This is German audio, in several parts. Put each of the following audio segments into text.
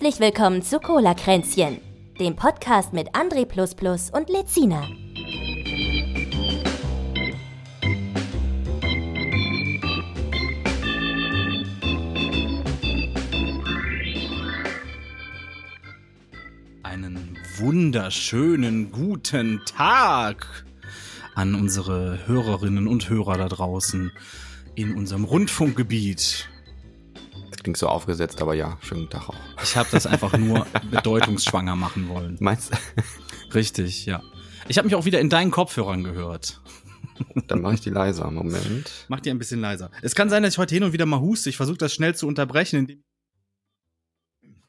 Herzlich willkommen zu Cola Kränzchen, dem Podcast mit André und Lezina. Einen wunderschönen guten Tag an unsere Hörerinnen und Hörer da draußen in unserem Rundfunkgebiet klingt so aufgesetzt, aber ja, schönen Tag auch. Ich habe das einfach nur bedeutungsschwanger machen wollen. Meinst du? Richtig, ja. Ich habe mich auch wieder in deinen Kopfhörern gehört. Dann mache ich die leiser. Moment. Mach die ein bisschen leiser. Es kann sein, dass ich heute hin und wieder mal huste. Ich versuche das schnell zu unterbrechen, indem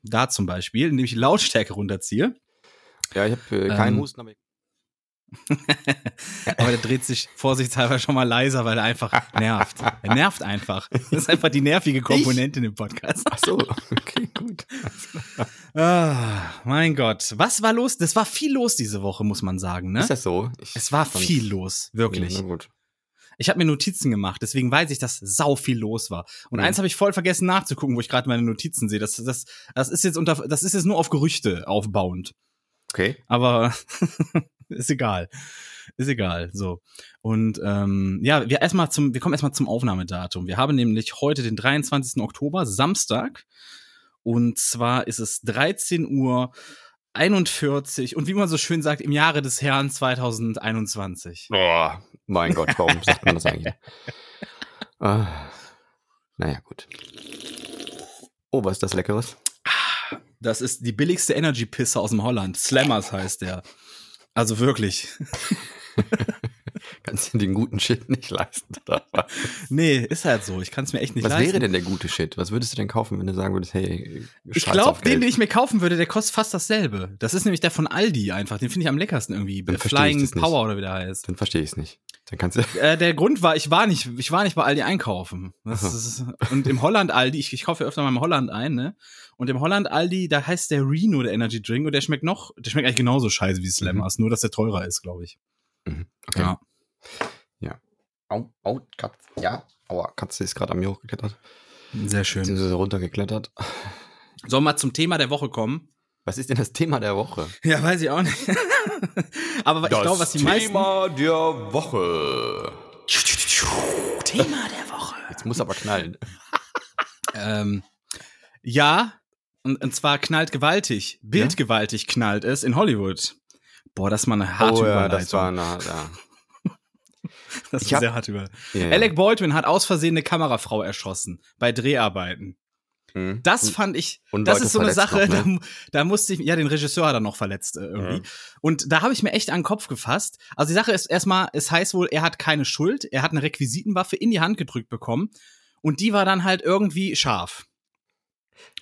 da zum Beispiel, indem ich die Lautstärke runterziehe. Ja, ich habe äh, keinen ähm, Husten, aber ich Aber der dreht sich vorsichtshalber schon mal leiser, weil er einfach nervt. Er nervt einfach. Das ist einfach die nervige Komponente ich? in dem Podcast. Ach so, okay, gut. Ah, mein Gott. Was war los? Das war viel los diese Woche, muss man sagen, ne? Ist das so? Ich es war viel los, wirklich. Ja, gut. Ich habe mir Notizen gemacht, deswegen weiß ich, dass sau viel los war. Und mhm. eins habe ich voll vergessen nachzugucken, wo ich gerade meine Notizen sehe. Das, das, das ist jetzt unter, das ist jetzt nur auf Gerüchte aufbauend. Okay. Aber ist egal. Ist egal. So. Und ähm, ja, wir erstmal zum, wir kommen erstmal zum Aufnahmedatum. Wir haben nämlich heute den 23. Oktober, Samstag. Und zwar ist es 13 Uhr 41 und wie man so schön sagt, im Jahre des Herrn 2021. Boah, mein Gott, warum sagt man das eigentlich? Uh, naja, gut. Oh, was ist das Leckeres? Das ist die billigste Energy-Pisse aus dem Holland. Slammers heißt der. Also wirklich. Kannst du den guten Shit nicht leisten. nee, ist halt so. Ich kann es mir echt nicht Was leisten. Was wäre denn der gute Shit? Was würdest du denn kaufen, wenn du sagen würdest, hey, Ich glaube, den, den ich mir kaufen würde, der kostet fast dasselbe. Das ist nämlich der von Aldi einfach. Den finde ich am leckersten irgendwie. Dann Flying Power oder wie der heißt. Dann verstehe ich es nicht. Dann kannst du äh, der Grund war, ich war nicht, ich war nicht bei Aldi einkaufen. Ist, und im Holland Aldi, ich, ich kaufe ja öfter mal im Holland ein, ne? Und im Holland Aldi, da heißt der Reno der Energy Drink und der schmeckt noch, der schmeckt eigentlich genauso scheiße wie Slammers, mhm. nur dass der teurer ist, glaube ich. Mhm. Okay. Ja. Ja. Au, au, Katze. Ja. Aua, Katze ist gerade am mir hochgeklettert. Sehr schön. Sie ist runtergeklettert. Sollen wir zum Thema der Woche kommen? Was ist denn das Thema der Woche? Ja, weiß ich auch nicht. Aber das ich glaube, was die Thema meisten. Thema der Woche. Thema der Woche. Jetzt muss aber knallen. ähm, ja, und, und zwar knallt gewaltig, bildgewaltig knallt es in Hollywood. Boah, das ist mal eine harte oh, ja, Überleitung. Das war eine, ja. das ist sehr hart über. Ja, Alec Baldwin hat aus Versehen eine Kamerafrau erschossen bei Dreharbeiten. Mhm. Das fand ich, und das Leute ist so eine Sache, noch, ne? da, da, musste ich, ja, den Regisseur hat er noch verletzt äh, irgendwie. Mhm. Und da habe ich mir echt an den Kopf gefasst. Also die Sache ist erstmal, es heißt wohl, er hat keine Schuld, er hat eine Requisitenwaffe in die Hand gedrückt bekommen und die war dann halt irgendwie scharf.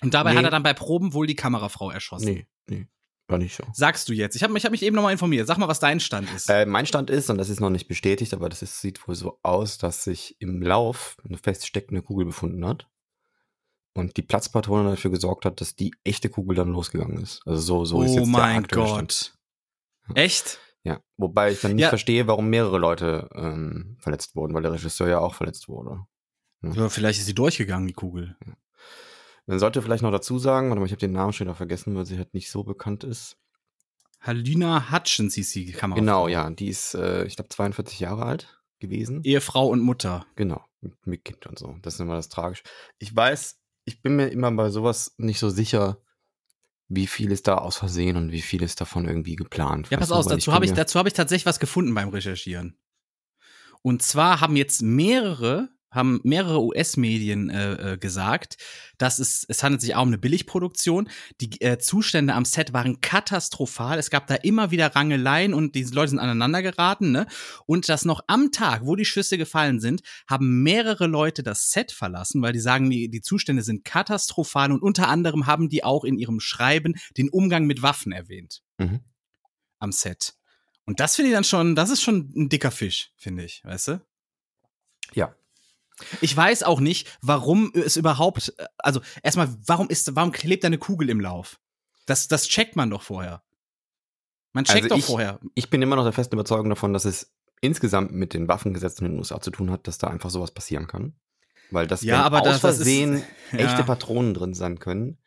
Und dabei nee. hat er dann bei Proben wohl die Kamerafrau erschossen. Nee, nee. War nicht so. Sagst du jetzt? Ich habe ich hab mich eben nochmal informiert. Sag mal, was dein Stand ist. Äh, mein Stand ist, und das ist noch nicht bestätigt, aber das ist, sieht wohl so aus, dass sich im Lauf eine feststeckende Kugel befunden hat. Und die Platzpatrone dafür gesorgt hat, dass die echte Kugel dann losgegangen ist. Also so, so oh ist jetzt mein der Gott. Stand. Echt? Ja, wobei ich dann nicht ja. verstehe, warum mehrere Leute ähm, verletzt wurden, weil der Regisseur ja auch verletzt wurde. Ja. ja vielleicht ist sie durchgegangen, die Kugel. Man sollte vielleicht noch dazu sagen, warte mal, ich habe den Namen schon wieder vergessen, weil sie halt nicht so bekannt ist. Halina Hutchins hieß die Kamera. Genau, ja, die ist, äh, ich glaube, 42 Jahre alt gewesen. Ehefrau und Mutter. Genau, mit, mit Kind und so. Das ist immer das Tragische. Ich weiß, ich bin mir immer bei sowas nicht so sicher, wie viel ist da aus Versehen und wie viel ist davon irgendwie geplant. Ja, pass auf, dazu habe ich, hab ich tatsächlich was gefunden beim Recherchieren. Und zwar haben jetzt mehrere haben mehrere US-Medien äh, äh, gesagt, dass es, es handelt sich auch um eine Billigproduktion. Die äh, Zustände am Set waren katastrophal. Es gab da immer wieder Rangeleien und diese Leute sind aneinander geraten. Ne? Und dass noch am Tag, wo die Schüsse gefallen sind, haben mehrere Leute das Set verlassen, weil die sagen, die, die Zustände sind katastrophal und unter anderem haben die auch in ihrem Schreiben den Umgang mit Waffen erwähnt. Mhm. Am Set. Und das finde ich dann schon, das ist schon ein dicker Fisch, finde ich, weißt du? Ja, ich weiß auch nicht, warum es überhaupt, also erstmal, warum ist, warum klebt da eine Kugel im Lauf? Das, das checkt man doch vorher. Man checkt also doch ich, vorher. Ich bin immer noch der festen Überzeugung davon, dass es insgesamt mit den Waffengesetzen in den USA zu tun hat, dass da einfach sowas passieren kann. Weil das ja, aber aus das, Versehen das ist, echte ja. Patronen drin sein können.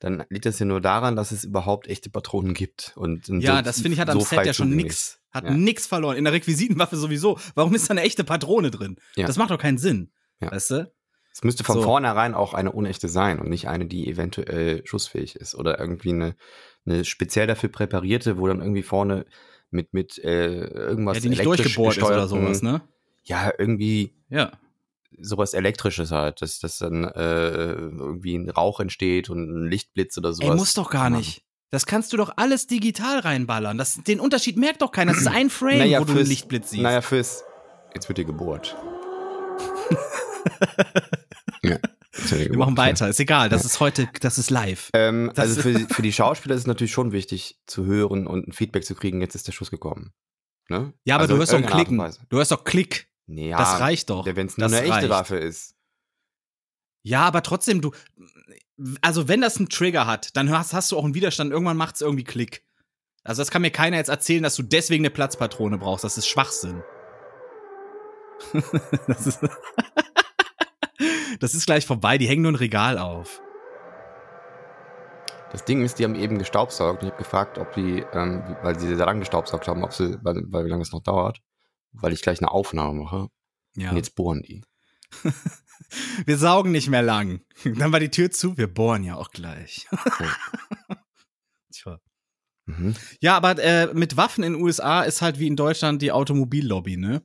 dann liegt das ja nur daran, dass es überhaupt echte Patronen gibt. Und, und Ja, so- das finde ich hat am so Set ja schon zugänglich. Hat Ja. nix verloren. In der Requisitenwaffe sowieso. Warum ist da eine echte Patrone drin? Ja. Das macht doch keinen Sinn. Ja. Weißt du? Es müsste von So. vornherein auch eine unechte sein und nicht eine, die eventuell schussfähig ist. Oder irgendwie eine, eine speziell dafür präparierte, wo dann irgendwie vorne mit, mit äh, irgendwas Ja, die nicht durchgebohrt ist oder sowas, ne? Ja, irgendwie Ja. sowas Elektrisches halt, dass, dass dann äh, irgendwie ein Rauch entsteht und ein Lichtblitz oder sowas. Ey, muss doch gar nicht. Das kannst du doch alles digital reinballern. Das, den Unterschied merkt doch keiner. Das ist ein Frame, Naja, wo du einen Lichtblitz siehst. Naja, fürs. Jetzt wird hier gebohrt. ja, Wir machen weiter. Ist egal. Das ist heute, das ist live. Ähm, Das- also für, für die Schauspieler ist es natürlich schon wichtig zu hören und ein Feedback zu kriegen, jetzt ist der Schuss gekommen. Ne? Ja, aber Also du hörst doch Klicken. Du hörst doch Klick. Ja, das reicht doch. Wenn es nur Das eine echte reicht. Waffe ist. Ja, aber trotzdem, du. Also, wenn das einen Trigger hat, dann hast, hast du auch einen Widerstand. Irgendwann macht es irgendwie Klick. Also, das kann mir keiner jetzt erzählen, dass du deswegen eine Platzpatrone brauchst. Das ist Schwachsinn. das, ist das ist gleich vorbei. Die hängen nur ein Regal auf. Das Ding ist, die haben eben gestaubsaugt und ich habe gefragt, ob die, ähm, weil sie sehr lange gestaubsaugt haben, ob sie, weil, weil wie lange es noch dauert, weil ich gleich eine Aufnahme mache. Ja. Und jetzt bohren die. Wir saugen nicht mehr lang. Dann war die Tür zu. Wir bohren ja auch gleich. Tja. Mhm. Ja, aber äh, mit Waffen in den USA ist halt wie in Deutschland die Automobillobby, ne?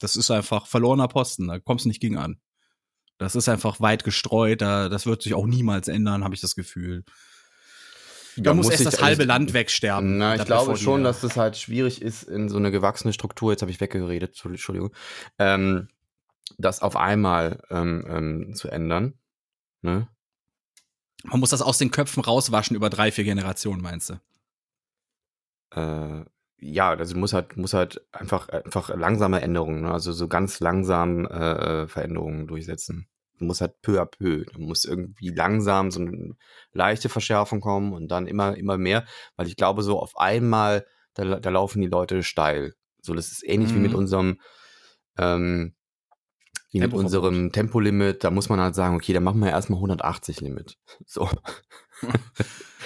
Das ist einfach verlorener Posten, da kommst du nicht gegen an. Das ist einfach weit gestreut, da, das wird sich auch niemals ändern, habe ich das Gefühl. Da Ja, muss, erst ich- das halbe Land wegsterben. Na, ich glaube schon, dass das halt schwierig ist in so eine gewachsene Struktur. Jetzt habe ich weggeredet, Entschuldigung. Ähm, das auf einmal ähm, ähm, zu ändern. Ne? Man muss das aus den Köpfen rauswaschen über drei, vier Generationen, meinst du? Äh, ja, also muss halt, muss halt einfach, einfach langsame Änderungen, ne? also so ganz langsam äh, Veränderungen durchsetzen. Du musst halt peu à peu. Du musst irgendwie langsam so eine leichte Verschärfung kommen und dann immer, immer mehr, weil ich glaube, so auf einmal, da, da laufen die Leute steil. So, das ist ähnlich wie Mhm. mit unserem, ähm, wie mit unserem Tempolimit. Da muss man halt sagen, okay, dann machen wir erstmal 180 Limit. So.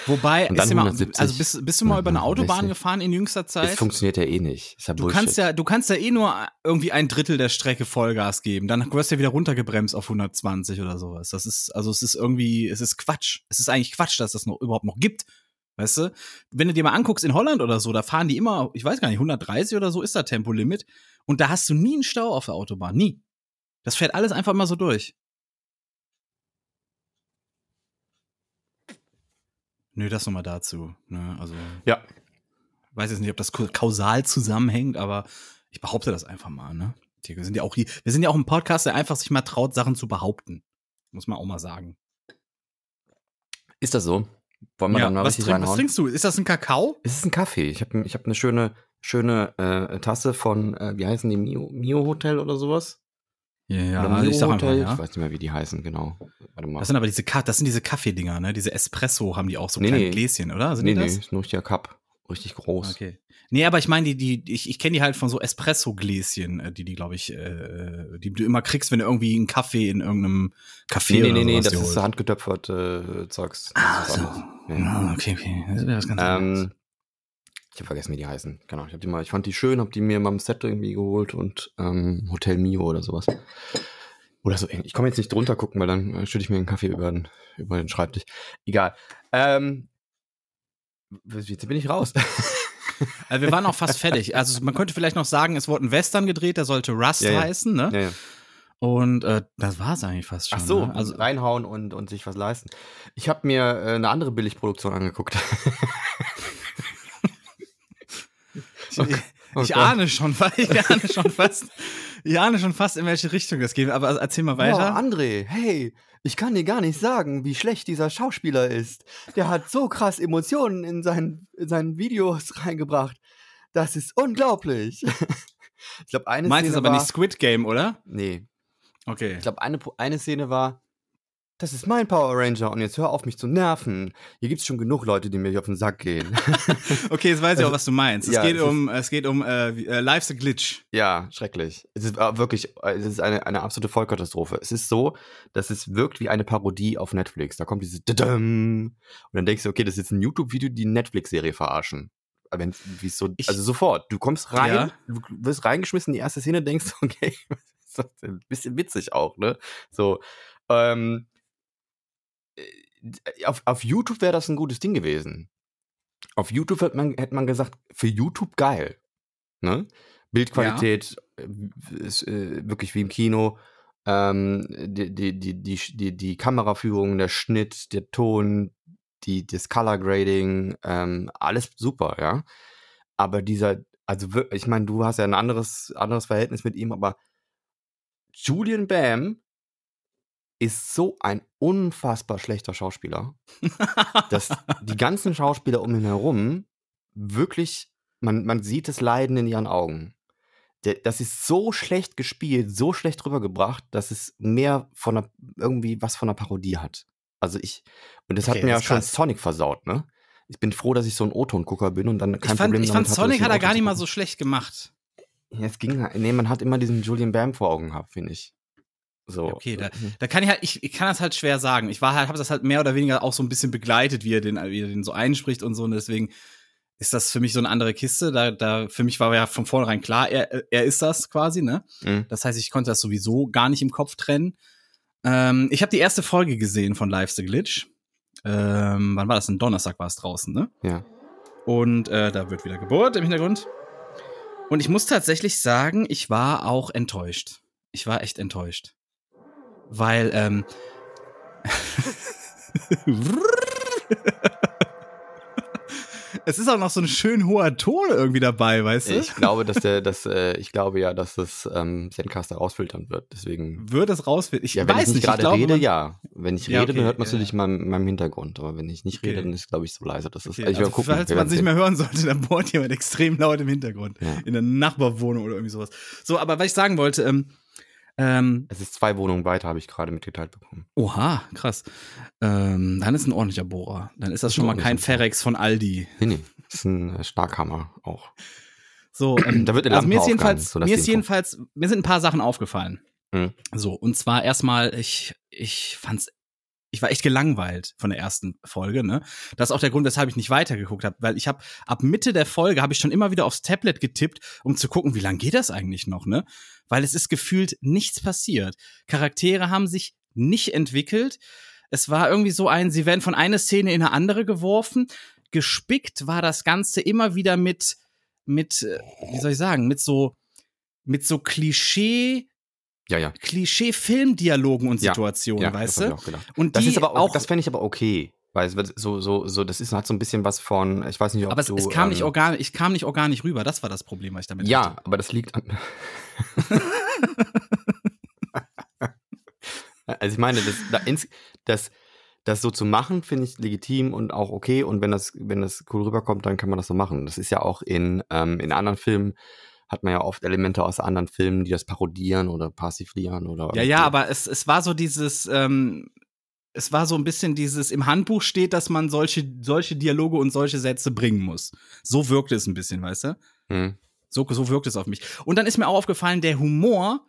Wobei, ist 170. also bist, bist du mal über eine Autobahn 160. gefahren in jüngster Das Zeit? funktioniert ja eh nicht. Ja Du Bullshit. kannst ja, du kannst ja eh nur irgendwie ein Drittel der Strecke Vollgas geben. Dann wirst du ja wieder runtergebremst auf 120 oder sowas. Das ist, also es ist irgendwie, es ist Quatsch. Es ist eigentlich Quatsch, dass das noch überhaupt noch gibt. Weißt du? Wenn du dir mal anguckst in Holland oder so, da fahren die immer, ich weiß gar nicht, 130 oder so ist da Tempolimit. Und da hast du nie einen Stau auf der Autobahn. Nie. Das fährt alles einfach mal so durch. Nö, das nochmal dazu. Ne? Also, Ja. weiß jetzt nicht, ob das kausal zusammenhängt, aber ich behaupte das einfach mal, ne? Wir sind ja auch hier, wir sind ja auch ein Podcast, der einfach sich mal traut, Sachen zu behaupten. Muss man auch mal sagen. Ist das so? Wollen wir Ja, dann mal was, richtig trink, was trinkst du? Ist das ein Kakao? Es ist ein Kaffee. Ich habe ich hab eine schöne, schöne äh, Tasse von, äh, wie heißen die, Mio, Mio Hotel oder sowas? Ja, Mio ich sag Hotel? ja. Ich weiß nicht mehr, wie die heißen, genau. Warte mal. Das sind aber diese, Ka- das sind diese Kaffeedinger, ne? Diese Espresso haben die auch so Nee, kleine nee. Gläschen, oder? Sind nee, die nee, das? ist nur der Cup. Richtig groß. Okay. Nee, aber ich meine, die, die, ich, ich kenne die halt von so Espresso-Gläschen, äh, die, die, glaube ich, äh, die du immer kriegst, wenn du irgendwie einen Kaffee in irgendeinem Café Nee, nee, oder nee, nee, das ist handgetöpferte äh, Zeugs. Ah, so. Ja. Ah, okay, okay. Das ist was ganz anderes. Ich habe vergessen, wie die heißen. Genau, ich, hab die mal, ich fand die schön, habe die mir mal im Set irgendwie geholt und ähm, Hotel Mio oder sowas. Oder so ähnlich. Ich komme jetzt nicht drunter gucken, weil dann äh, schütte ich mir einen Kaffee über den, über den Schreibtisch. Egal. Ähm, jetzt bin ich raus. Also wir waren auch fast fertig. Also man könnte vielleicht noch sagen, es wurde ein Western gedreht, der sollte Rust Ja, ja. heißen, ne? ja. Und äh, das war es eigentlich fast schon. Ach so, ne? also reinhauen und, und sich was leisten. Ich habe mir äh, eine andere Billigproduktion angeguckt. ich, Oh ich Gott. ahne schon, ich ahne schon fast, ich ahne schon fast, in welche Richtung das geht. Aber erzähl mal weiter. André, hey, ich kann dir gar nicht sagen, wie schlecht dieser Schauspieler ist. Der hat so krass Emotionen in seinen, in seinen Videos reingebracht. Das ist unglaublich. ich glaube, eine Meinst du Szene es aber war, nicht Squid Game, oder? Nee, Okay. ich glaube, eine, eine Szene war, das ist mein Power Ranger und jetzt hör auf mich zu nerven. Hier gibt's schon genug Leute, die mir auf den Sack gehen. Okay, jetzt weiß ich auch, was du meinst. Es Ja, geht es um, es geht um äh, äh, Life's a Glitch. ja, schrecklich. Es ist äh, wirklich, äh, es ist eine, eine absolute Vollkatastrophe. Es ist so, dass es wirkt wie eine Parodie auf Netflix. Da kommt dieses Dadam, und dann denkst du, okay, das ist jetzt ein YouTube-Video, die eine Netflix-Serie verarschen. Aber wenn, wie so, Ich- also sofort, du kommst rein, Ja. du wirst reingeschmissen, die erste Szene, denkst, okay, ist das? Ein bisschen witzig auch, ne? So, ähm, äh, auf, auf YouTube wäre das ein gutes Ding gewesen. Auf YouTube hätte man, hätte man gesagt, für YouTube geil. Ne? Bildqualität äh, ist äh, wirklich wie im Kino. Ähm, die, die, die, die, die, die Kameraführung, der Schnitt, der Ton, die, das Color Grading, ähm, alles super, ja. Aber dieser, also ich meine, du hast ja ein anderes, anderes Verhältnis mit ihm, aber Julian Bam ist so ein unfassbar schlechter Schauspieler, dass die ganzen Schauspieler um ihn herum wirklich, man, man sieht das Leiden in ihren Augen. Das ist so schlecht gespielt, so schlecht rübergebracht, dass es mehr von einer, irgendwie was von einer Parodie hat. Also ich, und das Okay, hat mir das ja schon krass. Sonic versaut, ne? Ich bin froh, dass ich so ein O-Ton-Gucker bin und dann kein ich fand, Problem ich fand hatte, Sonic hat er gar nicht mal so schlecht gemacht. Ja, es ging nee, man hat immer diesen Julian Bam vor Augen gehabt, finde ich. So. Okay, da- Mhm. Da kann ich halt, ich, ich kann das halt schwer sagen. Ich war halt, habe das halt mehr oder weniger auch so ein bisschen begleitet, wie er den, wie er den so einspricht und so. Und deswegen ist das für mich so eine andere Kiste. Da, da, für mich war ja von vornherein klar, er, er ist das quasi, ne? Mhm. Das heißt, ich konnte das sowieso gar nicht im Kopf trennen. Ähm, ich habe die erste Folge gesehen von Life's a Glitch. Ähm, wann war das? Ein Donnerstag war es draußen, ne? Ja. Und äh, da wird wieder Geburt im Hintergrund. Und ich muss tatsächlich sagen, ich war auch enttäuscht. Ich war echt enttäuscht. Weil, ähm. es ist auch noch so ein schön hoher Ton irgendwie dabei, weißt du? Ich glaube, dass der, dass, äh, ich glaube ja, dass das ähm, Zencaster rausfiltern wird. Deswegen. Wird es rausfinden? Ich Ja, wenn weiß ich nicht gerade ich glaube, rede, man- ja. Wenn ich Ja, rede, okay, dann hört man es ja, natürlich in meinem, in meinem Hintergrund. Aber wenn ich nicht rede, Okay. dann ist, glaube ich, so leise. Das ist, Okay, also ich also gucken. falls man es nicht mehr hören sollte, dann bohrt jemand extrem laut im Hintergrund. Ja. In der Nachbarwohnung oder irgendwie sowas. So, aber was ich sagen wollte, ähm, ähm, Es ist zwei Wohnungen weiter, habe ich gerade mitgeteilt bekommen. oha, krass. Ähm, dann ist ein ordentlicher Bohrer. Dann ist das schon mal kein. Ferex von Aldi. Nee, nee. Das ist ein äh, Starkhammer auch. So, ähm, Da wird eine also mir ist Lampe aufgehangen, jedenfalls, sodass mir ist jedenfalls, mir sind ein paar Sachen aufgefallen. Mhm. So, und zwar erstmal, ich, ich fand's, ich war echt gelangweilt von der ersten Folge, ne? Das ist auch der Grund, weshalb ich nicht weitergeguckt habe, weil ich habe ab Mitte der Folge habe ich schon immer wieder aufs Tablet getippt, um zu gucken, wie lange geht das eigentlich noch, ne? Weil es ist gefühlt nichts passiert. Charaktere haben sich nicht entwickelt. Es war irgendwie so ein, sie werden von einer Szene in eine andere geworfen. Gespickt war das Ganze immer wieder mit, mit, äh, wie soll ich sagen, mit so, mit so Klischee, Ja, ja. Klischee-Filmdialogen und Ja, Situationen, ja weißt das hab du? ich auch gedacht. Und Das die ist aber auch, das fände ich aber okay. Weil es wird so, so, so, das ist, hat so ein bisschen was von, ich weiß nicht, ob aber es, du, es kam nicht ähm, organisch, ich kam nicht organisch rüber. Das war das Problem, was ich damit Ja, hatte. aber das liegt an. also ich meine, das, da das, das so zu machen, finde ich legitim und auch okay. Und wenn das, wenn das cool rüberkommt, dann kann man das so machen. Das ist ja auch in, ähm, in anderen Filmen, hat man ja oft Elemente aus anderen Filmen, die das parodieren oder passivlieren oder. Ja, ja, aber es, es war so dieses, ähm, es war so ein bisschen dieses, im Handbuch steht, dass man solche, solche Dialoge und solche Sätze bringen muss. So wirkte es ein bisschen, weißt du? Hm. So, so wirkt es auf mich. Und dann ist mir auch aufgefallen, der Humor,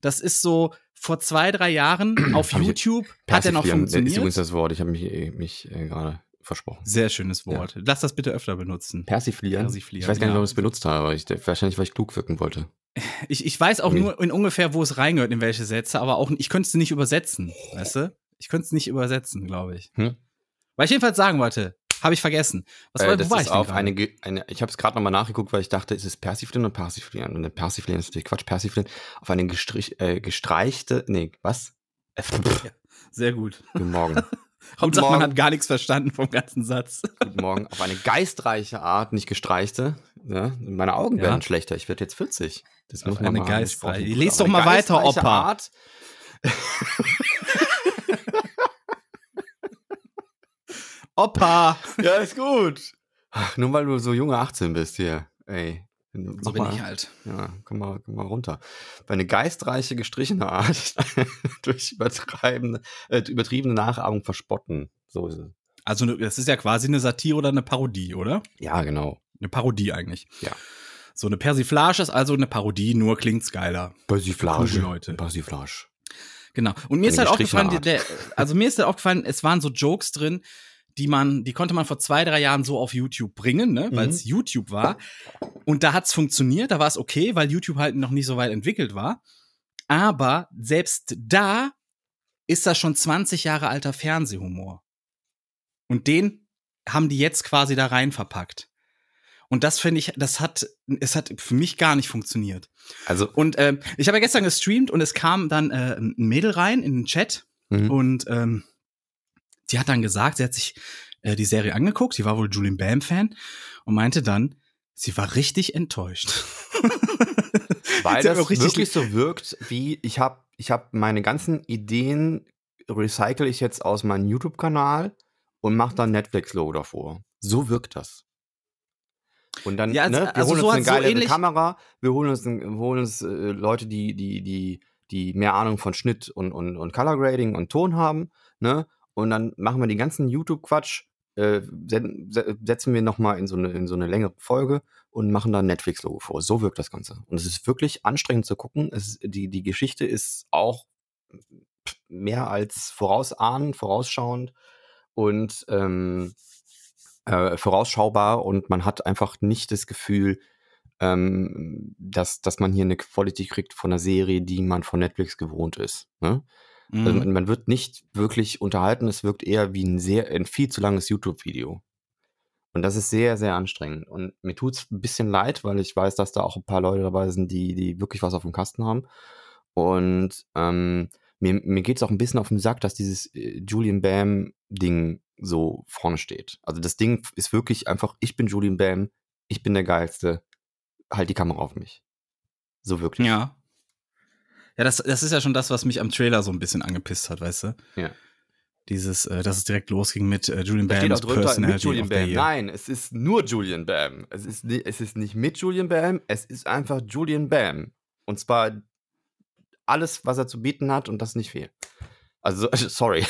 das ist so vor zwei, drei Jahren auf YouTube, hat er noch Persiflieren Ist übrigens funktioniert. das Wort. Ich habe mich, äh, mich äh, gerade versprochen. Sehr schönes Wort. Lass das bitte öfter benutzen. Persiflieren? Persiflieren, Ich weiß gar nicht, ja. ob ich es benutzt habe, aber ich, wahrscheinlich, weil ich klug wirken wollte. Ich, ich weiß auch Nee. nur in ungefähr, wo es reingehört, in welche Sätze, aber auch, ich könnte es nicht übersetzen, weißt du? Ich könnte es nicht übersetzen, glaube ich. Hm? Weil ich jedenfalls sagen wollte, habe ich vergessen. Was war, äh, wo das war ist ich auf eine, eine, ich habe es gerade nochmal nachgeguckt, weil ich dachte, ist es Persiflieren oder Persiflieren? Und Persiflieren ist natürlich Quatsch, Persiflieren auf eine gestrich, äh, gestreichte, nee, was? Pff, Sehr gut. Guten Morgen. Hauptsache, man Morgen. hat gar nichts verstanden vom ganzen Satz. Guten Morgen. Auf eine geistreiche Art, nicht gestreichte. Ja, meine Augen Ja. werden schlechter. Ich werde jetzt 40. Das Auf muss man eine mal geistreiche- Auf doch mal weiter, Opa. Art. Opa! Ja, ist gut. Ach, nur weil du so junge 18 bist hier. Ey. So bin ich halt. Ja, komm mal, komm mal runter. Bei eine geistreiche, gestrichene Art durch übertreibende, äh, übertriebene Nachahmung verspotten. So ist es. Also ne, das ist ja quasi eine Satire oder eine Parodie, oder? Ja, genau. Eine Parodie eigentlich. Ja. So eine Persiflage ist also eine Parodie, nur klingt's geiler. Persiflage. Kluge Leute. Persiflage. Genau. Und mir ist Eine halt gestrichene aufgefallen, der, also mir ist halt aufgefallen, es waren so Jokes drin, die man, die konnte man vor zwei, drei Jahren so auf YouTube bringen, ne, weil es YouTube war. Und da hat's funktioniert, da war es okay, weil YouTube halt noch nicht so weit entwickelt war. Aber selbst da ist das schon 20 Jahre alter Fernsehhumor. Und den haben die jetzt quasi da rein verpackt. Und das finde ich, das hat, es hat für mich gar nicht funktioniert. Also, Und ähm, ich habe ja gestern gestreamt und es kam dann äh, ein Mädel rein in den Chat mhm. und ähm, die hat dann gesagt, sie hat sich äh, die Serie angeguckt, sie war wohl Julian Bam-Fan und meinte dann, sie war richtig enttäuscht. weil das wirklich so wirkt, wie ich habe ich hab meine ganzen Ideen recycle ich jetzt aus meinem YouTube-Kanal und mache dann Netflix-Logo davor. So wirkt das. Und dann, Ja, also- ne, wir also holen so uns eine so geile ähnlich- Kamera, wir holen uns, wir holen uns äh, Leute, die, die, die, die mehr Ahnung von Schnitt und, und, und Color Grading und Ton haben, ne? Und dann machen wir den ganzen YouTube-Quatsch, äh, setzen wir nochmal in so eine, in so eine längere Folge und machen dann Netflix-Logo vor. So wirkt das Ganze. Und es ist wirklich anstrengend zu gucken. Es die, die Geschichte ist auch mehr als vorausahnen, vorausschauend und ähm, äh, vorausschaubar und man hat einfach nicht das Gefühl, ähm, dass, dass man hier eine Quality kriegt von einer Serie, die man von Netflix gewohnt ist. Ne? Also Mhm. man, man wird nicht wirklich unterhalten, es wirkt eher wie ein sehr, ein viel zu langes YouTube-Video. Und das ist sehr, sehr anstrengend. Und mir tut's ein bisschen leid, weil ich weiß, dass da auch ein paar Leute dabei sind, die, die wirklich was auf dem Kasten haben. Und ähm, mir, mir geht's auch ein bisschen auf den Sack, dass dieses äh, Julian Bam-Ding so vorne steht. Also das Ding ist wirklich einfach, ich bin Julian Bam, ich bin der Geilste, halt die Kamera auf mich. So wirklich. Ja. Ja, das, das ist ja schon das, was mich am Trailer so ein bisschen angepisst hat, weißt du? Ja. Dieses, äh, dass es direkt losging mit äh, Julian Da steht auch drunter mit Julian Bam. Nein, es ist nur Julian Bam. Es ist, es ist nicht mit Julian Bam, es ist einfach Julian Bam. Und zwar alles, was er zu bieten hat und das nicht viel. Also, sorry.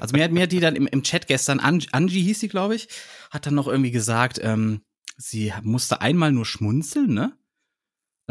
Also mir hat, mir hat die dann im, im Chat gestern, Angie, Angie hieß sie, glaube ich, hat dann noch irgendwie gesagt, ähm, sie musste einmal nur schmunzeln, ne?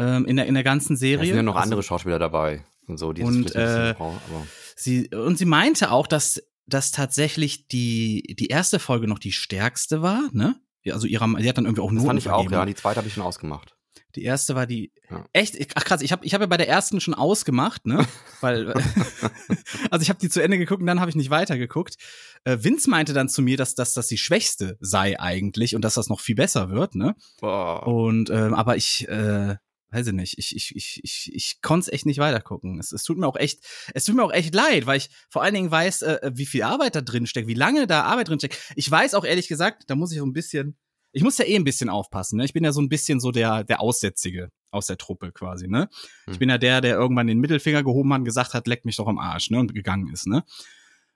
Ähm, in, der, in der ganzen Es Serie. sind ja noch Also andere Schauspieler dabei und so, die Und, äh, aber Sie, und sie meinte auch, dass, dass tatsächlich die, die erste Folge noch die stärkste war, ne? Ja, Also ihrer, sie hat dann irgendwie auch das nur fand ich auch, ja. Die zweite habe ich schon ausgemacht. Die erste war die Ja. echt ach krass, ich habe ich habe ja bei der ersten schon ausgemacht, ne? Weil also ich habe die zu Ende geguckt und dann habe ich nicht weitergeguckt. Äh, Vince meinte dann zu mir, dass, dass das die schwächste sei eigentlich und dass das noch viel besser wird, ne? Boah. Und ähm, aber ich äh, weiß ich nicht, ich ich ich ich, ich konnte es echt nicht weitergucken. Es, es tut mir auch echt es tut mir auch echt leid, weil ich vor allen Dingen weiß, äh, wie viel Arbeit da drin steckt, wie lange da Arbeit drin steckt. Ich weiß auch ehrlich gesagt, da muss ich so ein bisschen ich muss ja eh ein bisschen aufpassen, ne? Ich bin ja so ein bisschen so der der Aussätzige aus der Truppe quasi, ne? Ich Hm. bin ja der, der irgendwann den Mittelfinger gehoben hat und gesagt hat, leck mich doch am Arsch, ne? Und gegangen ist, ne?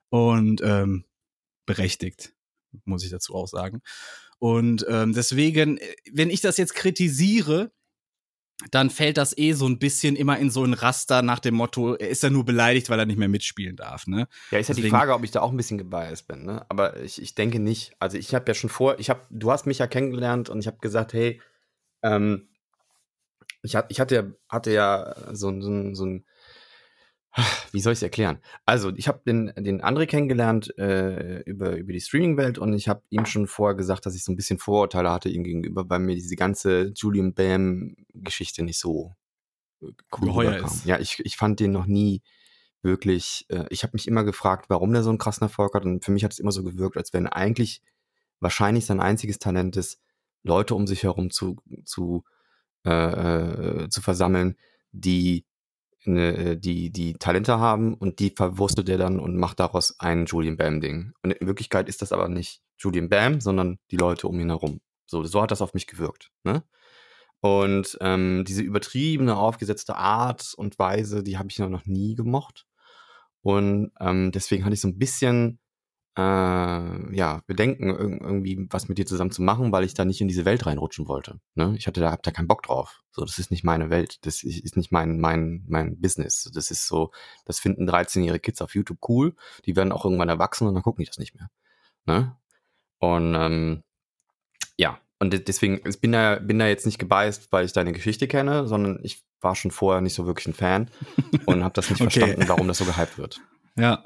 Und ähm, berechtigt, muss ich dazu auch sagen. Und ähm, deswegen, äh, wenn ich das jetzt kritisiere, dann fällt das eh so ein bisschen immer in so ein Raster nach dem Motto, er ist ja nur beleidigt, weil er nicht mehr mitspielen darf, ne? Ja, ist ja die Deswegen- Frage, ob ich da auch ein bisschen gebiased bin, ne? Aber ich, ich denke nicht. Also ich habe ja schon vor, ich habe, du hast mich ja kennengelernt und ich habe gesagt, hey, ähm, ich, hat, ich hatte ja, hatte ja so, so, ein- so ein, wie soll ich es erklären? Also ich habe den, den André kennengelernt äh, über, über die Streaming-Welt und ich habe ihm schon vorher gesagt, dass ich so ein bisschen Vorurteile hatte ihm gegenüber, weil mir diese ganze Julian Bam-Geschichte nicht so äh, cool Geheuer ist. Ja, ich, ich fand den noch nie wirklich, äh, ich habe mich immer gefragt, warum der so einen krassen Erfolg hat. Und für mich hat es immer so gewirkt, als wenn eigentlich wahrscheinlich sein einziges Talent ist, Leute um sich herum zu, zu, äh, äh, zu versammeln, die, ne, die, die Talente haben und die verwurstet er dann und macht daraus ein Julian Bam-Ding. Und in Wirklichkeit ist das aber nicht Julian Bam, sondern die Leute um ihn herum. So, so hat das auf mich gewirkt. Ne? Und ähm, diese übertriebene, aufgesetzte Art und Weise, die habe ich noch nie gemocht. Und ähm, deswegen hatte ich so ein bisschen äh, ja, Bedenken, irg- irgendwie was mit dir zusammen zu machen, weil ich da nicht in diese Welt reinrutschen wollte. Ne? Ich hatte da, hab da keinen Bock drauf. So, das ist nicht meine Welt. Das ist nicht mein, mein, mein Business. Das ist so, das finden 13-jährige Kids auf YouTube cool. Die werden auch irgendwann erwachsen und dann gucken die das nicht mehr. Ne? Und ähm, ja, und de- deswegen, ich bin da, bin da jetzt nicht gebiased, weil ich deine Geschichte kenne, sondern ich war schon vorher nicht so wirklich ein Fan und habe das nicht Okay. verstanden, warum das so gehypt wird. Ja.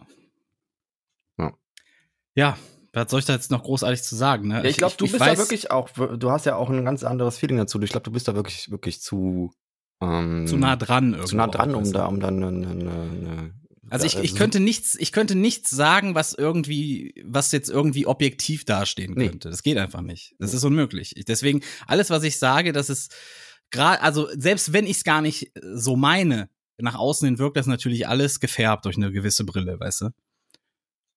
Ja, was soll ich da jetzt noch großartig zu sagen? Ne? Ja, ich glaube, du bist weiß, da wirklich auch, du hast ja auch ein ganz anderes Feeling dazu. Ich glaube, du bist da wirklich, wirklich zu, ähm, zu nah dran. zu nah dran, um da, um dann eine, eine, eine Also ich, ich könnte nichts, ich könnte nichts sagen, was irgendwie, was jetzt irgendwie objektiv dastehen Nee. könnte. Das geht einfach nicht. Das ist unmöglich. Ich, deswegen, alles, was ich sage, das ist gerade, also selbst wenn ich es gar nicht so meine, nach außen hin wirkt das natürlich alles gefärbt durch eine gewisse Brille, weißt du?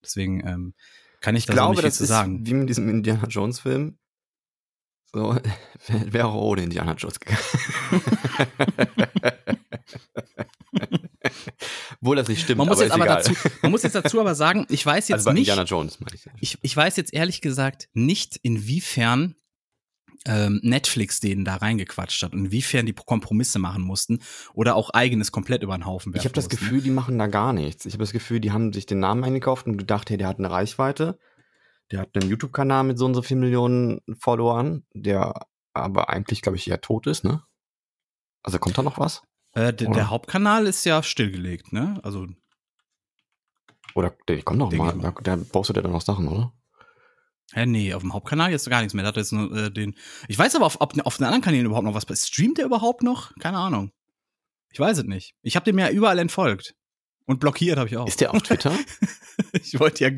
Deswegen ähm, kann ich, Ich glaube, das zu ist sagen. wie mit diesem Indiana Jones Film. So, wäre auch ohne Indiana Jones gegangen. Obwohl das nicht stimmt, Man muss aber jetzt aber dazu, man muss jetzt dazu aber sagen, ich weiß jetzt also nicht, Indiana Jones meine ich. ich, ich weiß jetzt ehrlich gesagt nicht, inwiefern ähm, Netflix denen da reingequatscht hat und inwiefern die Kompromisse machen mussten oder auch eigenes komplett über den Haufen werfen Ich habe das mussten. Gefühl, die machen da gar nichts. Ich habe das Gefühl, die haben sich den Namen eingekauft und gedacht, hey, der hat eine Reichweite. Der hat einen YouTube-Kanal mit so und so vielen Millionen Followern, der aber eigentlich, glaube ich, eher tot ist, ne? Also kommt da noch was? Äh, der, Hauptkanal ist ja stillgelegt, ne? Also, Oder der kommt noch mal. mal. Da, da postet er dann noch Sachen, oder? Hä, nee, auf dem Hauptkanal jetzt gar nichts mehr. Hat jetzt nur äh, den. Ich weiß aber, auf, ob auf den anderen Kanälen überhaupt noch was passiert. Streamt der überhaupt noch? Keine Ahnung. Ich weiß es nicht. Ich habe dem ja überall entfolgt. Und blockiert habe ich auch. Ist der auf Twitter? ich wollte ja,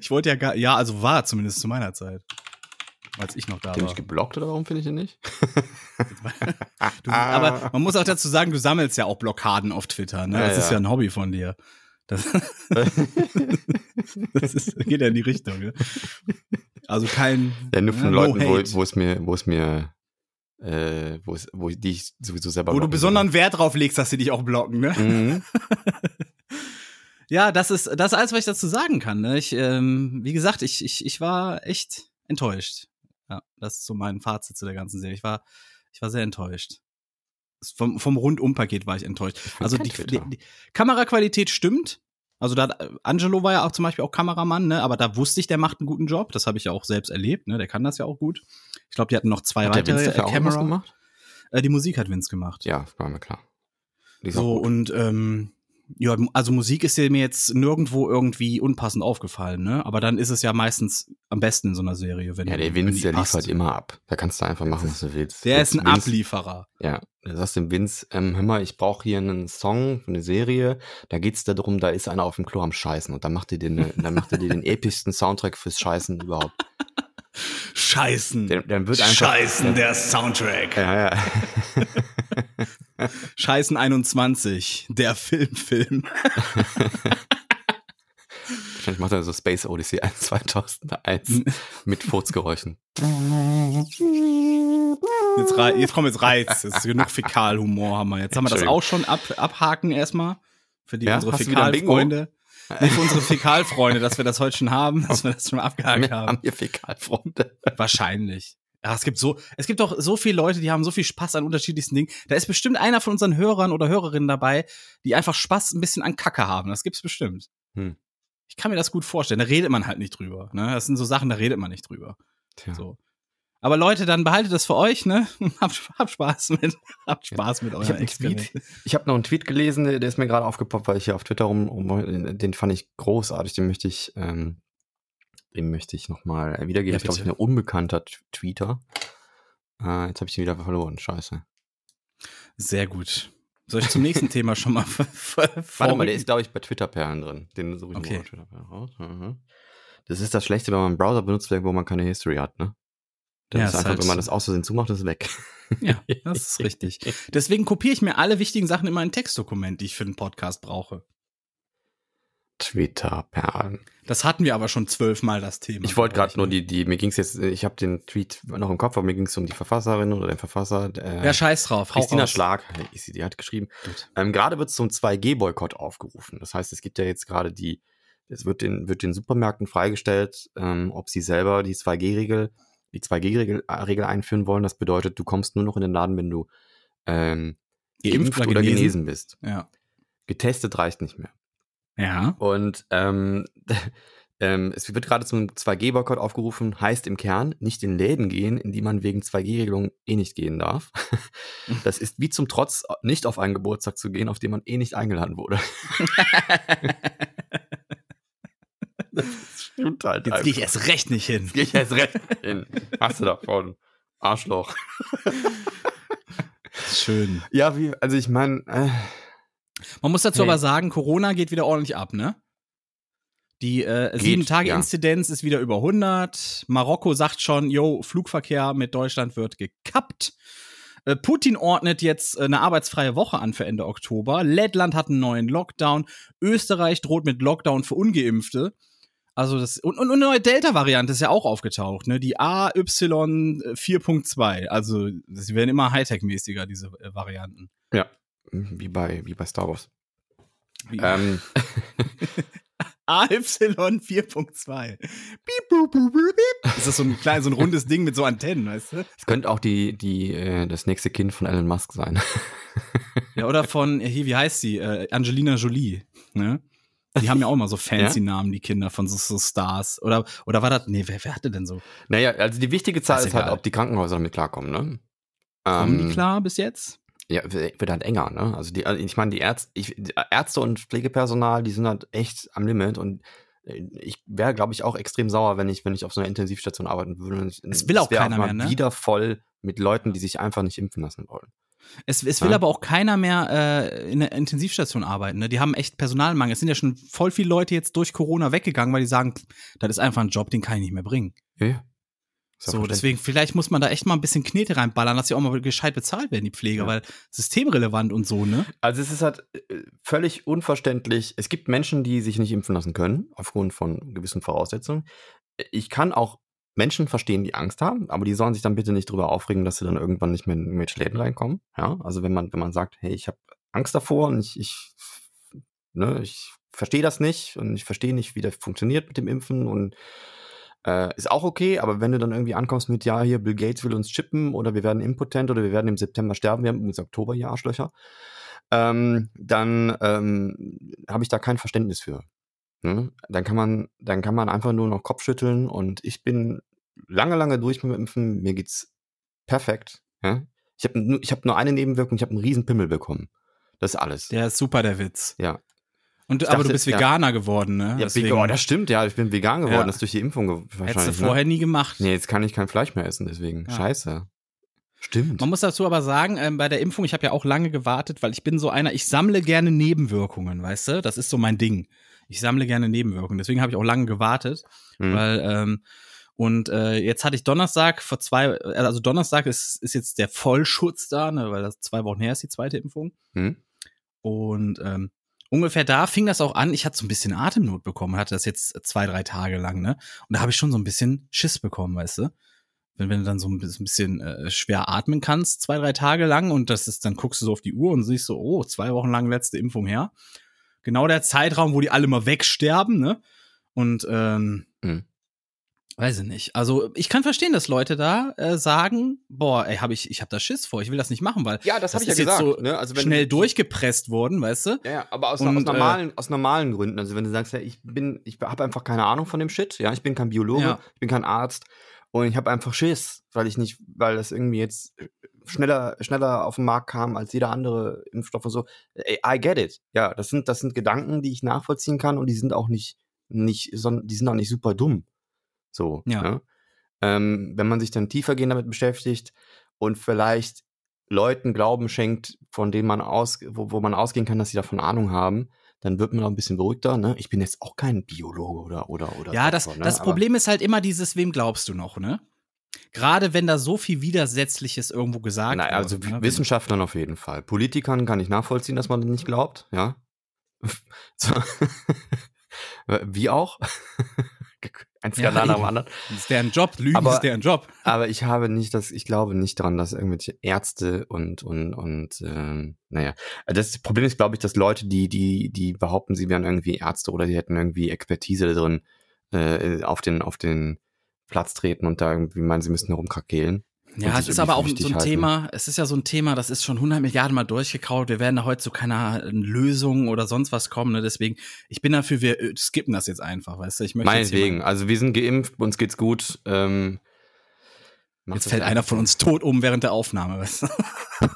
ich wollte ja gar, ja, also war zumindest zu meiner Zeit. Als ich noch da Den war. nicht geblockt oder warum finde ich den nicht? Du, aber man muss auch dazu sagen, du sammelst ja auch Blockaden auf Twitter, ne? Ja, Das ist ja. ja ein Hobby von dir. Das, das ist, geht ja in die Richtung, ne? Also kein. Ja, nur von Leuten, wo, wo es mir, wo es mir, äh, wo es, wo die ich sowieso selber wo du besonderen Wert drauf legst, dass sie dich auch blocken, ne? Mhm. Ja, das ist das ist alles, was ich dazu sagen kann. Ne? Ich, ähm, wie gesagt, ich, ich, ich war echt enttäuscht. Ja, das ist so mein Fazit zu der ganzen Serie. Ich war, ich war sehr enttäuscht. Vom, vom Rundum-Paket war ich enttäuscht. Also kein die, die, die Kameraqualität stimmt. Also da Angelo war ja auch zum Beispiel auch Kameramann, ne? Aber da wusste ich, der macht einen guten Job. Das habe ich ja auch selbst erlebt, ne? Der kann das ja auch gut. Ich glaube, die hatten noch zwei Hat der weitere Vince äh, dafür auch was Kamera. gemacht? Äh, die Musik hat Vince gemacht. Ja, war mir klar. So, und ähm, ja, also Musik ist dir mir jetzt nirgendwo irgendwie unpassend aufgefallen, ne? Aber dann ist es ja meistens am besten in so einer Serie, wenn ja, der Vince, der passt. liefert immer ab. Da kannst du einfach machen, was du willst. Der ist ein Vince, Ablieferer. Ja, da sagst du dem Vince, ähm, hör mal, ich brauche hier einen Song für eine Serie. Da geht's darum, da ist einer auf dem Klo am Scheißen und dann macht dir, dann macht er dir den epischsten Soundtrack fürs Scheißen überhaupt. Scheißen. Der, dann wird einfach. Scheißen, der Soundtrack. Ja, ja. Scheißen 21, der Filmfilm. Wahrscheinlich macht er so Space Odyssey 1 2001 mit Furzgeräuschen. Jetzt, rei- jetzt komm, jetzt reizt. Jetzt ist genug Fäkalhumor haben wir. Jetzt haben wir das auch schon ab, abhaken erstmal. Für die Ja? unsere? Fäkalfreunde. Für unsere Fäkalfreunde, dass wir das heute schon haben, dass wir das schon abgehakt Wir haben. haben hier Fäkalfreunde. Wahrscheinlich. Ja, es gibt so, es gibt auch so viele Leute, die haben so viel Spaß an unterschiedlichsten Dingen. Da ist bestimmt einer von unseren Hörern oder Hörerinnen dabei, die einfach Spaß ein bisschen an Kacke haben. Das gibt's bestimmt. Hm. Ich kann mir das gut vorstellen. Da redet man halt nicht drüber. Ne? Das sind so Sachen, da redet man nicht drüber. Tja. So. Aber Leute, dann behaltet das für euch, ne? Habt, habt Spaß mit, habt Spaß mit Ich Tweet, Experimenten. ich habe noch einen Tweet gelesen, der ist mir gerade aufgepoppt, weil ich hier auf Twitter rum, rum den fand ich großartig, den möchte ich, ähm, den möchte ich nochmal wiedergeben. Ja, ich glaube, bitte. ein unbekannter Tweeter. Äh, jetzt habe ich den wieder verloren, scheiße. Sehr gut. Soll ich zum nächsten Thema schon mal Warte mal, der ist, glaube ich, bei Twitter-Perlen drin. Den suche ich Okay. mal bei Twitter-Perlen raus. Mhm. Das ist das Schlechte, wenn man einen Browser benutzt, wo man keine History hat, ne? Das Ja, ist einfach, halt wenn man so. das aus Versehen zumacht, ist es weg. Ja, das ist richtig. Deswegen kopiere ich mir alle wichtigen Sachen immer in Textdokument, die ich für den Podcast brauche. Twitter-Perlen. Das hatten wir aber schon zwölfmal das Thema. Ich wollte gerade nur ne? die, die, mir ging's jetzt, ich habe den Tweet noch im Kopf, aber mir ging's um die Verfasserin oder den Verfasser. Äh, Ja, scheiß drauf. Christina. Schlag, die hat geschrieben. Ähm, gerade wird zum 2G-Boykott aufgerufen. Das heißt, es gibt ja jetzt gerade die Es wird den, wird den Supermärkten freigestellt, ähm, ob sie selber die 2G-Regel, die 2G-Regel Regel einführen wollen. Das bedeutet, du kommst nur noch in den Laden, wenn du ähm, geimpft oder, genesen? genesen bist. Ja. Getestet reicht nicht mehr. Ja. Und ähm, ähm, es wird gerade zum 2G-Boykott aufgerufen, heißt im Kern nicht in Läden gehen, in die man wegen 2G-Regelung eh nicht gehen darf. Das ist wie zum Trotz, nicht auf einen Geburtstag zu gehen, auf den man eh nicht eingeladen wurde. das stimmt halt. Jetzt gehe ich erst recht nicht hin. Jetzt gehe ich erst recht hin. Hast du davon. Arschloch. Schön. Ja, wie, also ich meine. Äh, man muss dazu hey. aber sagen, Corona geht wieder ordentlich ab, ne? Die äh, Sieben-Tage-Inzidenz ja. ist wieder über 100. Marokko sagt schon, yo, Flugverkehr mit Deutschland wird gekappt. Äh, Putin ordnet jetzt äh, eine arbeitsfreie Woche an für Ende Oktober. Lettland hat einen neuen Lockdown. Österreich droht mit Lockdown für Ungeimpfte. Also das und, und eine neue Delta-Variante ist ja auch aufgetaucht, ne? Die AY 4.2. Also sie werden immer Hightech-mäßiger diese äh, Varianten. Ja, wie bei wie bei Star Wars. Ähm. AY 4.2. Ist das so ein kleines, so ein rundes Ding mit so Antennen, weißt du? Es könnte auch die, die, äh, das nächste Kind von Elon Musk sein. ja, oder von, hier, wie heißt sie? Äh, Angelina Jolie, ne? Die haben ja auch immer so fancy? Namen, die Kinder von so, so, Stars. Oder, oder war das, nee, wer, wer hatte denn so? Naja, also die wichtige Zahl ist, ist halt, ob die Krankenhäuser damit klarkommen, ne? Kommen ähm, die klar bis jetzt? Ja, wird halt enger, ne? Also die, also ich meine, die Ärzte, ich, Ärzte und Pflegepersonal, die sind halt echt am Limit und äh, ich wäre, glaube ich, auch extrem sauer, wenn ich, wenn ich auf so einer Intensivstation arbeiten würde. Es will auch keiner auch mehr, ne? Wieder voll mit Leuten, die sich einfach nicht impfen lassen wollen. Es, es will ja? aber auch keiner mehr äh, in der Intensivstation arbeiten. Ne? Die haben echt Personalmangel. Es sind ja schon voll viele Leute jetzt durch Corona weggegangen, weil die sagen, das ist einfach ein Job, den kann ich nicht mehr bringen. Ja. So, deswegen, vielleicht muss man da echt mal ein bisschen Knete reinballern, dass sie auch mal gescheit bezahlt werden, die Pfleger, ja. weil systemrelevant und so, ne? Also es ist halt äh, völlig unverständlich. Es gibt Menschen, die sich nicht impfen lassen können, aufgrund von gewissen Voraussetzungen. Ich kann auch Menschen verstehen, die Angst haben, aber die sollen sich dann bitte nicht drüber aufregen, dass sie dann irgendwann nicht mehr in irgendwelche Läden reinkommen. Ja, also wenn man, wenn man sagt, hey, ich habe Angst davor und ich, ich, ne, ich verstehe das nicht und ich verstehe nicht, wie das funktioniert mit dem Impfen und äh, ist auch okay, aber wenn du dann irgendwie ankommst mit, ja, hier, Bill Gates will uns chippen oder wir werden impotent oder wir werden im September sterben, wir haben übrigens Oktober hier Arschlöcher, ähm, dann ähm, habe ich da kein Verständnis für. Ne? Dann kann man, dann kann man einfach nur noch Kopf schütteln und ich bin lange, lange durch mit dem Impfen, mir geht's perfekt. Ja? Ich habe ich hab nur eine Nebenwirkung, ich habe einen riesen Pimmel bekommen. Das ist alles. Der ist super, der Witz. Ja. Und, dachte, aber du bist Veganer ja, geworden, ne? Ja, Deswegen, oh, das stimmt, ja, ich bin vegan geworden, ja. das ist durch die Impfung wahrscheinlich. Hättest du ne? vorher nie gemacht. Nee, jetzt kann ich kein Fleisch mehr essen, deswegen. Ja. Scheiße. Stimmt. Man muss dazu aber sagen, ähm, bei der Impfung, ich habe ja auch lange gewartet, weil ich bin so einer, ich sammle gerne Nebenwirkungen, weißt du? Das ist so mein Ding. Ich sammle gerne Nebenwirkungen. Deswegen habe ich auch lange gewartet, mhm. weil ähm, und äh, jetzt hatte ich Donnerstag vor zwei, also Donnerstag ist, ist jetzt der Vollschutz da, ne, weil das zwei Wochen her ist die zweite Impfung. Mhm. Und ähm, ungefähr da fing das auch an. Ich hatte so ein bisschen Atemnot bekommen, hatte das jetzt zwei, drei Tage lang, ne? Und da habe ich schon so ein bisschen Schiss bekommen, weißt du? Wenn, wenn du dann so ein bisschen äh, schwer atmen kannst, zwei, drei Tage lang und das ist, dann guckst du so auf die Uhr und siehst so, oh, zwei Wochen lang letzte Impfung her. Genau der Zeitraum, wo die alle mal wegsterben, ne? Und ähm, mhm. Weiß ich nicht. Also ich kann verstehen, dass Leute da äh, sagen, boah, ey, hab ich, ich hab da Schiss vor, ich will das nicht machen, weil ja, das, das habe ich ja gesagt. So ne? also schnell durchgepresst worden, weißt du? Ja, aber aus, Und, aus, normalen, äh, aus normalen Gründen. Also wenn du sagst, ja, ich bin, ich habe einfach keine Ahnung von dem Shit, ja, ich bin kein Biologe, ja. ich bin kein Arzt und ich habe einfach Schiss, weil ich nicht, weil das irgendwie jetzt schneller, schneller auf den Markt kam als jeder andere Impfstoff und so. I get it. Ja, das sind, das sind Gedanken, die ich nachvollziehen kann und die sind auch nicht, nicht, sondern die sind auch nicht super dumm. So. Ja. Ne? Ähm, wenn man sich dann tiefergehend damit beschäftigt und vielleicht Leuten Glauben schenkt, von denen man aus, wo, wo man ausgehen kann, dass sie davon Ahnung haben, dann wird man auch ein bisschen beruhigter. Ne? Ich bin jetzt auch kein Biologe oder oder oder. Ja, das, ne? das Problem ist halt immer dieses, wem glaubst du noch, ne? Gerade wenn da so viel Widersetzliches irgendwo gesagt wird. Also ne? Wissenschaftlern auf jeden Fall. Politikern kann ich nachvollziehen, dass man nicht glaubt, ja. Wie auch. ein Skandal dem eben. anderen. Das ist deren Job. Lügen Aber- ist deren Job. Aber ich habe nicht das, ich glaube nicht daran, dass irgendwelche Ärzte und und und ähm, naja, das Problem ist, glaube ich, dass Leute, die die die behaupten, sie wären irgendwie Ärzte oder sie hätten irgendwie Expertise drin, äh, auf den auf den Platz treten und da irgendwie meinen, sie müssten herumkrakehlen. Ja, es ist aber auch so ein halten. Thema, es ist ja so ein Thema, das ist schon 100 Milliarden Mal durchgekaut. Wir werden da heute zu keiner Lösung oder sonst was kommen. Ne? Deswegen, ich bin dafür, wir äh, skippen das jetzt einfach, weißt du? Ich möchte Meinetwegen. Also wir sind geimpft, uns geht's gut. Ähm, jetzt fällt einer von uns tot um während der Aufnahme, weißt du?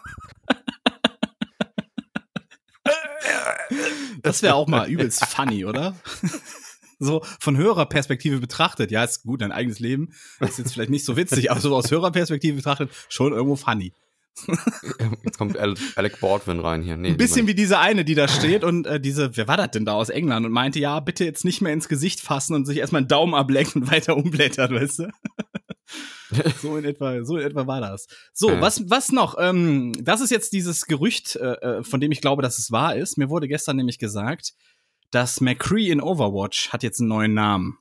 Das wäre auch mal übelst funny, oder? So von Hörerperspektive betrachtet, ja, ist gut, dein eigenes Leben ist jetzt vielleicht nicht so witzig, aber so aus Hörerperspektive betrachtet schon irgendwo funny. Jetzt kommt Alec, Baldwin rein hier. Nee, Ein bisschen wie diese eine, die da steht und äh, diese, wer war das denn da aus England und meinte, ja, bitte jetzt nicht mehr ins Gesicht fassen und sich erstmal einen Daumen ablecken und weiter umblättern, weißt du? so in etwa, so in etwa war das. So, Ja. was, was noch? Ähm, das ist jetzt dieses Gerücht, äh, äh, von dem ich glaube, dass es wahr ist. Mir wurde gestern nämlich gesagt, dass McCree in Overwatch hat jetzt einen neuen Namen.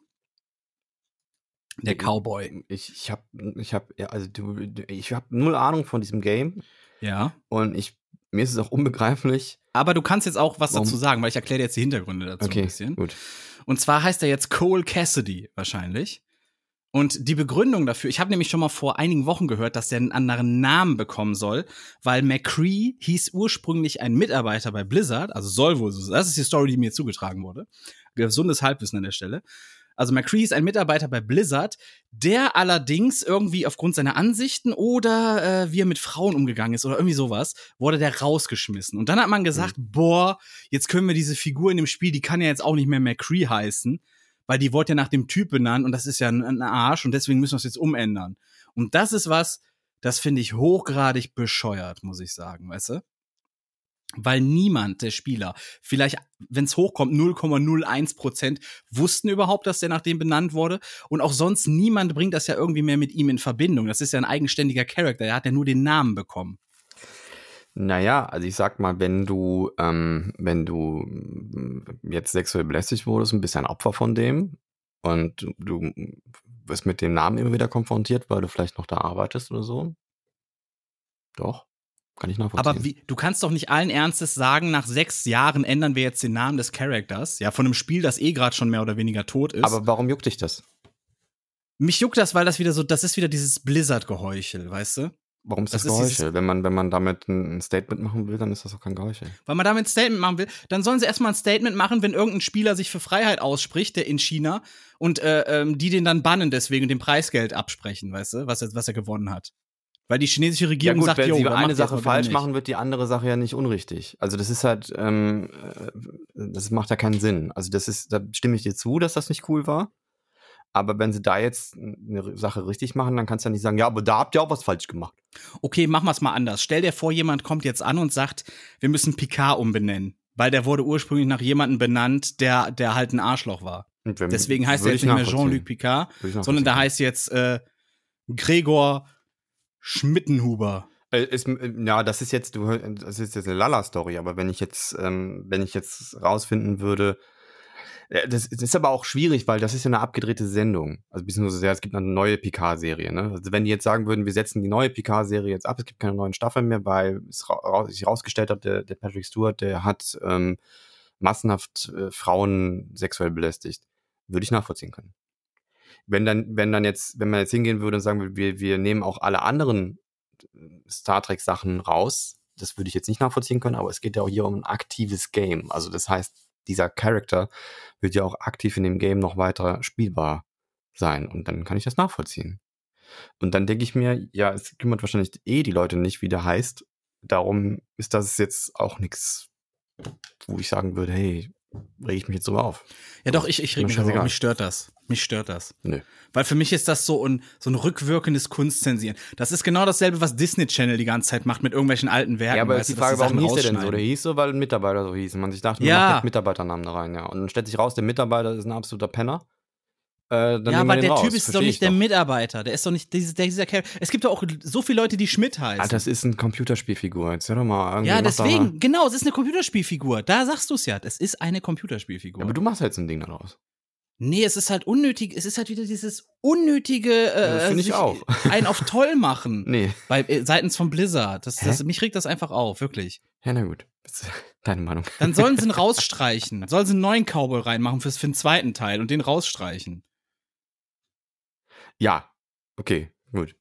Der Cowboy. Ich, ich habe, ich hab, ja, also du, ich habe null Ahnung von diesem Game Ja. und ich, mir ist es auch unbegreiflich. Aber du kannst jetzt auch was Warum? dazu sagen, weil ich erkläre dir jetzt die Hintergründe dazu ein Okay, bisschen. gut. Und zwar heißt er jetzt Cole Cassidy wahrscheinlich. Und die Begründung dafür, ich habe nämlich schon mal vor einigen Wochen gehört, dass der einen anderen Namen bekommen soll, weil McCree hieß ursprünglich ein Mitarbeiter bei Blizzard, also soll wohl so, sein. das ist die Story, die mir zugetragen wurde. Gesundes Halbwissen an der Stelle. Also McCree ist ein Mitarbeiter bei Blizzard, der allerdings irgendwie aufgrund seiner Ansichten oder äh, wie er mit Frauen umgegangen ist oder irgendwie sowas, wurde der rausgeschmissen. Und dann hat man gesagt, boah, jetzt können wir diese Figur in dem Spiel, die kann ja jetzt auch nicht mehr McCree heißen, weil die wurde ja nach dem Typ benannt und das ist ja ein, ein Arsch und deswegen müssen wir es jetzt umändern. Und das ist was, das finde ich hochgradig bescheuert, muss ich sagen, weißt du? Weil niemand der Spieler, vielleicht, wenn es hochkommt, 0,01 Prozent, wussten überhaupt, dass der nach dem benannt wurde. Und auch sonst niemand bringt das ja irgendwie mehr mit ihm in Verbindung. Das ist ja ein eigenständiger Charakter, der hat ja nur den Namen bekommen. Naja, also ich sag mal, wenn du, ähm, wenn du jetzt sexuell belästigt wurdest und bist ein Opfer von dem und du, du wirst mit dem Namen immer wieder konfrontiert, weil du vielleicht noch da arbeitest oder so. Doch, kann ich nachvollziehen. Aber wie, du kannst doch nicht allen Ernstes sagen, nach sechs Jahren ändern wir jetzt den Namen des Charakters, ja, von einem Spiel, das eh gerade schon mehr oder weniger tot ist. Aber warum juckt dich das? mich juckt das, weil das wieder so, das ist wieder dieses Blizzard-Geheuchel, weißt du? Warum ist das, Das Geheuchel? Wenn man, wenn man damit ein Statement machen will, dann ist das auch kein Geheuchel. Weil man damit ein Statement machen will, dann sollen sie erstmal ein Statement machen, wenn irgendein Spieler sich für Freiheit ausspricht, der in China, und äh, ähm, die den dann bannen deswegen dem Preisgeld absprechen, weißt du, was er, was er gewonnen hat. Weil die chinesische Regierung sagt, wenn sie eine Sache falsch machen, wird die andere Sache ja nicht unrichtig. Also das ist halt, ähm, äh, das macht ja keinen Sinn. Also das ist, da stimme ich dir zu, dass das nicht cool war. Aber wenn sie da jetzt eine Sache richtig machen, dann kannst du ja nicht sagen, ja, aber da habt ihr auch was falsch gemacht. Okay, machen wir es mal anders. Stell dir vor, jemand kommt jetzt an und sagt, wir müssen Picard umbenennen. Weil der wurde ursprünglich nach jemandem benannt, der, der halt ein Arschloch war. Deswegen heißt er jetzt ich nicht mehr. Jean-Luc Picard, sondern der heißt jetzt äh, Gregor Schmittenhuber. Äh, Ist, äh, ja, das ist jetzt, das ist jetzt eine Lala-Story, aber wenn ich jetzt, ähm, wenn ich jetzt rausfinden würde, das, das ist aber auch schwierig, weil das ist ja eine abgedrehte Sendung. Also beziehungsweise ja, es gibt eine neue Picard-Serie. Ne? Also wenn die jetzt sagen würden, wir setzen die neue Picard-Serie jetzt ab, es gibt keine neuen Staffeln mehr, weil es ra raus, sich rausgestellt hat, der, der Patrick Stewart, der hat ähm, massenhaft äh, Frauen sexuell belästigt, würde ich nachvollziehen können. Wenn dann, wenn dann jetzt, wenn man jetzt hingehen würde und sagen würde, wir, wir nehmen auch alle anderen Star Trek Sachen raus. Das würde ich jetzt nicht nachvollziehen können, aber es geht ja auch hier um ein aktives Game. Also das heißt, dieser Charakter wird ja auch aktiv in dem Game noch weiter spielbar sein und dann kann ich das nachvollziehen. Und dann denke ich mir, ja, es kümmert wahrscheinlich eh die Leute nicht, wie der heißt. Darum ist das jetzt auch nichts, wo ich sagen würde, hey, reg ich mich jetzt drüber auf. Ja, doch, ich, ich reg mich darüber. scheißegal. Mich stört das. Mich stört das. Nö. Weil für mich ist das so ein, so ein rückwirkendes Kunstzensieren. Das ist genau dasselbe, was Disney Channel die ganze Zeit macht mit irgendwelchen alten Werken. Ja, aber ist die Frage, warum hieß der denn so? Der hieß so, weil ein Mitarbeiter so hieß. Und man sich dachte, man Ja. macht Mitarbeiternamen da rein, ja. Und dann stellt sich raus, der Mitarbeiter ist ein absoluter Penner. Äh, Ja, aber der raus. Typ ist doch Versteh nicht ich der Mitarbeiter. Der ist doch nicht dieser, dieser Charakter. Es gibt doch auch so viele Leute, die Schmidt heißen. Alter, das ist ein Computerspielfigur. Jetzt hör doch mal. ja, doch Mal. deswegen, genau, es ist eine Computerspielfigur. Da sagst du es ja. Es ist eine Computerspielfigur. Ja, aber du machst jetzt ein Ding daraus. Nee, es ist halt unnötig, es ist halt wieder dieses unnötige äh, Finde ich auch. ein auf toll machen. Nee. Bei, äh, seitens von Blizzard. Das, das, mich regt das einfach auf, wirklich. Ja, na gut. Deine Meinung. Dann sollen sie ihn rausstreichen. Sollen sie einen neuen Cowboy reinmachen fürs, für den zweiten Teil und den rausstreichen. Ja, okay, gut.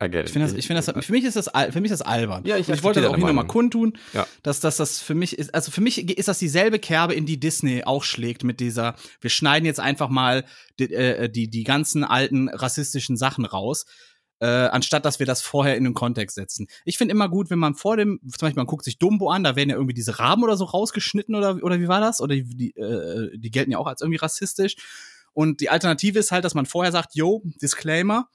I get it. Ich finde das, ich finde das, für mich ist das, für mich ist das albern. Ja, ich ich wollte das auch hier nochmal kundtun, Ja. dass, dass das für mich ist, also für mich ist das dieselbe Kerbe, in die Disney auch schlägt mit dieser, wir schneiden jetzt einfach mal die, äh, die, die ganzen alten rassistischen Sachen raus. Äh, anstatt dass wir das vorher in den Kontext setzen. Ich finde immer gut, wenn man vor dem, zum Beispiel man guckt sich Dumbo an, da werden ja irgendwie diese Raben oder so rausgeschnitten oder, oder wie war das? Oder die, die, äh, die gelten ja auch als irgendwie rassistisch. Und die Alternative ist halt, dass man vorher sagt, yo, Disclaimer,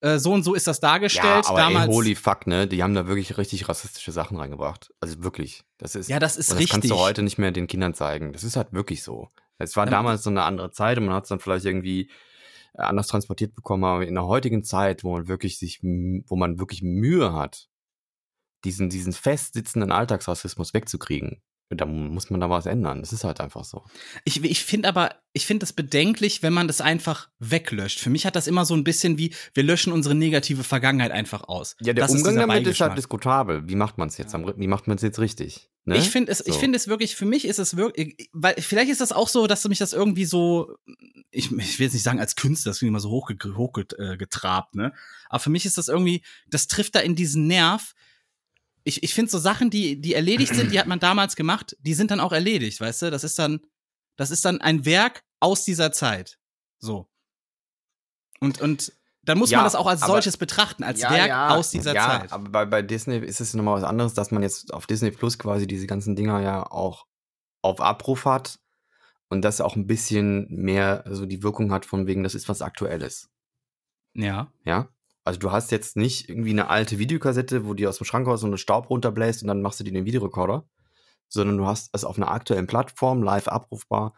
äh, so und so ist das dargestellt. ja, aber Damals, ey, holy fuck, ne? Die haben da wirklich richtig rassistische Sachen reingebracht. Also wirklich. Das ist, ja, das ist und das richtig. kannst du heute nicht mehr den Kindern zeigen. Das ist halt wirklich so. Es war Ja. damals so eine andere Zeit und man hat es dann vielleicht irgendwie äh, anders transportiert bekommen, aber in der heutigen Zeit, wo man wirklich sich, wo man wirklich Mühe hat, diesen, diesen festsitzenden Alltagsrassismus wegzukriegen, da muss man da was ändern. Das ist halt einfach so. Ich, ich finde aber, ich finde das bedenklich, wenn man das einfach weglöscht. Für mich hat das immer so ein bisschen wie, wir löschen unsere negative Vergangenheit einfach aus. Ja, der das ist Umgang dieser damit ist halt diskutabel. Wie macht man es jetzt? am- Wie macht man es jetzt richtig? Ne? Ich finde es, ich So. finde es wirklich, für mich ist es wirklich, weil vielleicht ist das auch so, dass mich das irgendwie so, ich, ich will jetzt nicht sagen als Künstler, das klingt immer so hochgetrabt, hochget, äh, ne? Aber für mich ist das irgendwie, das trifft da in diesen Nerv. Ich, ich finde so Sachen, die, die erledigt sind, die hat man damals gemacht, die sind dann auch erledigt, weißt du? Das ist dann, das ist dann ein Werk aus dieser Zeit. So. Und, und dann muss Ja, man das auch als aber- solches betrachten, als Werk aus dieser ja, Zeit. aber bei, bei Disney ist es nochmal was anderes, dass man jetzt auf Disney Plus quasi diese ganzen Dinger ja auch auf Abruf hat und das auch ein bisschen mehr so die Wirkung hat von wegen, das ist was Aktuelles. Ja. Ja? Also du hast jetzt nicht irgendwie eine alte Videokassette, wo die aus dem Schrank aus so eine Staub runterbläst und dann machst du die in den Videorekorder, sondern du hast es auf einer aktuellen Plattform live abrufbar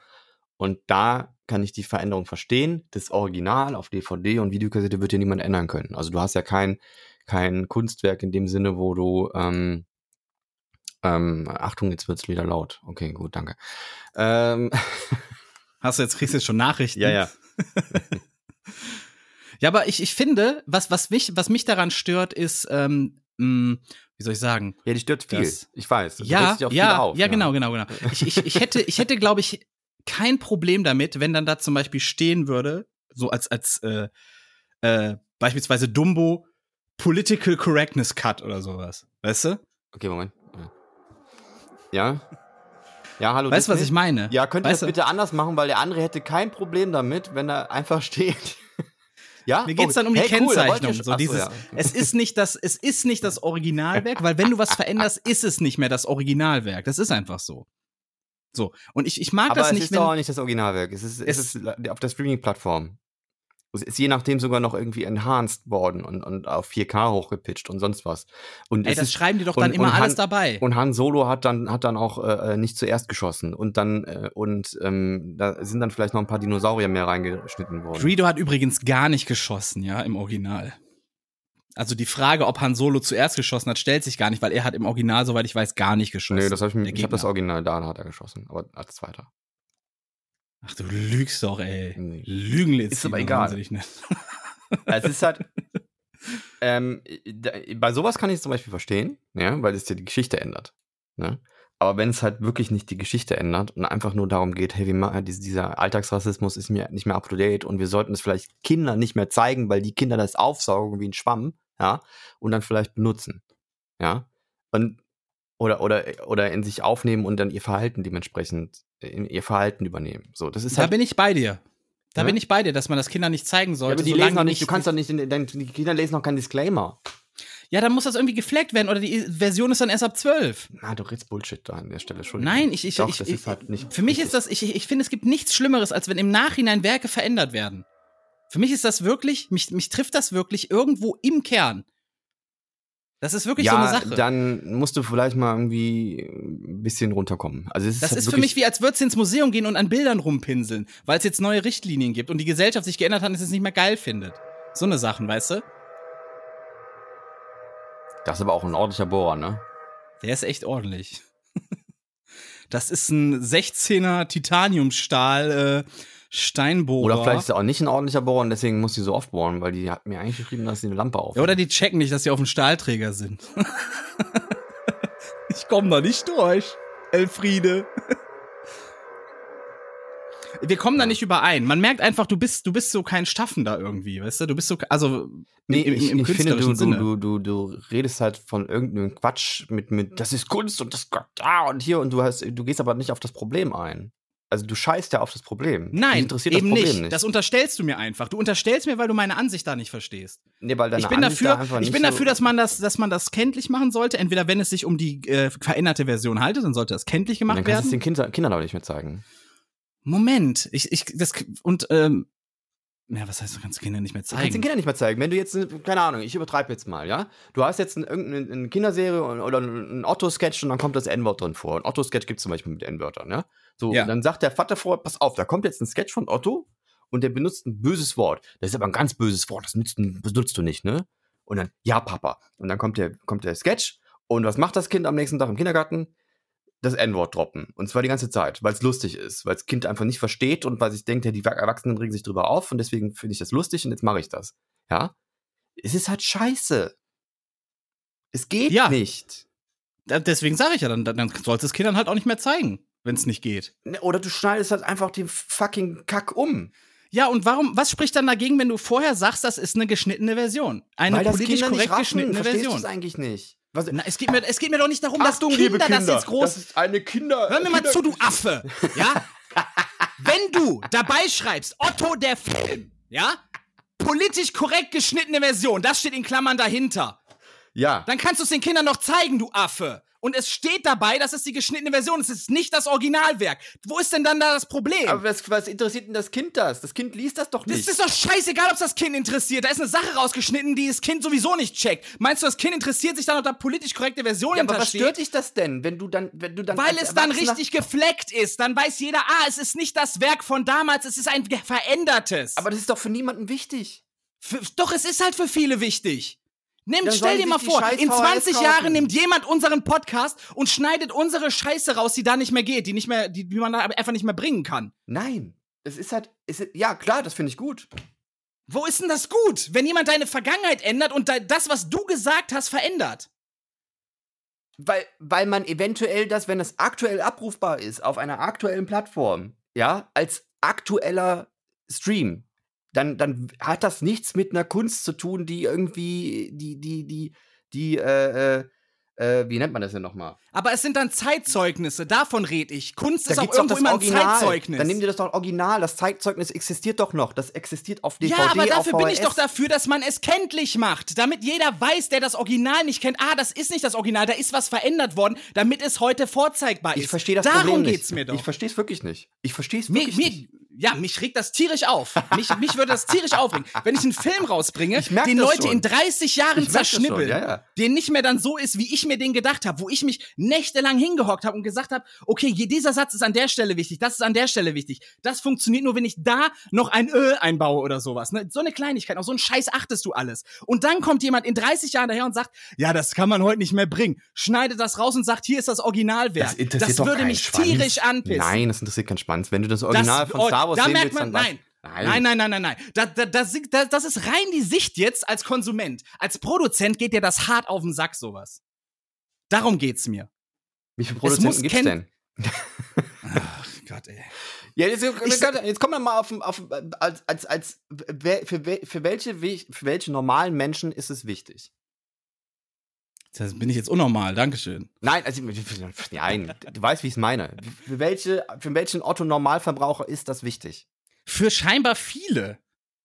und da kann ich die Veränderung verstehen. Das Original auf DVD und Videokassette wird dir niemand ändern können. Also du hast ja kein, kein Kunstwerk in dem Sinne, wo du ähm, ähm, Achtung, jetzt wird's wieder laut. Okay, gut, danke. Ähm, Hast du jetzt, kriegst du jetzt schon Nachrichten? ja, ja. Ja, aber ich, ich finde, was, was, mich, was mich daran stört, ist, ähm, mh, wie soll ich sagen? Ja, die stört viel. Das- ich weiß. Ja, viel ja, auf, ja, genau, genau, genau. Ich, ich, ich hätte, ich hätte, glaube ich, kein Problem damit, wenn dann da zum Beispiel stehen würde, so als, als äh, äh, beispielsweise Dumbo Political Correctness Cut oder sowas. Weißt du? Okay, Moment. Ja? Ja, hallo. Weißt du, was ich meine? Ja, könnt ihr Weißt das bitte anders machen, weil der andere hätte kein Problem damit, wenn er einfach steht. Ja? Mir geht's Oh, dann um die hey, cool, Kennzeichnung. ihr- so dieses, ja. es ist nicht das, es ist nicht das Originalwerk, weil wenn du was veränderst, ist es nicht mehr das Originalwerk. Das ist einfach so. So. Und ich, ich mag Aber das es nicht, ist wenn. doch auch nicht das Originalwerk. Es ist, es Es- ist auf der Streaming-Plattform. Es ist je nachdem sogar noch irgendwie enhanced worden und, und auf 4K hochgepitcht und sonst was. Und Ey, es das ist, schreiben die doch und- dann immer und Han- alles dabei. Und Han Solo hat dann, hat dann auch äh, nicht zuerst geschossen. Und dann, äh, und ähm, da sind dann vielleicht noch ein paar Dinosaurier mehr reingeschnitten worden. Greedo hat übrigens gar nicht geschossen, ja, im Original. Also die Frage, ob Han Solo zuerst geschossen hat, stellt sich gar nicht, weil er hat im Original, soweit ich weiß, gar nicht geschossen. Nee, das hab ich ich habe das. Original, da hat er geschossen, aber als zweiter. Ach, du lügst doch, ey. Nee. Lügenlitz. Ist aber egal. nennt. Es ist halt, ähm, da, bei sowas kann ich es zum Beispiel verstehen, ja, weil es ja die Geschichte ändert. Ne? Aber wenn es halt wirklich nicht die Geschichte ändert und einfach nur darum geht, hey, wir dies- dieser Alltagsrassismus ist mir nicht mehr up to date und wir sollten es vielleicht Kindern nicht mehr zeigen, weil die Kinder das aufsaugen wie ein Schwamm, ja, und dann vielleicht benutzen, ja, und oder oder oder in sich aufnehmen und dann ihr Verhalten dementsprechend in ihr Verhalten übernehmen. So, das ist Da halt bin ich bei dir. Da Ne? bin ich bei dir, dass man das Kindern nicht zeigen ja, sollte. aber die lesen noch nicht, du kannst doch nicht, die Kinder lesen noch keinen Disclaimer. Ja, dann muss das irgendwie gefleckt werden oder die Version ist dann erst ab 12. Na, du redest Bullshit da an der Stelle. Entschuldigung. Nein, ich, ich, Doch, ich, das ich ist halt nicht. Für mich ist das, ich, ich ich finde, es gibt nichts Schlimmeres, als wenn im Nachhinein Werke verändert werden. Für mich ist das wirklich, mich, mich trifft das wirklich irgendwo im Kern. Das ist wirklich ja, so eine Sache. dann musst du vielleicht mal irgendwie ein bisschen runterkommen. Also es ist das halt ist für mich wie, als würdest du ins Museum gehen und an Bildern rumpinseln, weil es jetzt neue Richtlinien gibt und die Gesellschaft sich geändert hat und es nicht mehr geil findet. So eine Sachen, weißt du? Das ist aber auch ein ordentlicher Bohrer, ne? Der ist echt ordentlich. Das ist ein 16er Titaniumstahl äh, Steinbohrer. Oder vielleicht ist er auch nicht ein ordentlicher Bohrer und deswegen muss sie so oft bohren, weil die hat mir eigentlich geschrieben, dass sie eine Lampe auf. Ja, oder die checken nicht, dass sie auf dem Stahlträger sind. ich komme da nicht durch, Elfriede. Wir kommen da nicht überein. Man merkt einfach, du bist, du bist so kein Staffender irgendwie, weißt du? Du bist so, also Nee, im, ich, im ich finde, du, Sinne. du, du, du, redest halt von irgendeinem Quatsch mit, mit, das ist Kunst und das da und hier und du hast, du gehst aber nicht auf das Problem ein. Also du scheißt ja auf das Problem. Dich Nein, interessiert eben das Problem nicht. nicht. Das unterstellst du mir einfach. Du unterstellst mir, weil du meine Ansicht da nicht verstehst. nee, weil deine Ich bin Ansicht dafür, da einfach ich nicht bin so- dafür, dass man das, dass man das kenntlich machen sollte. Entweder wenn es sich um die äh, veränderte Version handelt, dann sollte das kenntlich dann gemacht kannst du es werden. den Kinder, Kindern aber nicht mehr zeigen. Moment, ich, ich, das und ähm, ja, was heißt, du kannst Kinder nicht mehr Du kannst den zeigen? Kindern nicht mehr zeigen. Wenn du jetzt, keine Ahnung, ich übertreibe jetzt mal, ja? Du hast jetzt ein- irgendeine eine Kinderserie oder einen Otto-Sketch und dann kommt das N-Wort drin vor. Ein Otto-Sketch gibt es zum Beispiel mit N-Wörtern, ja? So, Ja. und dann sagt der Vater vor, pass auf, da kommt jetzt ein Sketch von Otto und der benutzt ein böses Wort. Das ist aber ein ganz böses Wort, das nutzt, benutzt du nicht, ne? Und dann, ja, Papa. Und dann kommt der, kommt der Sketch und was macht das Kind am nächsten Tag im Kindergarten? Das N-Wort droppen. Und zwar die ganze Zeit, weil es lustig ist, weil das Kind einfach nicht versteht und weil sich denkt, ja, die Erwachsenen regen sich drüber auf und deswegen finde ich das lustig und jetzt mache ich das. Ja? Es ist halt scheiße. Es geht Ja. nicht. Deswegen sage ich ja, dann, dann sollst du es Kindern halt auch nicht mehr zeigen, wenn es nicht geht. Ne, Oder du schneidest halt einfach den fucking Kack um. Ja, und warum, was spricht dann dagegen, wenn du vorher sagst, das ist eine geschnittene Version? Eine weil das politisch korrekt raffen. geschnittene Version. es eigentlich nicht? Was, Na, es geht mir, es geht mir doch nicht darum, dass Kinder, das jetzt groß. Das ist eine Kinder. Hör mir mal Kinder zu, du Affe. Ja? Wenn du dabei schreibst, Otto der Film, ja? Politisch korrekt geschnittene Version, das steht in Klammern dahinter. Ja. Dann kannst du es den Kindern noch zeigen, du Affe. Und es steht dabei, dass es die geschnittene Version ist. Es ist nicht das Originalwerk. Wo ist denn dann da das Problem? Aber was, was interessiert denn das Kind das? Das Kind liest das doch das nicht. ist doch scheißegal, ob es das Kind interessiert. Da ist eine Sache rausgeschnitten, die das Kind sowieso nicht checkt. Meinst du, das Kind interessiert sich dann, ob da politisch korrekte Version ja, aber was stört dich das denn, wenn du dann, wenn du dann Weil es dann richtig gefleckt ist. Dann weiß jeder, ah, es ist nicht das Werk von damals, es ist ein verändertes. Aber das ist doch für niemanden wichtig. Für, doch, es ist halt für viele wichtig. Nimm, Dann stell dir mal vor, in VHS 20 kaufen. Jahren nimmt jemand unseren Podcast und schneidet unsere Scheiße raus, die da nicht mehr geht, die nicht mehr, die, die man da einfach nicht mehr bringen kann. Nein. Es ist halt, es ist, ja klar, das finde ich gut. Wo ist denn das gut, wenn jemand deine Vergangenheit ändert und da, das, was du gesagt hast, verändert? Weil, weil man eventuell das, wenn es aktuell abrufbar ist, auf einer aktuellen Plattform, ja, als aktueller Stream, dann, dann hat das nichts mit einer Kunst zu tun, die irgendwie, die, die, die, die, äh, äh, äh, wie nennt man das denn nochmal? Aber es sind dann Zeitzeugnisse, davon red ich. Kunst ist auch irgendwo immer ein Original. Zeitzeugnis. Dann nimm dir das doch Original. Das Zeitzeugnis existiert doch noch. Das existiert auf DVD, ja, aber dafür bin ich doch dafür, dass man es kenntlich macht. Damit jeder weiß, der das Original nicht kennt, ah, das ist nicht das Original, da ist was verändert worden, damit es heute vorzeigbar ist. Ich verstehe das Darum Problem nicht. geht's mir doch. Ich verstehe es wirklich nicht. Ich verstehe es mir, wirklich mir, nicht. Ja, mich regt das tierisch auf. Mich, mich würde das tierisch aufregen. Wenn ich einen Film rausbringe, den das Leute schon. in 30 Jahren das zerschnippeln, ja, ja. den nicht mehr dann so ist, wie ich mir den gedacht habe, wo ich mich nächtelang hingehockt habe und gesagt habe, okay, dieser Satz ist an der Stelle wichtig, das ist an der Stelle wichtig. Das funktioniert nur, wenn ich da noch ein Ö einbaue oder sowas. Ne? So eine Kleinigkeit, auf so einen Scheiß achtest du alles. Und dann kommt jemand in 30 Jahren daher und sagt, ja, das kann man heute nicht mehr bringen. Schneidet das raus und sagt, hier ist das Originalwerk. Das interessiert doch würde keinen mich Schwanz. tierisch anpissen. Nein, das interessiert keinen Schwanz. Wenn du das Original Das- von oh, Star Wars da sehen merkt man, nein. Nein. Nein, nein, nein, nein, nein. Da, da, das, das, ist rein die Sicht jetzt als Konsument. Als Produzent geht dir das hart auf den Sack, sowas. Darum geht's mir. Wie viele muss Produzenten gibt's denn? Ach Gott, ey. Ja, jetzt, Ich- jetzt kommen wir mal auf, auf als, als, als für, für, welche, we- für welche normalen Menschen ist es wichtig? Das bin ich jetzt unnormal, Dankeschön. Nein, also nein, du weißt, wie ich es meine. Für welche, für welchen Otto Normalverbraucher ist das wichtig? Für scheinbar viele.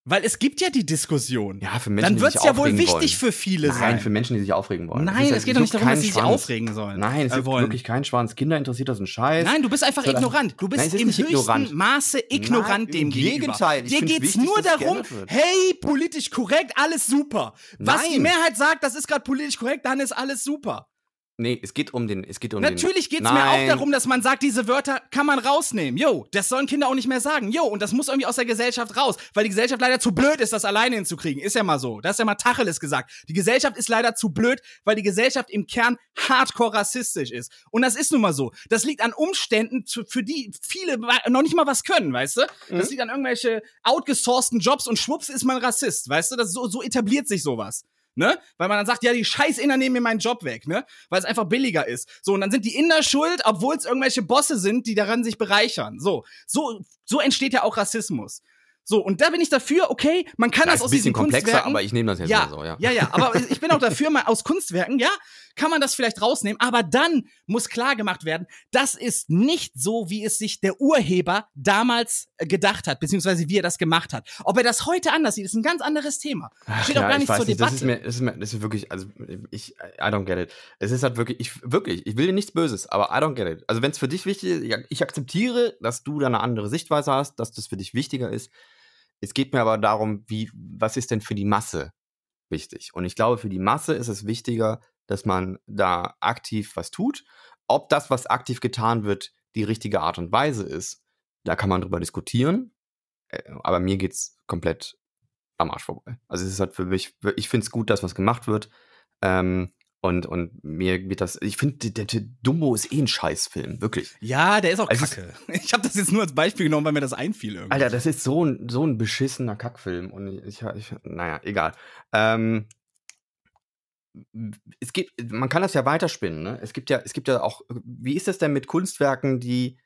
Weil es gibt ja die Diskussion. Ja, für Menschen, Dann wird's sich ja wohl wichtig wollen. für viele Nein, sein. für Menschen, die sich aufregen wollen. Nein, ist- es geht doch nicht darum, dass sie sich aufregen sollen. Nein, es äh, ist wollen. wirklich kein Schwanz. Kinder interessiert das ein Scheiß. Nein, du bist einfach das- ignorant. Du bist Nein, es im höchsten ignorant. Maße ignorant Nein, dem im gegenüber. Gegenteil. Ich Dir geht's wichtig, nur es darum, wird. hey, politisch korrekt, alles super. Was Nein. die Mehrheit sagt, das ist gerade politisch korrekt, dann ist alles super. Nee, es geht um den. Es geht um Natürlich den, geht's mir auch darum, dass man sagt, diese Wörter kann man rausnehmen. Jo, das sollen Kinder auch nicht mehr sagen. Jo, und das muss irgendwie aus der Gesellschaft raus, weil die Gesellschaft leider zu blöd ist, das alleine hinzukriegen. Ist ja mal so. Das ist ja mal Tacheles gesagt. Die Gesellschaft ist leider zu blöd, weil die Gesellschaft im Kern hardcore rassistisch ist. Und das ist nun mal so. Das liegt an Umständen, für die viele noch nicht mal was können, weißt du? Das mhm. liegt an irgendwelche outgesourcten Jobs und schwupps ist man Rassist, weißt du? Das so, so etabliert sich sowas ne? Weil man dann sagt, ja, die scheiß Inder nehmen mir meinen Job weg, ne? Weil es einfach billiger ist. So, und dann sind die Inder schuld, obwohl es irgendwelche Bosse sind, die daran sich bereichern. So, so, so entsteht ja auch Rassismus. So, und da bin ich dafür, okay, man kann das, das aus diesen komplexer, Kunstwerken. aber ich nehme das jetzt ja, mal so, ja. Ja, ja, aber ich bin auch dafür, mal aus Kunstwerken, ja, kann man das vielleicht rausnehmen, aber dann muss klar gemacht werden, das ist nicht so, wie es sich der Urheber damals äh, gedacht hat, beziehungsweise wie er das gemacht hat. Ob er das heute anders sieht, ist ein ganz anderes Thema. Steht ja, auch gar nicht zur nicht, Debatte. Das ist, mir, das, ist mir, das ist wirklich, also ich, I don't get it. Es ist halt wirklich, ich, wirklich, ich will dir nichts Böses, aber I don't get it. Also wenn es für dich wichtig ist, ich akzeptiere, dass du da eine andere Sichtweise hast, dass das für dich wichtiger ist, es geht mir aber darum, wie, was ist denn für die Masse wichtig? Und ich glaube, für die Masse ist es wichtiger, dass man da aktiv was tut. Ob das, was aktiv getan wird, die richtige Art und Weise ist, da kann man drüber diskutieren. Äh, aber mir geht's komplett am Arsch vorbei. Also es ist halt für mich, ich finde es gut, dass was gemacht wird. Ähm, und, und mir wird das, ich finde, der, der, Dumbo ist eh ein Scheißfilm, wirklich. Ja, der ist auch also kacke. Ich habe das jetzt nur als Beispiel genommen, weil mir das einfiel irgendwie. Alter, das ist so ein, so ein beschissener Kackfilm. Und ich, ich naja, egal. Ähm, es gibt, man kann das ja weiterspinnen, ne? Es gibt ja, es gibt ja auch, wie ist das denn mit Kunstwerken, die,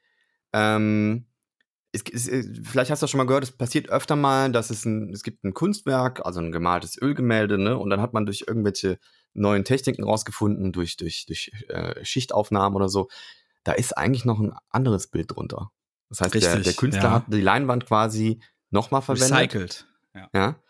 ähm, es, es, vielleicht hast du schon mal gehört, es passiert öfter mal, dass es ein, es gibt ein Kunstwerk, also ein gemaltes Ölgemälde, ne? Und dann hat man durch irgendwelche neuen Techniken rausgefunden, durch, durch, durch äh, Schichtaufnahmen oder so. Da ist eigentlich noch ein anderes Bild drunter. Das heißt, Richtig, der, der, Künstler ja. hat die Leinwand quasi nochmal verwendet. Recycelt. Ja. ja.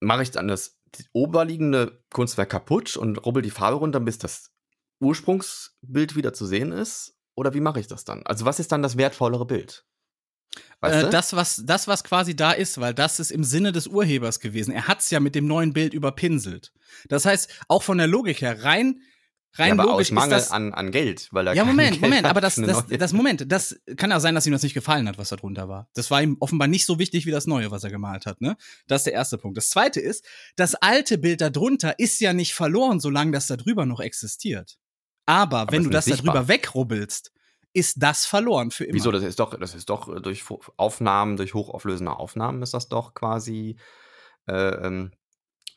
Mache ich dann das oberliegende Kunstwerk kaputt und rubbel die Farbe runter, bis das Ursprungsbild wieder zu sehen ist? Oder wie mache ich das dann? Also, was ist dann das wertvollere Bild? Weißt äh, das, was, das, was quasi da ist, weil das ist im Sinne des Urhebers gewesen. Er hat es ja mit dem neuen Bild überpinselt. Das heißt, auch von der Logik her, rein, rein ja, aber logisch aus Mangel das, an, an Geld, weil er Ja, Moment, Moment, aber das, das, das, Moment, das kann auch sein, dass ihm das nicht gefallen hat, was da drunter war. Das war ihm offenbar nicht so wichtig wie das Neue, was er gemalt hat, ne? Das ist der erste Punkt. Das zweite ist, das alte Bild da drunter ist ja nicht verloren, solange das da drüber noch existiert. Aber, aber wenn du das da drüber wegrubbelst, ist das verloren für immer. Wieso? Das ist doch, das ist doch äh, durch Aufnahmen, durch hochauflösende Aufnahmen ist das doch quasi. Äh, ähm,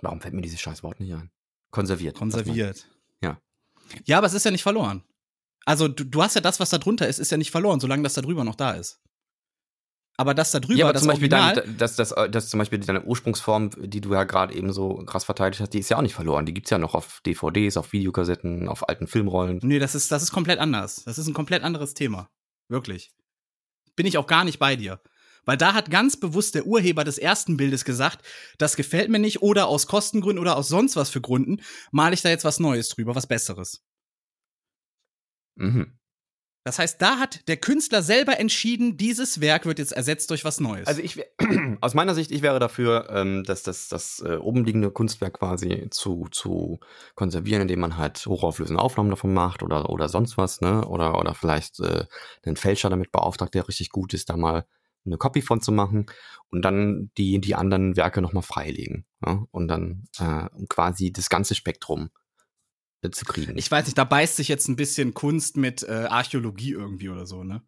warum fällt mir dieses scheiß Wort nicht ein? Konserviert. Konserviert. Ja. Ja, aber es ist ja nicht verloren. Also du, du hast ja das, was da drunter ist, ist ja nicht verloren, solange das da drüber noch da ist. Aber das da drüber, ja, aber das zum Beispiel Original, dein, das, das, das, das zum Beispiel deine Ursprungsform, die du ja gerade eben so krass verteidigt hast, die ist ja auch nicht verloren. Die gibt's ja noch auf DVDs, auf Videokassetten, auf alten Filmrollen. Nee, das ist, das ist komplett anders. Das ist ein komplett anderes Thema. Wirklich. Bin ich auch gar nicht bei dir. Weil da hat ganz bewusst der Urheber des ersten Bildes gesagt, das gefällt mir nicht oder aus Kostengründen oder aus sonst was für Gründen male ich da jetzt was Neues drüber, was Besseres. Mhm. Das heißt, da hat der Künstler selber entschieden, dieses Werk wird jetzt ersetzt durch was Neues. Also ich, aus meiner Sicht, ich wäre dafür, ähm, dass das, das äh, oben liegende Kunstwerk quasi zu, zu konservieren, indem man halt hochauflösende Aufnahmen davon macht oder, oder sonst was, ne? Oder, oder vielleicht äh, einen Fälscher damit beauftragt, der richtig gut ist, da mal eine Copy von zu machen und dann die, die anderen Werke nochmal freilegen. Ja? Und dann äh, quasi das ganze Spektrum zu kriegen. Ich weiß nicht, da beißt sich jetzt ein bisschen Kunst mit äh, Archäologie irgendwie oder so, ne?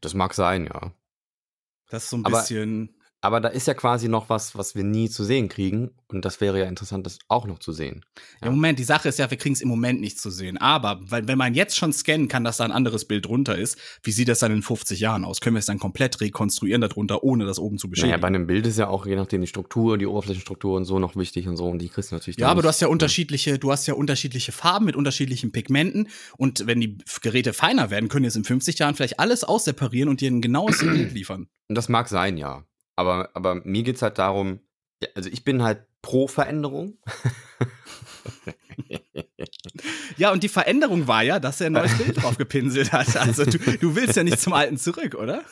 Das mag sein, ja. Das ist so ein Aber bisschen. Aber da ist ja quasi noch was, was wir nie zu sehen kriegen. Und das wäre ja interessant, das auch noch zu sehen. Ja, ja Moment, die Sache ist ja, wir kriegen es im Moment nicht zu sehen. Aber wenn man jetzt schon scannen kann, dass da ein anderes Bild drunter ist, wie sieht das dann in 50 Jahren aus? Können wir es dann komplett rekonstruieren darunter, ohne das oben zu beschädigen? Naja, bei einem Bild ist ja auch je nachdem die Struktur, die Oberflächenstruktur und so noch wichtig und so. Und die kriegst du natürlich Ja, aber du hast ja unterschiedliche, du hast ja unterschiedliche Farben mit unterschiedlichen Pigmenten. Und wenn die Geräte feiner werden, können jetzt in 50 Jahren vielleicht alles ausseparieren und dir ein genaues Bild liefern. Und das mag sein, ja. Aber, aber mir geht es halt darum, ja, also ich bin halt pro Veränderung. ja, und die Veränderung war ja, dass er ein neues Bild drauf gepinselt hat. Also du, du willst ja nicht zum Alten zurück, oder?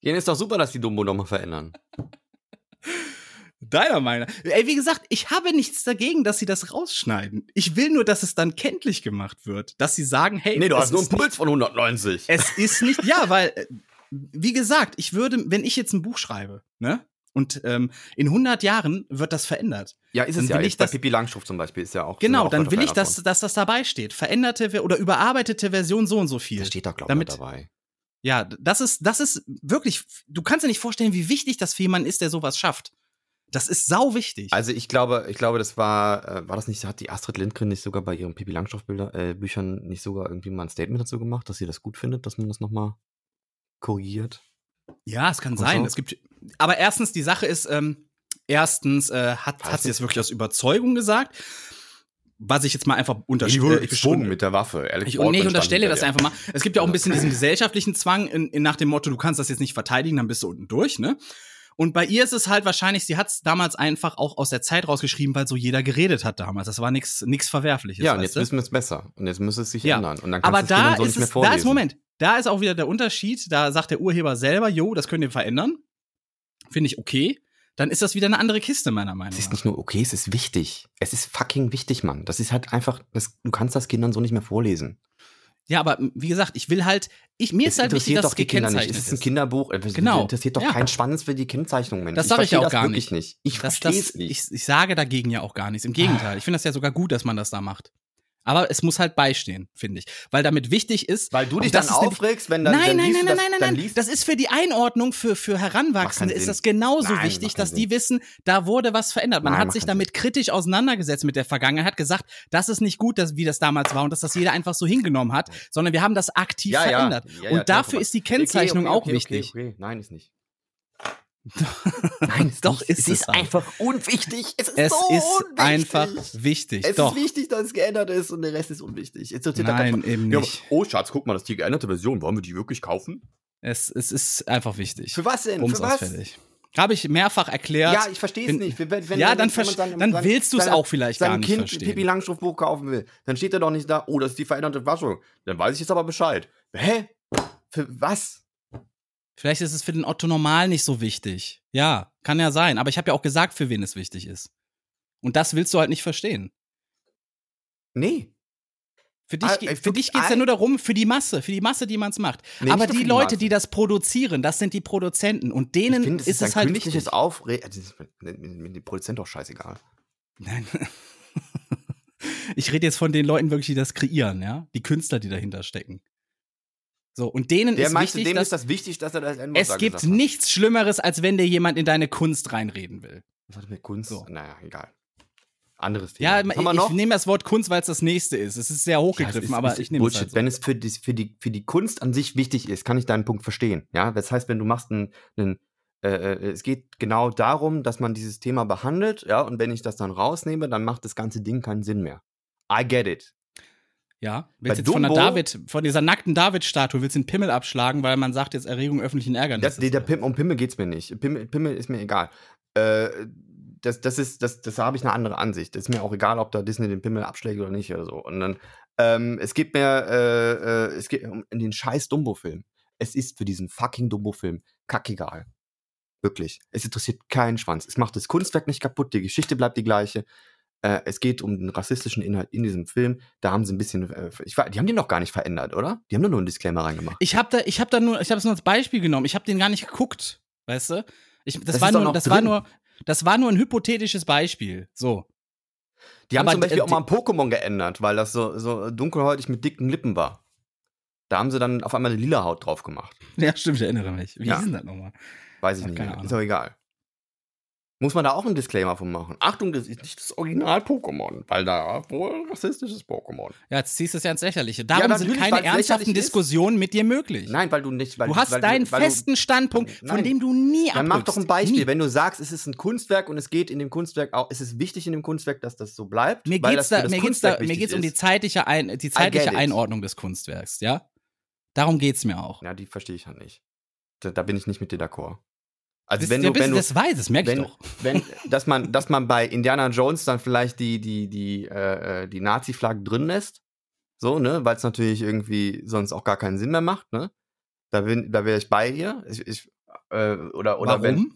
Ja, ist doch super, dass die Dumbo nochmal verändern. Deiner Meinung. Ey, wie gesagt, ich habe nichts dagegen, dass sie das rausschneiden. Ich will nur, dass es dann kenntlich gemacht wird. Dass sie sagen, hey, Nee, du hast nur einen Puls von 190. es ist nicht, ja, weil, äh, wie gesagt, ich würde, wenn ich jetzt ein Buch schreibe, ne? Und ähm, in 100 Jahren wird das verändert. ja, ist dann es ja. will Jetzt ich bei das- Pippi Langstrumpf zum Beispiel ist ja auch. Genau, ja dann auch will ich, dass, dass das dabei steht. Veränderte Ver- oder überarbeitete Version so und so viel. Das steht doch, glaube ich, dabei. Ja, das ist, das ist wirklich, du kannst dir nicht vorstellen, wie wichtig das für jemanden ist, der sowas schafft. Das ist sau wichtig. Also ich glaube, ich glaube, das war, äh, war das nicht, hat die Astrid Lindgren nicht sogar bei ihren Pippi Langstrumpf-Büchern äh, Büchern nicht sogar irgendwie mal ein Statement dazu gemacht, dass sie das gut findet, dass man das nochmal korrigiert? ja, es kann Und sein. Es gibt, aber erstens, die Sache ist, ähm, erstens äh, hat, hat sie das wirklich aus Überzeugung gesagt. Was ich jetzt mal einfach unterstelle. wurde gezwungen mit der Waffe. Alex Ich, Baldwin nee, ich unterstelle das einfach mal. Es gibt ja auch ein bisschen diesen gesellschaftlichen Zwang in, in nach dem Motto, du kannst das jetzt nicht verteidigen, dann bist du unten durch, ne? Und bei ihr ist es halt wahrscheinlich, sie hat es damals einfach auch aus der Zeit rausgeschrieben, weil so jeder geredet hat damals. Das war nichts nix Verwerfliches. Ja, und jetzt du? wissen wir es besser. Und jetzt muss es sich Ja. ändern. Und dann kannst Aber es da Kindern so ist nicht mehr es, da vorlesen. ist, Moment, da ist auch wieder der Unterschied. Da sagt der Urheber selber, jo, das könnt ihr verändern. Finde ich okay. Dann ist das wieder eine andere Kiste, meiner Meinung Es ist nach. nicht nur okay, es ist wichtig. Es ist fucking wichtig, Mann. Das ist halt einfach, das, du kannst das Kindern so nicht mehr vorlesen. Ja, aber wie gesagt, ich will halt, ich, mir ist halt wichtig, dass es die Kinder nicht. Es ist ein. Kinderbuch. Es Genau. interessiert doch Ja. keinen Schwanz für die Kennzeichnung, Mensch. Das sag ich verstehe auch gar wirklich nicht. Ich Das, verstehe das, es nicht. ich, ich sage dagegen ja auch gar nichts. Im Gegenteil, ich finde das ja sogar gut, dass man das da macht. Aber es muss halt beistehen, finde ich. Weil damit wichtig ist. Weil du dich das dann aufregst, wenn dann, Nein, dann nein, liest nein, nein, das, nein, nein, nein. Das ist für die Einordnung für, für Heranwachsende ist das Sinn. genauso Nein, wichtig, dass keinen die Sinn. wissen, da wurde was verändert. Man Nein, hat sich damit kritisch auseinandergesetzt mit der Vergangenheit, hat gesagt, das ist nicht gut, dass, wie das damals war und dass das jeder einfach so hingenommen hat, sondern wir haben das aktiv ja, verändert. Ja, ja, und dafür ist die Kennzeichnung Okay, okay, auch okay, wichtig. Nein, ist nicht. Nein, Doch, nicht. ist es es ist einfach unwichtig. Es ist, Es so ist unwichtig. einfach wichtig. Es Doch. ist wichtig, dass es geändert ist und der Rest ist unwichtig. Jetzt da Nein, kein- eben Ja, nicht. oh, Schatz, guck mal, das ist die geänderte Version. Wollen wir die wirklich kaufen? Es, es ist einfach wichtig. Für was denn? Bums Für was? Habe ich mehrfach erklärt. Ja, ich verstehe es Wenn- nicht. Wenn, wenn, Ja, wenn dann jemand verst- sein- dann willst du's seine- auch vielleicht sein gar nicht Kind verstehen. Pippi Langstrumpfbuch kaufen will, dann steht er doch nicht da, oh, das ist die veränderte Fassung. Dann weiß ich jetzt aber Bescheid. Hä? Für was? Vielleicht ist es für den Otto normal nicht so wichtig. Ja, kann ja sein. Aber ich habe ja auch gesagt, für wen es wichtig ist. Und das willst du halt nicht verstehen. Nee. Für dich, ge- ey, für dich geht's ja ah. nur darum, für die Masse, für die Masse, die man's macht. Nee, Aber die die Leute, die das produzieren, das sind die Produzenten. Und denen finde, es ist es halt wichtig. Aufregen. Das ist mir, mir dem Produzent doch scheißegal. Nein. Ich rede jetzt von den Leuten wirklich, die das kreieren, ja? Die Künstler, die dahinter stecken. So, und denen Der ist meinst wichtig, dem dass ist das wichtig, dass er das N-Wort es gibt nichts Schlimmeres, als wenn dir jemand in deine Kunst reinreden will. Was hat mit Kunst? So. Naja, egal. Anderes Thema. Ja, ich, ich nehme das Wort Kunst, weil es das nächste ist. Es ist sehr Ja, hochgegriffen, ist- aber ist ich nehme es Bullshit. halt so. Wenn es für die, für, die, für die Kunst an sich wichtig ist, kann ich deinen Punkt verstehen. Ja, das heißt, wenn du machst einen, einen äh, äh, es geht genau darum, dass man dieses Thema behandelt, ja, und wenn ich das dann rausnehme, dann macht das ganze Ding keinen Sinn mehr. I get it. Ja, Bei willst jetzt von der Dumbo- David, von dieser nackten David-Statue, willst du den Pimmel abschlagen, weil man sagt jetzt Erregung öffentlichen Ärgernisses. Das, der, der Pim, um Pimmel geht's mir nicht. Pimmel, Pimmel ist mir egal. Äh, das, das ist, das, das habe ich eine andere Ansicht. Das ist mir auch egal, ob da Disney den Pimmel abschlägt oder nicht oder so. Und dann, ähm, es geht mir, äh, äh, es geht um den scheiß Dumbo-Film. Es ist für diesen fucking Dumbo-Film kackegal. Wirklich. Es interessiert keinen Schwanz. Es macht das Kunstwerk nicht kaputt, die Geschichte bleibt die gleiche. Äh, es geht um den rassistischen Inhalt in diesem Film. Da haben sie ein bisschen, äh, ich, war- die haben den noch gar nicht verändert, oder? Die haben doch nur einen Disclaimer reingemacht. ich habe da, ich habe da nur, ich habe es nur als Beispiel genommen. Ich habe den gar nicht geguckt, weißt du? Ich, das, Das war nur, das war drin. nur, das war nur ein hypothetisches Beispiel. So. Die haben Aber zum Beispiel d- auch mal ein Pokémon geändert, weil das so, so dunkelhäutig mit dicken Lippen war. Da haben sie dann auf einmal eine lila Haut drauf gemacht. Ja, stimmt, ich erinnere mich. Wie Ja. hieß denn das nochmal? Weiß ich Hab nicht. Ist auch egal. Muss man da auch einen Disclaimer von machen? Achtung, das ist nicht das Original-Pokémon, weil da wohl rassistisches Pokémon. Ja, jetzt ziehst du es ja ins Lächerliche. Darum sind natürlich, keine ernsthaften lächerlich ist. Diskussionen mit dir möglich. Nein, weil du nicht. Weil du hast weil deinen weil festen Standpunkt, von Nein. dem du nie Dann mach doch ein. Beispiel. Nie. Wenn du sagst, es ist ein Kunstwerk und es geht in dem Kunstwerk auch, es ist wichtig in dem Kunstwerk, dass das so bleibt. Mir das für da, mir geht's da, mir geht's um die zeitliche, ein, die zeitliche it. Einordnung des Kunstwerks, ja? Darum geht's mir auch. Ja, die verstehe ich halt nicht. Da, da bin ich nicht mit dir d'accord. Also Das, wenn du, wenn du das weiß, das merke ich wenn, doch. wenn, dass man, dass man bei Indiana Jones dann vielleicht die, die, die, äh, äh, die Nazi-Flagge drin lässt. So, ne, weil es natürlich irgendwie sonst auch gar keinen Sinn mehr macht, ne? Da bin, da wäre ich bei ihr. Ich, ich, äh, oder, oder Warum? wenn.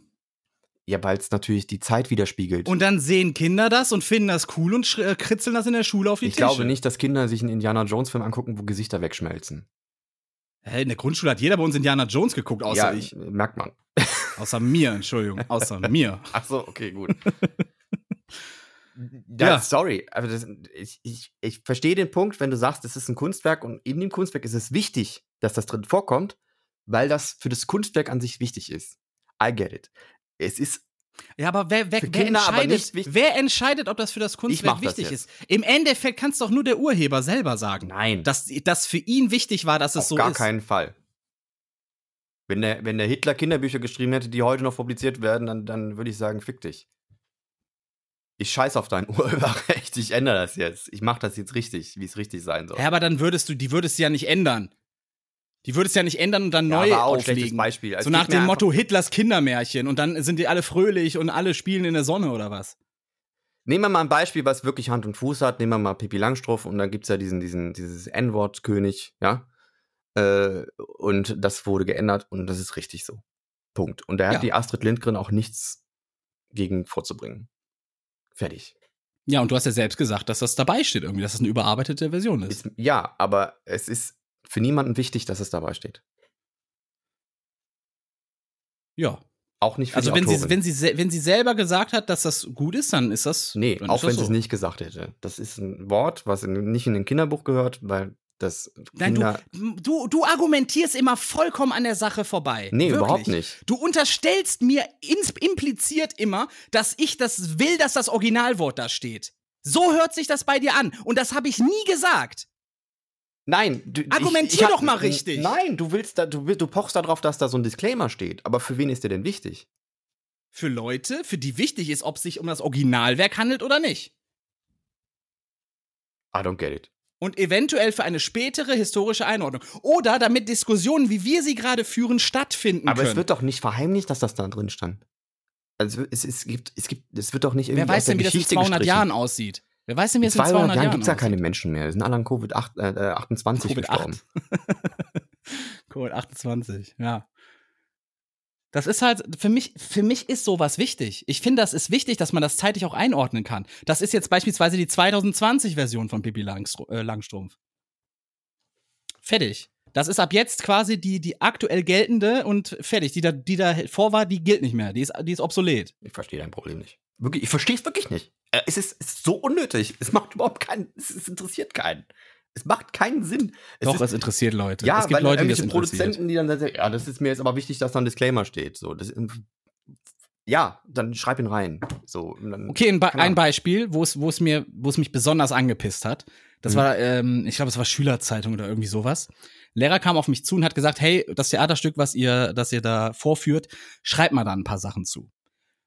Ja, weil es natürlich die Zeit widerspiegelt. Und dann sehen Kinder das und finden das cool und äh, kritzeln das in der Schule auf die ich Tische. glaube nicht, dass Kinder sich einen Indiana Jones Film angucken, wo Gesichter wegschmelzen. Hä, in der Grundschule hat jeder bei uns Indiana Jones geguckt, außer ja, ich. merkt man. Außer mir, Entschuldigung. Außer mir. Ach so, okay, gut. ja, Ja. sorry, aber das, ich, ich, ich verstehe den Punkt, wenn du sagst, es ist ein Kunstwerk und in dem Kunstwerk ist es wichtig, dass das drin vorkommt, weil das für das Kunstwerk an sich wichtig ist. I get it. Es ist Ja, aber wer, wer, wer, aber entscheidet, wichtig. wer entscheidet, ob das für das Kunstwerk wichtig ist? Im Endeffekt kann es doch nur der Urheber selber sagen. nein, Dass das für ihn wichtig war, dass es auf so gar ist. keinen Fall. Wenn der, wenn der Hitler Kinderbücher geschrieben hätte, die heute noch publiziert werden, dann, dann würde ich sagen, fick dich. Ich scheiß auf dein Urheberrecht. Ich ändere das jetzt. Ich mache das jetzt richtig, wie es richtig sein soll. Ja, aber dann würdest du, die würdest du ja nicht ändern. Die würdest du ja nicht ändern und dann Ja, neu aber auch ein schlechtes auflegen. Beispiel. Es So nach dem Motto Hitlers Kindermärchen und dann sind die alle fröhlich und alle spielen in der Sonne oder was? Nehmen wir mal ein Beispiel, was wirklich Hand und Fuß hat. Nehmen wir mal Pippi Langstrumpf und dann gibt es ja diesen, diesen, dieses N-Wort-König, ja. Äh, und das wurde geändert und das ist richtig so. Punkt. Und da hat Ja. die Astrid Lindgren auch nichts gegen vorzubringen. Fertig. Ja, und du hast ja selbst gesagt, dass das dabei steht irgendwie, dass das eine überarbeitete Version ist. Ist, ja, aber es ist für niemanden wichtig, dass es dabei steht. Ja. Auch nicht für Also die wenn sie, Autorin. wenn, sie, wenn sie selber gesagt hat, dass das gut ist, dann ist das. Nee, auch wenn sie so. es nicht gesagt hätte. Das ist ein Wort, was in, nicht in ein Kinderbuch gehört, weil das Nein, Kinder. du, du, du argumentierst immer vollkommen an der Sache vorbei. nee, Wirklich. überhaupt nicht. Du unterstellst mir impliziert immer, dass ich das will, dass das Originalwort da steht. So hört sich das bei dir an. Und das habe ich nie gesagt. Nein, du, Argumentier hab- doch mal richtig. Nein, du willst da, du, du pochst darauf, dass da so ein Disclaimer steht. Aber für wen ist der denn wichtig? Für Leute, für die wichtig ist, ob es sich um das Originalwerk handelt oder nicht. I don't get it. Und eventuell für eine spätere historische Einordnung. Oder damit Diskussionen, wie wir sie gerade führen, stattfinden Aber können. es wird doch nicht verheimlicht, dass das da drin stand. Also es, es gibt, es gibt, es wird doch nicht irgendwie Wer weiß aus der denn, wie das in Geschichte 200 gestrichen. Jahren aussieht? Wer weiß denn, wie es in 200 200 Jahren gibt es ja keine Menschen mehr. Wir sind alle an Covid-28 gestorben. Covid 28, ja. Das ist halt, für mich, für mich ist sowas wichtig. Ich finde, das ist wichtig, dass man das zeitlich auch einordnen kann. Das ist jetzt beispielsweise die 2020-Version von Pippi Langstru äh, Langstrumpf. Fertig. Das ist ab jetzt quasi die, die aktuell geltende und fertig. Die da, die da vor war, die gilt nicht mehr. Die ist, die ist obsolet. Ich verstehe dein Problem nicht. Wirklich, ich verstehe es wirklich nicht. Äh, Es ist, es ist so unnötig. Es macht überhaupt keinen, es interessiert keinen. Es macht keinen Sinn. Es Doch, ist, es interessiert Leute. ja, es gibt weil Leute, die irgendwelche. Produzenten, die dann sagen, ja, das ist mir jetzt aber wichtig, dass da ein Disclaimer steht. So, das, ja, dann schreib ihn rein. So, dann, Okay, ein, Be ein. Beispiel, wo es, wo es mir, wo es mich besonders angepisst hat. Das Mhm. war, ähm, ich glaube, es war Schülerzeitung oder irgendwie sowas. Lehrer kam auf mich zu und hat gesagt, hey, das Theaterstück, was ihr, das ihr da vorführt, schreibt mal da ein paar Sachen zu.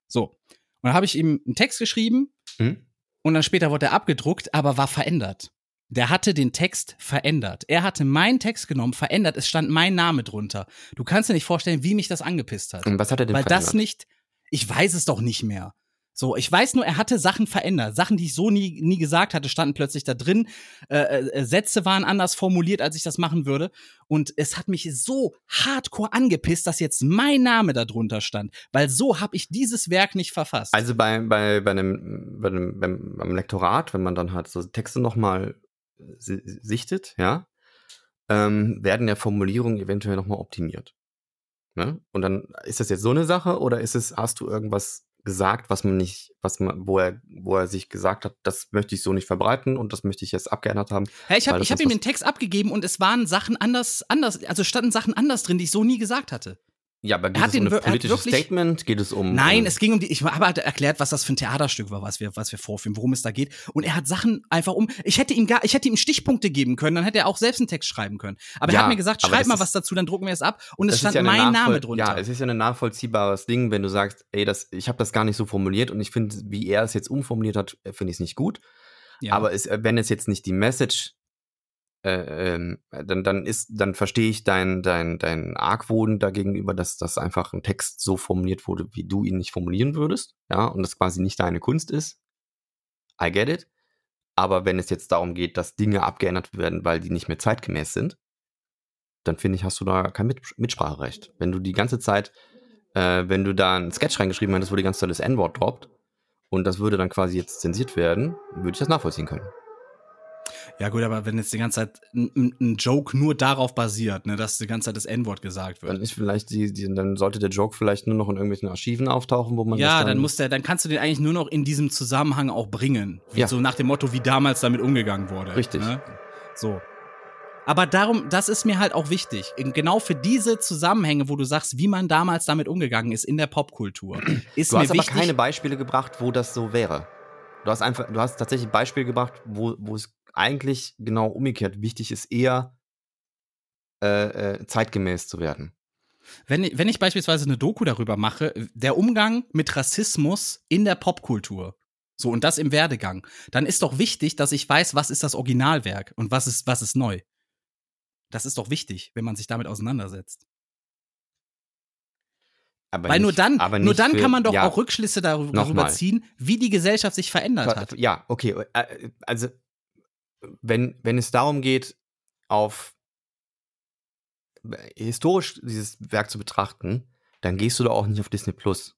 So. Und dann habe ich ihm einen Text geschrieben Hm? und dann später wurde er abgedruckt, aber war verändert. Der hatte den Text verändert. Er hatte meinen Text genommen, verändert. Es stand mein Name drunter. Du kannst dir nicht vorstellen, wie mich das angepisst hat. Und was hat er denn Weil das verändert? nicht, ich weiß es doch nicht mehr. So, ich weiß nur, er hatte Sachen verändert. Sachen, die ich so nie, nie gesagt hatte, standen plötzlich da drin. Äh, äh, Sätze waren anders formuliert, als ich das machen würde. Und es hat mich so hardcore angepisst, dass jetzt mein Name da drunter stand. Weil so habe ich dieses Werk nicht verfasst. Also bei, bei, bei einem, bei einem beim, beim Lektorat, wenn man dann halt so Texte nochmal sichtet, ja, ähm, werden ja Formulierungen eventuell nochmal optimiert. Ne? Und dann ist das jetzt so eine Sache oder ist es, hast du irgendwas gesagt, was man nicht, was man, wo er, wo er sich gesagt hat, das möchte ich so nicht verbreiten und das möchte ich jetzt abgeändert haben. Hey, ich habe hab ihm den Text abgegeben und es waren Sachen anders, anders, also standen Sachen anders drin, die ich so nie gesagt hatte. Ja, aber geht hat es um ein politisches wirklich- Statement? Geht es um. Nein, um, es ging um die, ich habe halt erklärt, was das für ein Theaterstück war, was wir, was wir vorführen, worum es da geht. Und er hat Sachen einfach um, ich hätte ihm gar, ich hätte ihm Stichpunkte geben können, dann hätte er auch selbst einen Text schreiben können. Aber Ja, er hat mir gesagt, schreib mal ist- was dazu, dann drucken wir es ab. Und es stand ja mein Name drunter. Ja, es ist ja ein nachvollziehbares Ding, wenn du sagst, ey, das, ich habe das gar nicht so formuliert und ich finde, wie er es jetzt umformuliert hat, äh, finde ich es nicht gut. Ja. Aber es, äh, wenn es jetzt nicht die Message, äh, ähm, dann, dann ist, dann verstehe ich dein, dein, dein Argwohn dagegenüber, dass das einfach ein Text so formuliert wurde, wie du ihn nicht formulieren würdest, ja, und das quasi nicht deine Kunst ist. I get it. Aber wenn es jetzt darum geht, dass Dinge abgeändert werden, weil die nicht mehr zeitgemäß sind, dann finde ich, hast du da kein Mit Mitspracherecht. Wenn du die ganze Zeit Äh, wenn du da einen Sketch reingeschrieben hättest, wo die ganze Zeit das N-Wort droppt und das würde dann quasi jetzt zensiert werden, würde ich das nachvollziehen können. Ja, gut, aber wenn jetzt die ganze Zeit ein, ein Joke nur darauf basiert, ne, dass die ganze Zeit das N-Wort gesagt wird. Dann ist vielleicht die, die, dann sollte der Joke vielleicht nur noch in irgendwelchen Archiven auftauchen, wo man ja, das dann, dann muss der, dann kannst du den eigentlich nur noch in diesem Zusammenhang auch bringen. Ja. So nach dem Motto, wie damals damit umgegangen wurde. Richtig. Ne? So. Aber darum, das ist mir halt auch wichtig. Genau für diese Zusammenhänge, wo du sagst, wie man damals damit umgegangen ist in der Popkultur, ist Du mir hast aber wichtig. keine Beispiele gebracht, wo das so wäre. Du hast einfach, du hast tatsächlich Beispiele gebracht, wo, wo es eigentlich genau umgekehrt wichtig ist, eher äh, äh, zeitgemäß zu werden. Wenn, ich- wenn ich beispielsweise eine Doku darüber mache, der Umgang mit Rassismus in der Popkultur, so und das im Werdegang, dann ist doch wichtig, dass ich weiß, was ist das Originalwerk und was ist, was ist neu. Das ist doch wichtig, wenn man sich damit auseinandersetzt. Aber Weil nur nicht- dann, aber nur dann für- kann man doch ja, auch Rückschlüsse darüber, darüber ziehen, wie die Gesellschaft sich verändert hat. Ja, okay. äh, Also, wenn, wenn es darum geht, auf äh, historisch dieses Werk zu betrachten, dann gehst du da auch nicht auf Disney Plus.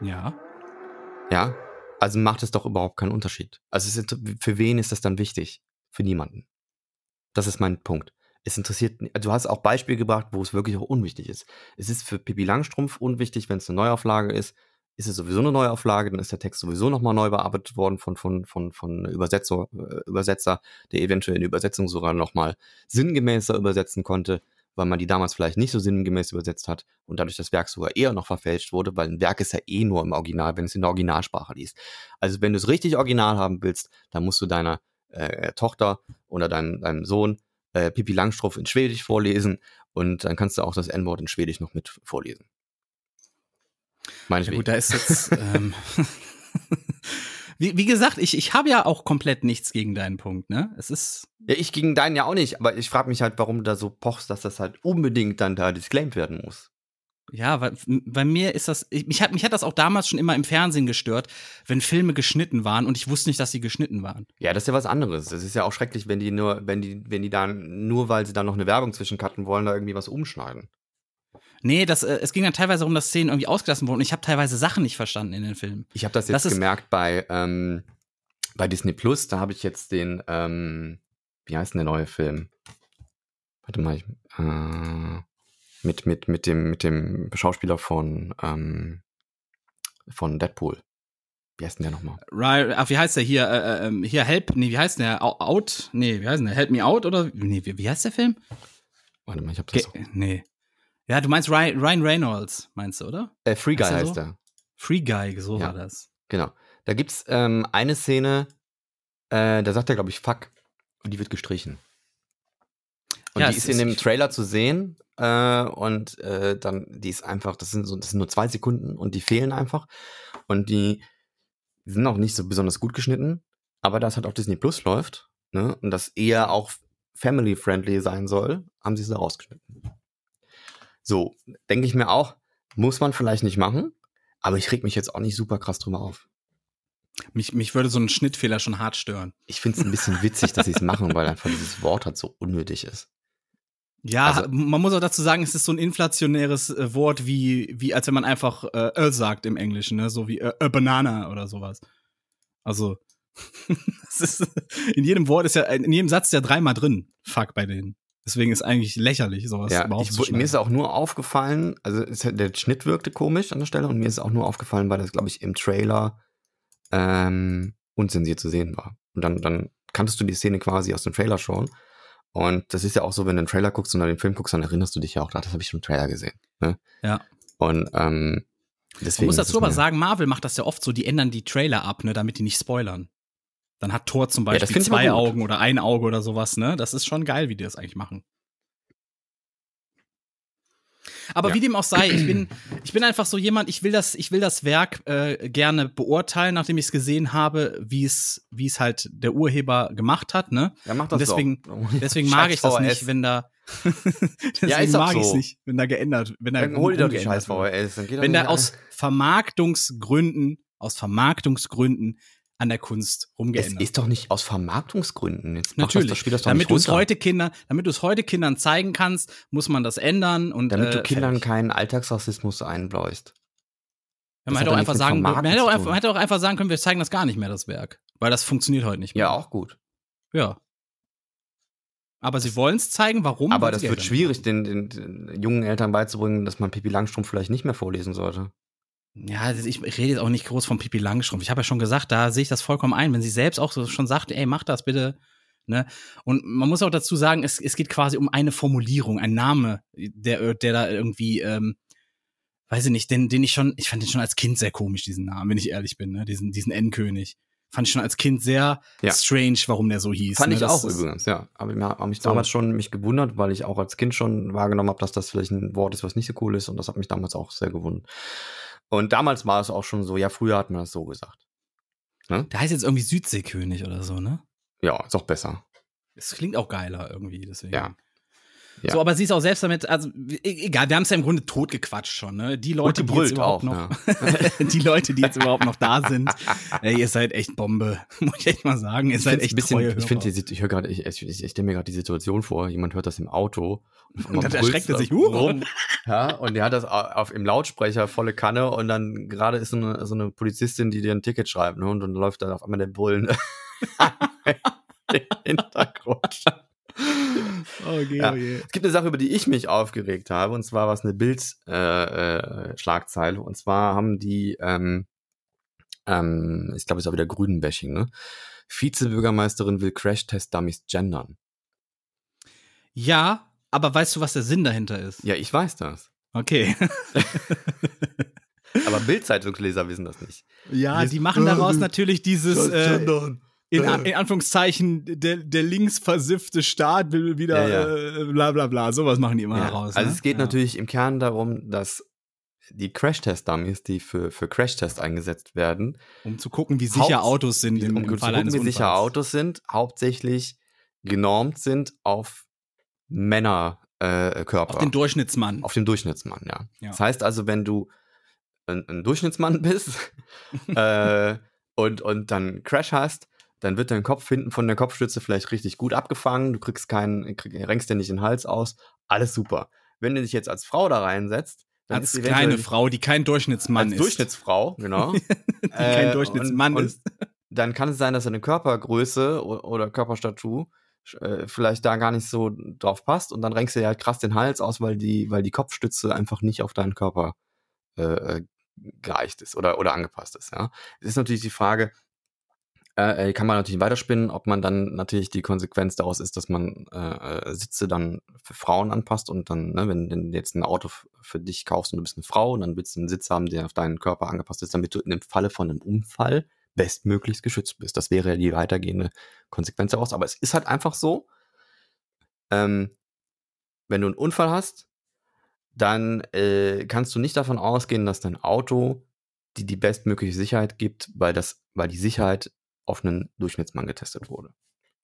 Ja. Ja? Also macht es doch überhaupt keinen Unterschied. Also, ist, für wen ist das dann wichtig? Für niemanden. Das ist mein Punkt. Es interessiert, du hast auch Beispiele gebracht, wo es wirklich auch unwichtig ist. Es ist für Pippi Langstrumpf unwichtig, wenn es eine Neuauflage ist. Ist es sowieso eine Neuauflage, dann ist der Text sowieso nochmal neu bearbeitet worden von, von, von, von Übersetzer, äh, Übersetzer, der eventuell in der Übersetzung sogar nochmal sinngemäßer übersetzen konnte, weil man die damals vielleicht nicht so sinngemäß übersetzt hat und dadurch das Werk sogar eher noch verfälscht wurde, weil ein Werk ist ja eh nur im Original, wenn es in der Originalsprache liest. Also wenn du es richtig original haben willst, dann musst du deiner äh, Tochter oder deinem, deinem Sohn äh, Pippi Langstrumpf in Schwedisch vorlesen und dann kannst du auch das N-Wort in Schwedisch noch mit vorlesen. Meine Ja gut, da ist jetzt. ähm, wie, wie gesagt, ich, ich habe ja auch komplett nichts gegen deinen Punkt, ne? Es ist. ja, ich gegen deinen ja auch nicht, aber ich frage mich halt, warum du da so pochst, dass das halt unbedingt dann da disclaimed werden muss. Ja, weil bei mir ist das, ich, mich, hat, mich hat das auch damals schon immer im Fernsehen gestört, wenn Filme geschnitten waren und ich wusste nicht, dass sie geschnitten waren. Ja, das ist ja was anderes. Das ist ja auch schrecklich, wenn die nur, wenn die, wenn die dann, nur weil sie dann noch eine Werbung zwischencutten wollen, da irgendwie was umschneiden. Nee, das, äh, es ging dann teilweise darum, dass Szenen irgendwie ausgelassen wurden und ich habe teilweise Sachen nicht verstanden in den Filmen. Ich habe das jetzt Das gemerkt bei, ähm, bei Disney Plus, da habe ich jetzt den, ähm, wie heißt denn der neue Film? Warte mal, ich, äh, mit, mit, mit dem, mit dem Schauspieler von, ähm, von Deadpool. Wie heißt denn der nochmal? Right, ach, wie heißt der hier? Äh, ähm, hier, Help, nee, wie heißt der? Au- Out? Nee, wie heißt der? Help Me Out oder? Nee, wie, wie heißt der Film? Warte mal, ich habe das. Ge nee. Ja, du meinst Ryan, Ryan Reynolds, meinst du, oder? Äh, Free Guy Heißt er so? er. Free Guy, so Ja. war das. Genau. Da gibt's ähm, eine Szene, äh, da sagt er, glaube ich, fuck. Und die wird gestrichen. Und Ja, die es ist in dem Trailer zu sehen. Äh, und äh, dann, die ist einfach, das sind so, das sind nur zwei Sekunden und die fehlen einfach. Und die sind auch nicht so besonders gut geschnitten. Aber das halt auf Disney Plus läuft, ne, und das eher auch family-friendly sein soll, haben sie es da rausgeschnitten. So, denke ich mir auch, muss man vielleicht nicht machen, aber ich reg mich jetzt auch nicht super krass drüber auf. Mich, mich würde so ein Schnittfehler schon hart stören. Ich finde es ein bisschen witzig, dass sie es machen, weil einfach dieses Wort halt so unnötig ist. Ja, Also- man muss auch dazu sagen, es ist so ein inflationäres äh, Wort, wie, wie als wenn man einfach äh, äh sagt im Englischen, ne? So wie äh, äh, Banana oder sowas. Also, ist, in jedem Wort ist ja, in jedem Satz ist ja dreimal drin. Fuck bei denen. Deswegen ist eigentlich lächerlich, sowas Ja, überhaupt ich, zu mir ist schneiden. auch nur aufgefallen, also es, der Schnitt wirkte komisch an der Stelle und mir ist auch nur aufgefallen, weil das, glaube ich, im Trailer ähm, unzensiert zu sehen war. Und dann, dann kanntest du die Szene quasi aus dem Trailer schon. Und das ist ja auch so, wenn du einen Trailer guckst und dann den Film guckst, dann erinnerst du dich ja auch, das habe ich schon im Trailer gesehen. Ne? Ja. Und ähm, deswegen. Man muss dazu aber sagen, Marvel macht das ja oft so, die ändern die Trailer ab, ne, damit die nicht spoilern. Dann hat Thor zum Ja, Beispiel aber zwei. Augen oder ein Auge oder sowas, ne? Das ist schon geil, wie die das eigentlich machen. Aber Ja. wie dem auch sei, ich bin, ich bin einfach so jemand, ich will das, ich will das Werk äh, gerne beurteilen, nachdem ich es gesehen habe, wie es, wie es halt der Urheber gemacht hat, ne? Ja, mach Und das deswegen, doch. deswegen mag ich das nicht, wenn da, deswegen ist doch mag ich es so. nicht, wenn da geändert, wenn da Dann hol dir doch die scheiß VHS. Dann geht wenn da aus. Vermarktungsgründen, aus Vermarktungsgründen an der Kunst Es rumgeändert. ist doch nicht aus Vermarktungsgründen. Jetzt Natürlich. Das, das Spiel das doch damit du es heute Kindern, damit du es heute Kindern zeigen kannst, muss man das ändern und Damit du äh, Kindern fertig. keinen Alltagsrassismus einbläust. Ja, man hätte auch doch einfach sagen, man hätte, auch man hätte auch einfach sagen können, wir zeigen das gar nicht mehr, das Werk. Weil das funktioniert heute nicht mehr. Ja, auch gut. Ja. Aber sie wollen es zeigen, warum? Aber das wird schwierig, den, den, den jungen Eltern beizubringen, dass man Pippi Langstrumpf vielleicht nicht mehr vorlesen sollte. Ja, ich rede jetzt auch nicht groß von Pippi Langstrumpf. Ich habe ja schon gesagt, da sehe ich das vollkommen ein, wenn sie selbst auch so schon sagt, ey, mach das bitte. Ne? Und man muss auch dazu sagen, es, es geht quasi um eine Formulierung, ein Name, der, der da irgendwie, ähm, weiß ich nicht, den, den ich schon, ich fand den schon als Kind sehr komisch, diesen Namen, wenn ich ehrlich bin, ne? diesen, diesen Endkönig. Fand ich schon als Kind sehr Ja. strange, warum der so hieß. Fand ne? ich Das auch übrigens, ja. Aber ich habe mich damals schon mich gewundert, weil ich auch als Kind schon wahrgenommen habe, dass das vielleicht ein Wort ist, was nicht so cool ist. Und das hat mich damals auch sehr gewundert. Und damals war es auch schon so, ja, früher hat man das so gesagt. Der heißt jetzt irgendwie Südseekönig oder so, ne? Ja, ist auch besser. Es klingt auch geiler irgendwie, deswegen. Ja. Ja. So, aber sie ist auch selbst damit, also e- egal, wir haben es ja im Grunde totgequatscht schon, ne? Die Leute, die jetzt überhaupt auch, noch, die Leute, die jetzt überhaupt noch da sind, ey, ihr seid echt Bombe, muss ich echt mal sagen, ihr Ich seid echt ein bisschen, ich finde, ich höre gerade, ich, ich, ich, ich stelle mir gerade die Situation vor, jemand hört das im Auto und, Und dann erschreckt er sich, huh. rum, ja, und der hat das au- auf, im Lautsprecher volle Kanne und dann gerade ist so eine, so eine Polizistin, die dir ein Ticket schreibt, ne, und dann läuft dann auf einmal der Bullen Hintergrund. Oh, je, Ja. oh je. Es gibt eine Sache, über die ich mich aufgeregt habe, und zwar war es eine Bild-Schlagzeile. Äh, Schlagzeile. und zwar haben die, ähm, ähm, ich glaube, es ist auch wieder Grünenbashing, ne? Vizebürgermeisterin will Crash-Test-Dummies gendern. Ja, aber weißt du, was der Sinn dahinter ist? Ja, ich weiß das. Okay. Aber Bild-Zeitungsleser wissen das nicht. Ja, die machen daraus Äh, natürlich dieses, äh, Gendern. In, Äh. in Anführungszeichen, der, der linksversiffte Staat will wieder, Ja, Äh, bla bla bla, sowas machen die immer Ja. daraus. Also ne? es geht ja. natürlich im Kern darum, dass die Crash-Test-Dummies, die für, für Crash-Test eingesetzt werden, Um zu gucken, wie sicher Haupt- Autos sind im, um im zu Fall gucken, wie Unfalls. sicher Autos sind, hauptsächlich genormt sind auf Männerkörper. Äh, Körper. Auf den Durchschnittsmann. Auf den Durchschnittsmann, ja. Ja. Das heißt also, wenn du ein, ein Durchschnittsmann bist äh, und, und dann Crash hast, dann wird dein Kopf hinten von der Kopfstütze vielleicht richtig gut abgefangen, du kriegst keinen, krieg, renkst dir nicht den Hals aus, alles super. Wenn du dich jetzt als Frau da reinsetzt, dann als kleine Frau, die kein Durchschnittsmann als ist. Durchschnittsfrau, genau. die kein Äh, Durchschnittsmann und- und ist. dann kann es sein, dass deine Körpergröße oder Körperstatur äh, vielleicht da gar nicht so drauf passt und dann renkst du dir halt krass den Hals aus, weil die, weil die Kopfstütze einfach nicht auf deinen Körper äh, äh, geeicht ist oder, oder angepasst ist. Ja, es ist natürlich die Frage, äh, äh, kann man natürlich weiterspinnen, ob man dann natürlich die Konsequenz daraus ist, dass man äh, äh, Sitze dann für Frauen anpasst und dann, ne, wenn du jetzt ein Auto für dich kaufst und du bist eine Frau und dann willst du einen Sitz haben, der auf deinen Körper angepasst ist, damit du dem Falle von einem Unfall bestmöglichst geschützt bist. Das wäre die weitergehende Konsequenz daraus. Aber es ist halt einfach so, ähm, wenn du einen Unfall hast, dann äh, kannst du nicht davon ausgehen, dass dein Auto die die bestmögliche Sicherheit gibt, weil das, weil die Sicherheit auf einen Durchschnittsmann getestet wurde.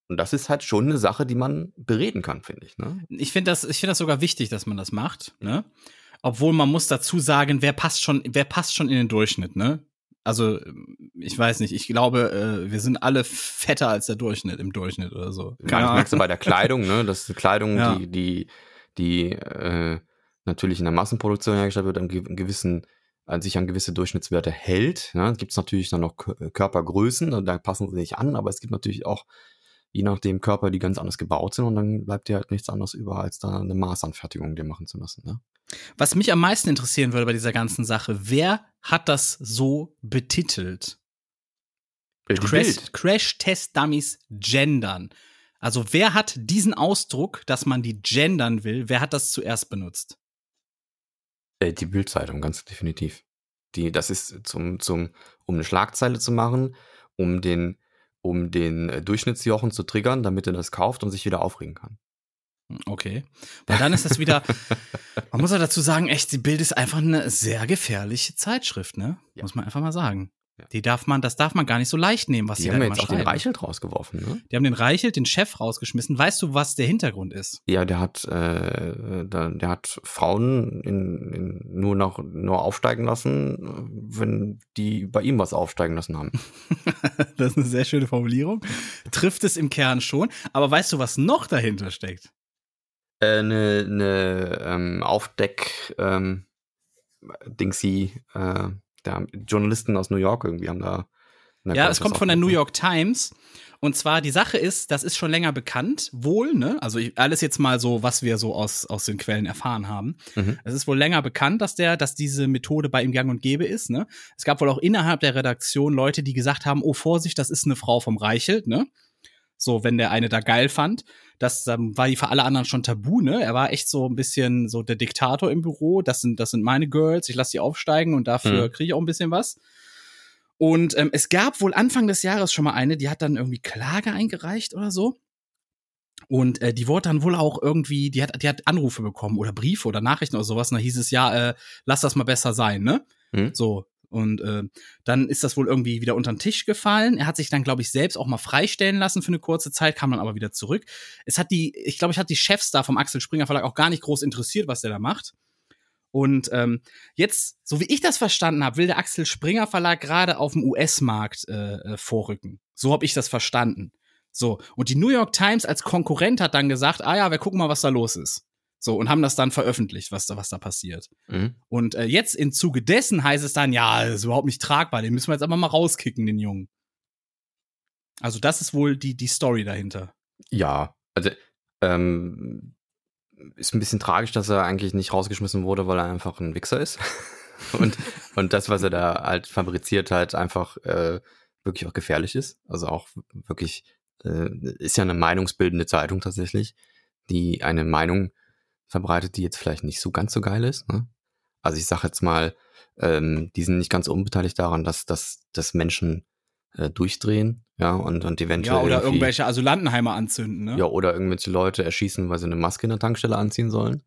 Und das ist halt schon eine Sache, die man bereden kann, finde ich. Ne? Ich finde das, ich finde das sogar wichtig, dass man das macht, ne? Obwohl man muss dazu sagen, wer passt schon, wer passt schon in den Durchschnitt, ne? Also, ich weiß nicht, ich glaube, äh, wir sind alle fetter als der Durchschnitt im Durchschnitt oder so. Ja, das merkst du bei der Kleidung, ne? Das ist eine Kleidung, Ja. die, die, die äh, natürlich in der Massenproduktion hergestellt wird, an ge- gewissen, an sich an gewisse Durchschnittswerte hält. Ne? Es gibt natürlich dann noch Kö- Körpergrößen, und da passen sie nicht an, aber es gibt natürlich auch, je nachdem, Körper, die ganz anders gebaut sind und dann bleibt dir halt nichts anderes über, als da eine Maßanfertigung dir machen zu lassen. Ne? Was mich am meisten interessieren würde bei dieser ganzen Sache, wer hat das so betitelt? Äh, Crash, Bild. Crash Test Dummies gendern. Also wer hat diesen Ausdruck, dass man die gendern will, wer hat das zuerst benutzt? Äh, die Bildzeitung, ganz definitiv. Die, das ist zum, zum, um eine Schlagzeile zu machen, um den, um den äh, Durchschnittsjochen zu triggern, damit er das kauft und sich wieder aufregen kann. Hm, Okay. Weil dann ist das wieder, man muss auch dazu sagen, echt, die Bild ist einfach eine sehr gefährliche Zeitschrift, ne? Ja. Muss man einfach mal sagen. Die darf man, das darf man gar nicht so leicht nehmen, was Die die, haben da jetzt auch den schreiben. Reichelt rausgeworfen, ne? Die haben den Reichelt, den Chef, rausgeschmissen. Weißt du, was der Hintergrund ist? Ja, der hat, äh, der, der hat Frauen in, in nur noch nur aufsteigen lassen, wenn die bei ihm was aufsteigen lassen haben. das ist eine sehr schöne Formulierung. Trifft es im Kern schon. Aber weißt du, was noch dahinter steckt? Äh, ne, ne ähm, Aufdeck ähm, Dingsy, äh, der Journalisten aus New York irgendwie haben da. Ja, es kommt von der New. York Times. Und zwar, die Sache ist, das ist schon länger bekannt, wohl, ne? Also ich, alles jetzt mal so, was wir so aus, aus den Quellen erfahren haben. Mhm. Es ist wohl länger bekannt, dass der, dass diese Methode bei ihm gang und gäbe ist, ne? Es gab wohl auch innerhalb der Redaktion Leute, die gesagt haben, oh Vorsicht, das ist eine Frau vom Reichelt, ne? So, wenn der eine da geil fand. Das ähm, war die für alle anderen schon tabu, ne? Er war echt so ein bisschen so der Diktator im Büro. Das sind, das sind meine Girls, ich lasse die aufsteigen und dafür Mhm. kriege ich auch ein bisschen was. Und ähm, es gab wohl Anfang des Jahres schon mal eine, die hat dann irgendwie Klage eingereicht oder so. Und äh, die wurde dann wohl auch irgendwie, die hat, die hat Anrufe bekommen oder Briefe oder Nachrichten oder sowas. Und da hieß es ja, äh, lass das mal besser sein, ne? Mhm. So. Und äh, dann ist das wohl irgendwie wieder unter den Tisch gefallen. Er hat sich dann, glaube ich, selbst auch mal freistellen lassen für eine kurze Zeit, kam dann aber wieder zurück. Es hat die, ich glaube, ich hat die Chefs da vom Axel Springer Verlag auch gar nicht groß interessiert, was der da macht. Und ähm, jetzt, so wie ich das verstanden habe, will der Axel Springer Verlag gerade auf dem US-Markt äh, äh, vorrücken. So habe ich das verstanden. So, und die New York Times als Konkurrent hat dann gesagt, ah ja, wir gucken mal, was da los ist. So, und haben das dann veröffentlicht, was da, was da passiert. Mhm. Und äh, jetzt im Zuge dessen heißt es dann, ja, das ist überhaupt nicht tragbar, den müssen wir jetzt aber mal rauskicken, den Jungen. Also, das ist wohl die, die Story dahinter. Ja, also ähm, ist ein bisschen tragisch, dass er eigentlich nicht rausgeschmissen wurde, weil er einfach ein Wichser ist. und, und das, was er da halt fabriziert hat, einfach äh, wirklich auch gefährlich ist. Also auch wirklich, äh, ist ja eine meinungsbildende Zeitung tatsächlich, die eine Meinung verbreitet, die jetzt vielleicht nicht so ganz so geil ist. Ne? Also ich sage jetzt mal, ähm, die sind nicht ganz unbeteiligt daran, dass, dass, dass Menschen äh, durchdrehen, ja, und, und eventuell Ja, oder irgendwelche Asylantenheime anzünden, ne? ja, oder irgendwelche Leute erschießen, weil sie eine Maske in der Tankstelle anziehen sollen.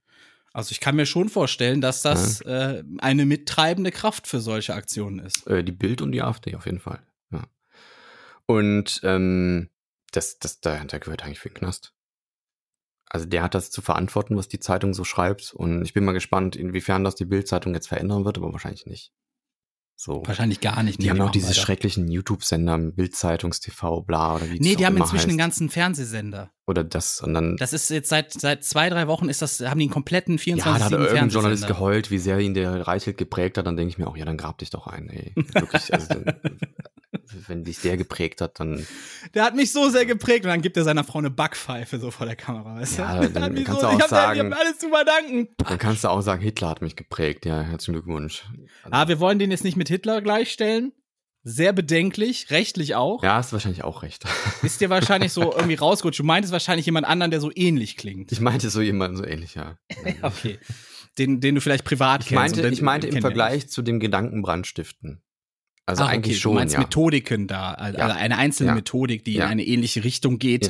Also, ich kann mir schon vorstellen, dass das äh, eine mittreibende Kraft für solche Aktionen ist. Äh, die Bild und die AfD auf jeden Fall. Ja. Und ähm, das, das, der gehört eigentlich für den Knast. Also der hat das zu verantworten, was die Zeitung so schreibt. Und ich bin mal gespannt, inwiefern das die Bild-Zeitung jetzt verändern wird, aber wahrscheinlich nicht. So. Wahrscheinlich gar nicht. Die Nee, haben auch diese weiter. schrecklichen YouTube-Sender, Bild-Zeitungs-TV, bla, oder wie Nee, die haben inzwischen heißt. einen ganzen Fernsehsender. Oder das, und dann Das ist jetzt seit, seit zwei, drei Wochen ist das, haben die einen kompletten 24 Ja, da hat irgendein Journalist geheult, wie sehr ihn der Reichelt geprägt hat, dann denke ich mir auch, ja, dann grab dich doch ein, ey. Wirklich, also, wenn dich der geprägt hat, dann, Der hat mich so sehr geprägt und dann gibt er seiner Frau eine Backpfeife so vor der Kamera, weißt du? Ja, dann mich kannst so, du auch ich hab, sagen- hab alles zu verdanken. dann kannst du auch sagen, Hitler hat mich geprägt, ja, herzlichen Glückwunsch. Ah, wir wollen den jetzt nicht mit Hitler gleichstellen. Sehr bedenklich, rechtlich auch. ja, hast wahrscheinlich auch recht. Ist dir wahrscheinlich so irgendwie rausgerutscht. Du meintest wahrscheinlich jemand anderen, der so ähnlich klingt. Ich meinte so jemanden so ähnlich, ja. Okay. Den, den du vielleicht privat Ich kennst. meinte, ich meinte im Vergleich zu dem Gedankenbrandstiften. Also Ach, eigentlich okay, schon, Du meinst ja. Methodiken da, also Ja. eine einzelne Ja. Methodik, die in eine ähnliche Richtung geht,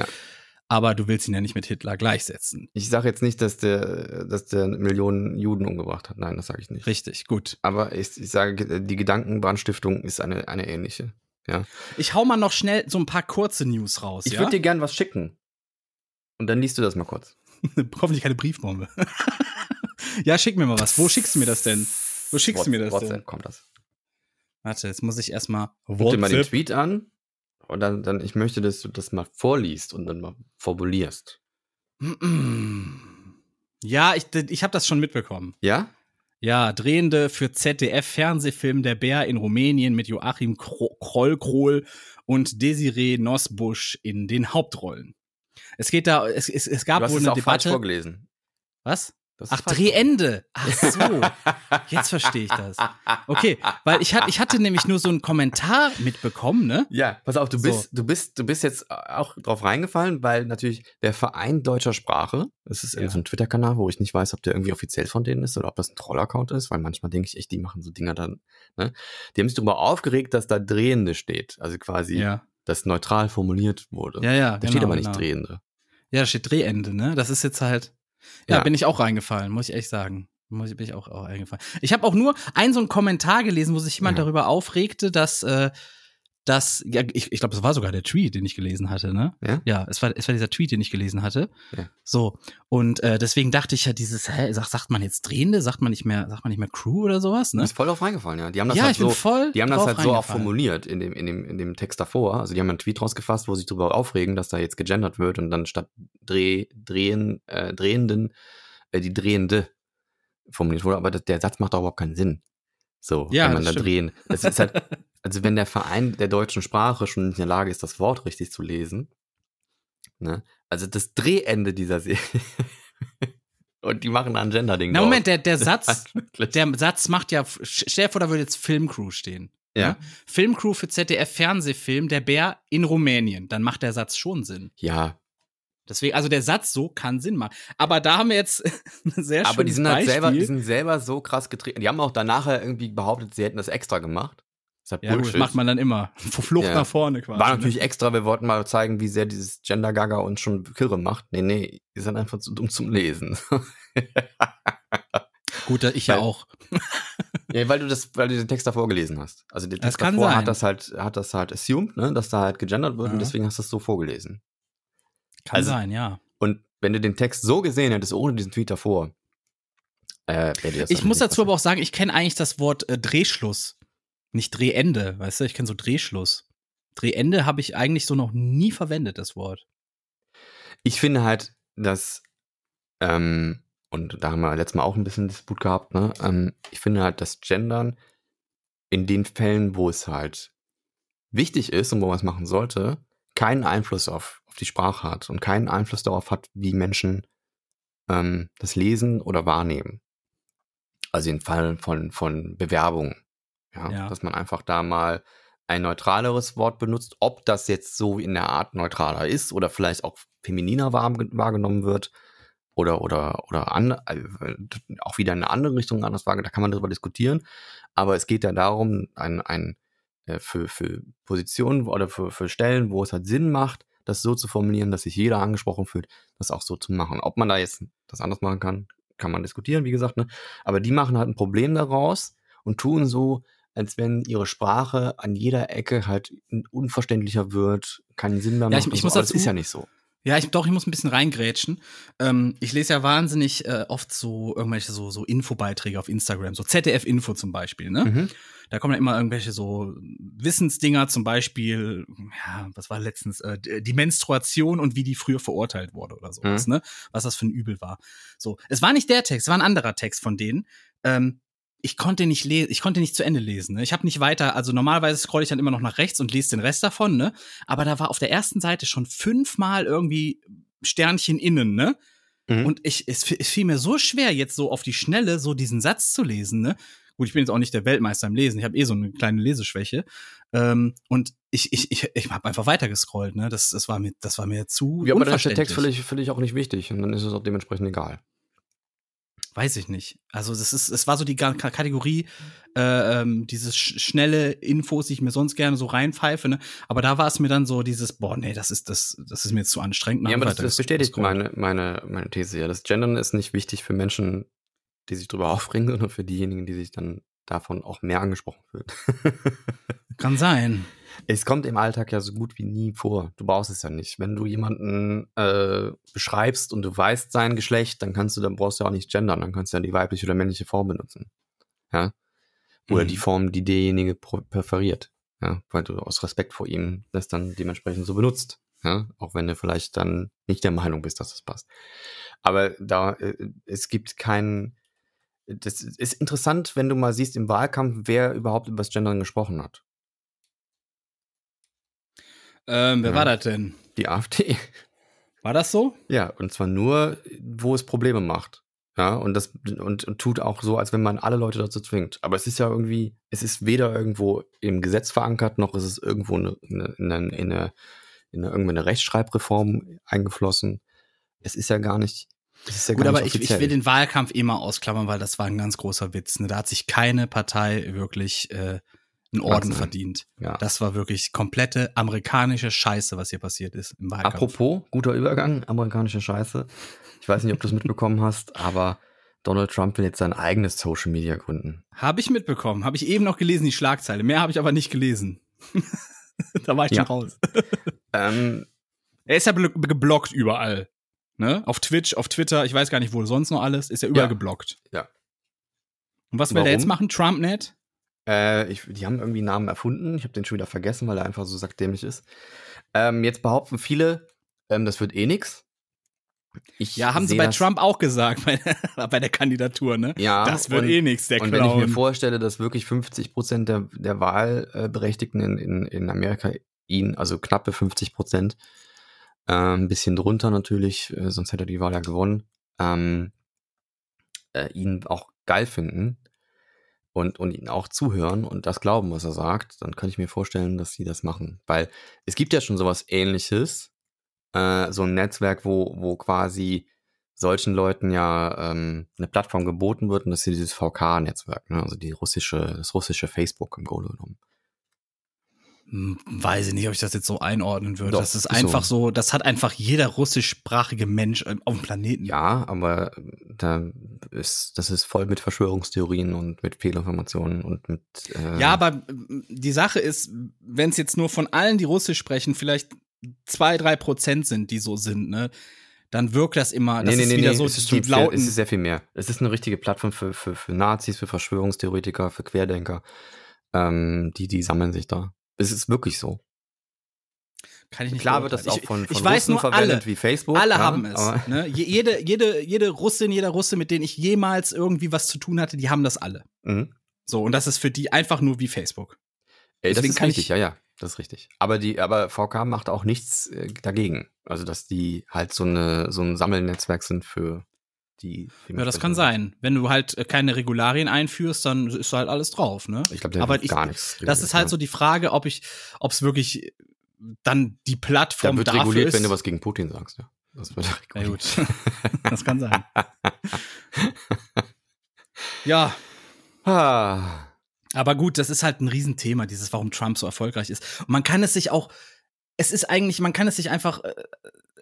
aber du willst ihn ja nicht mit Hitler gleichsetzen. Ich sage jetzt nicht, dass der, dass der Millionen Juden umgebracht hat. Nein, das sage ich nicht. Richtig, gut. Aber ich, ich sage, die Gedankenbrandstiftung ist eine, eine ähnliche. Ja. Ich hau mal noch schnell so ein paar kurze News raus. Ich würde dir gern was schicken. Und dann liest du das mal kurz. Hoffentlich keine Briefbombe. ja, schick mir mal was. Wo schickst du mir das denn? Wo schickst du mir das WhatsApp denn? kommt das. Warte, jetzt muss ich erstmal Guck dir mal den Tweet an. Und dann, dann, ich möchte, dass du das mal vorliest und dann mal formulierst. Ja, ich, ich habe das schon mitbekommen. Ja? Ja, drehende für ZDF-Fernsehfilm Der Bär in Rumänien mit Joachim Kro- Kroll-Kroll und Desiree Nosbusch in den Hauptrollen. Es geht da, es, es, es gab Du hast wohl es eine auch falsch Debatte. vorgelesen. Was? Das Ach, Drehende. Ach so. Jetzt verstehe ich das. Okay, weil ich hatte, ich hatte nämlich nur so einen Kommentar mitbekommen, ne? Ja, pass auf, du So. bist, du bist, du bist jetzt auch drauf reingefallen, weil natürlich der Verein deutscher Sprache, das ist Ja. so ein Twitter-Kanal, wo ich nicht weiß, ob der irgendwie offiziell von denen ist oder ob das ein Troll-Account ist, weil manchmal denke ich echt, die machen so Dinger dann, ne? Die haben sich darüber aufgeregt, dass da Drehende steht, also quasi, Ja. das neutral formuliert wurde. Ja, ja. Da steht genau, aber nicht genau. Drehende. Ja, da steht Drehende, ne? Das ist jetzt halt. Ja, Ja. bin ich auch reingefallen, muss ich echt sagen. Muss ich, bin ich auch, auch eingefallen. Ich habe auch nur einen so einen Kommentar gelesen, wo sich jemand Ja. darüber aufregte, dass, äh, dass ja, ich, ich glaube, das war sogar der Tweet, den ich gelesen hatte, ne? Ja? Ja, es war, es war dieser Tweet, den ich gelesen hatte. Ja. So. Und äh, deswegen dachte ich ja, dieses, hä, sagt, sagt man jetzt Drehende, sagt man nicht mehr, sagt man nicht mehr Crew oder sowas, ne? ist voll drauf reingefallen, ja. Die haben das Ja, halt ich bin so, voll die haben das halt so auch formuliert in dem, in dem, in dem Text davor. Also die haben einen Tweet rausgefasst, wo sie darüber aufregen, dass da jetzt gegendert wird und dann statt Dreh, drehen, äh, Drehenden, äh, die Drehende formuliert wurde. Aber das, der Satz macht doch überhaupt keinen Sinn. So, Ja, wenn man da stimmt. drehen. Das ist halt, also wenn der Verein der deutschen Sprache schon nicht in der Lage ist, das Wort richtig zu lesen, ne? Also das Drehende dieser Serie. und die machen da ein Gender-Ding Na. Moment, der, der Satz, der Satz macht ja, stell dir vor, da würde jetzt Filmcrew stehen. ja. ne? Filmcrew für ZDF Fernsehfilm, der Bär in Rumänien. Dann macht der Satz schon Sinn. Ja, Deswegen, also der Satz so kann Sinn machen. Aber da haben wir jetzt ein sehr Aber die sind halt Beispiel. selber, die sind selber so krass getreten. Die haben auch danach irgendwie behauptet, sie hätten das extra gemacht. Das halt ja, das macht man dann immer. Flucht Ja. nach vorne quasi. War ne? natürlich extra, wir wollten mal zeigen, wie sehr dieses Gender Gaga uns schon kirre macht. Nee, nee, die sind einfach zu dumm zum Lesen. Gut, ich ja Weil- auch. ja, weil du das, weil du den Text davor gelesen hast. Also der Text kann davor sein. hat das halt, hat das halt assumed, ne, dass da halt gegendert wird und Ja. deswegen hast du es so vorgelesen. Kann Also- sein, ja. Und wenn du den Text so gesehen hättest, ohne diesen Tweet davor, äh, Ich muss dazu aber auch sagen, ich kenne eigentlich das Wort äh, Drehschluss. Nicht Drehende, weißt du? Ich kenne so Drehschluss. Drehende habe ich eigentlich so noch nie verwendet, das Wort. Ich finde halt, dass, ähm, und da haben wir letztes Mal auch ein bisschen Disput gehabt, ne? Ähm, ich finde halt, dass Gendern in den Fällen, wo es halt wichtig ist und wo man es machen sollte, keinen Einfluss auf, auf die Sprache hat und keinen Einfluss darauf hat, wie Menschen ähm, das lesen oder wahrnehmen. Also im Fall von, von Bewerbungen. Ja, Ja. Dass man einfach da mal ein neutraleres Wort benutzt, ob das jetzt so in der Art neutraler ist oder vielleicht auch femininer wahr, wahrgenommen wird oder oder oder an, äh, auch wieder in eine andere Richtung anders wahrgenommen, da kann man darüber diskutieren. Aber es geht ja darum, ein, ein äh, für, für Positionen oder für, für Stellen, wo es halt Sinn macht, das so zu formulieren, dass sich jeder angesprochen fühlt, das auch so zu machen. Ob man da jetzt das anders machen kann, kann man diskutieren, wie gesagt, ne? Aber die machen halt ein Problem daraus und tun so, als wenn ihre Sprache an jeder Ecke halt unverständlicher wird, keinen Sinn mehr Ja, macht. ich- ich und muss so. Aber das dazu- ist ja nicht so. Ja, ich, doch, ich muss ein bisschen reingrätschen. Ähm, ich lese ja wahnsinnig äh, oft so irgendwelche so, so Infobeiträge auf Instagram, so ZDF-Info zum Beispiel, ne? Mhm. Da kommen dann immer irgendwelche so Wissensdinger, zum Beispiel, ja, was war letztens, äh, die Menstruation und wie die früher verurteilt wurde oder sowas, ne? Was das für ein Übel war. So, es war nicht der Text, es war ein anderer Text von denen. Ähm, ich konnte nicht lesen, ich konnte nicht zu Ende lesen. Ne? Ich habe nicht weiter, also normalerweise scrolle ich dann immer noch nach rechts und lese den Rest davon, ne? Aber da war auf der ersten Seite schon fünfmal irgendwie Sternchen innen, ne? Mhm. Und ich, es, es fiel mir so schwer, jetzt so auf die Schnelle so diesen Satz zu lesen, ne? Gut, ich bin jetzt auch nicht der Weltmeister im Lesen, ich habe eh so eine kleine Leseschwäche. Ähm, und ich, ich, ich, ich habe einfach weiter gescrollt, ne? Das, das, war mir, das war mir zu. Ja, aber dann ist der. Text völlig, völlig auch nicht wichtig und dann ist es auch dementsprechend egal. Weiß ich nicht. Also das ist, es war so die Ka- Kategorie, äh, ähm, dieses sch schnelle Infos, die ich mir sonst gerne so reinpfeife, ne? Aber da war es mir dann so dieses, boah, nee, das ist das, das ist mir jetzt zu anstrengend. Ja, aber das, das bestätigt meine, meine, meine These ja. Das Gendern ist nicht wichtig für Menschen, die sich drüber aufregen, sondern für diejenigen, die sich dann davon auch mehr angesprochen fühlen. Kann sein. Es kommt im Alltag ja so gut wie nie vor. Du brauchst es ja nicht. Wenn du jemanden äh, beschreibst und du weißt sein Geschlecht, dann kannst du, dann brauchst du auch nicht gendern, dann kannst du ja die weibliche oder männliche Form benutzen. Ja. Oder Mhm. die Form, die derjenige präferiert. Ja, weil du aus Respekt vor ihm das dann dementsprechend so benutzt. Ja, auch wenn du vielleicht dann nicht der Meinung bist, dass das passt. Aber da, äh, es gibt keinen, das ist interessant, wenn du mal siehst im Wahlkampf, wer überhaupt über das Gendern gesprochen hat. Ähm, wer Ja. war das denn? Die AfD. War das so? Ja, und zwar nur, wo es Probleme macht. Ja, und das und, und tut auch so, als wenn man alle Leute dazu zwingt. Aber es ist ja irgendwie, es ist weder irgendwo im Gesetz verankert, noch ist es irgendwo eine, in eine, in eine, in eine, irgendwo eine Rechtschreibreform eingeflossen. Es ist ja gar nicht. Es ist ja Gut, gar aber nicht ich, ich will den Wahlkampf eh mal ausklammern, weil das war ein ganz großer Witz. Ne? Da hat sich keine Partei wirklich äh, einen Orden Wahnsinn. verdient. ja. Das war wirklich komplette amerikanische Scheiße, was hier passiert ist im Wahlkampf. Apropos, guter Übergang, amerikanische Scheiße. Ich weiß nicht, ob du es mitbekommen hast, aber Donald Trump will jetzt sein eigenes Social Media gründen. Habe ich mitbekommen. Habe ich eben noch gelesen, die Schlagzeile. Mehr habe ich aber nicht gelesen. da war ich Ja. schon raus. Ähm, Er ist ja blo- geblockt überall. Ne? Auf Twitch, auf Twitter, ich weiß gar nicht, wo sonst noch alles, ist ja überall Ja. geblockt. Ja. Und was will der Warum? jetzt machen? Trump nicht? Äh, ich, die haben irgendwie einen Namen erfunden. Ich habe den schon wieder vergessen, weil er einfach so sackdämlich ist. Ähm, jetzt behaupten viele, ähm, das wird eh nix. Ich Ja, haben sie bei das- Trump auch gesagt, bei, bei der Kandidatur, ne? Ja, das wird und, eh nichts, der Und wenn ich mir vorstelle, dass wirklich 50 Prozent der, der Wahlberechtigten in, in, in Amerika ihn, also knappe 50 Prozent, äh, ein bisschen drunter natürlich, äh, sonst hätte er die Wahl ja gewonnen, ähm, äh, ihn auch geil finden und, und ihn auch zuhören und das glauben, was er sagt, dann kann ich mir vorstellen, dass sie das machen. Weil es gibt ja schon sowas ähnliches, äh, so ein Netzwerk, wo, wo quasi solchen Leuten ja ähm, eine Plattform geboten wird und das ist dieses VK-Netzwerk, ne? also die russische, das russische Facebook im Grunde genommen. Weiß ich nicht, ob ich das jetzt so einordnen würde. Doch, das ist ist einfach so. so. das hat einfach jeder russischsprachige Mensch ähm, auf dem Planeten. Ja, aber da ist, das ist voll mit Verschwörungstheorien und mit Fehlinformationen und mit äh, Ja, aber ähm, die Sache ist, wenn es jetzt nur von allen, die Russisch sprechen, vielleicht zwei, drei Prozent sind, die so sind, ne, dann wirkt das immer, das ist wieder so es ist, die viel, lauten. es ist sehr viel mehr. Es ist eine richtige Plattform für, für, für Nazis, für Verschwörungstheoretiker, für Querdenker. Ähm, die, die sammeln sich da. Es ist wirklich so. kann ich nicht Klar wird das auch beurteilen. von, ich, von ich weiß Russen nur verwendet alle. wie Facebook. Alle ja, haben es. Ne? Je- Jede, jede, jede Russin, jeder Russe, mit denen ich jemals irgendwie was zu tun hatte, die haben das alle. Mhm. So, und das ist für die einfach nur wie Facebook. Ey, das Deswegen ist kann richtig, ich- ja, ja, das ist richtig. Aber die, aber VK macht auch nichts äh, dagegen. Also, dass die halt so eine, so ein Sammelnetzwerk sind für die. Ja, das kann sein. Wenn du halt äh, keine Regularien einführst, dann ist halt alles drauf, ne? Ich glaube, der Aber ich- gar nichts. Das ist halt so die Frage, ob ich, ob es wirklich dann die Da Plattform wird dafür reguliert, ist. wenn du was gegen Putin sagst, ja. Das wird ja, gut. das kann sein. Ja, Ah, aber gut, das ist halt ein Riesenthema, dieses, warum Trump so erfolgreich ist. Und man kann es sich auch, es ist eigentlich, man kann es sich einfach, äh,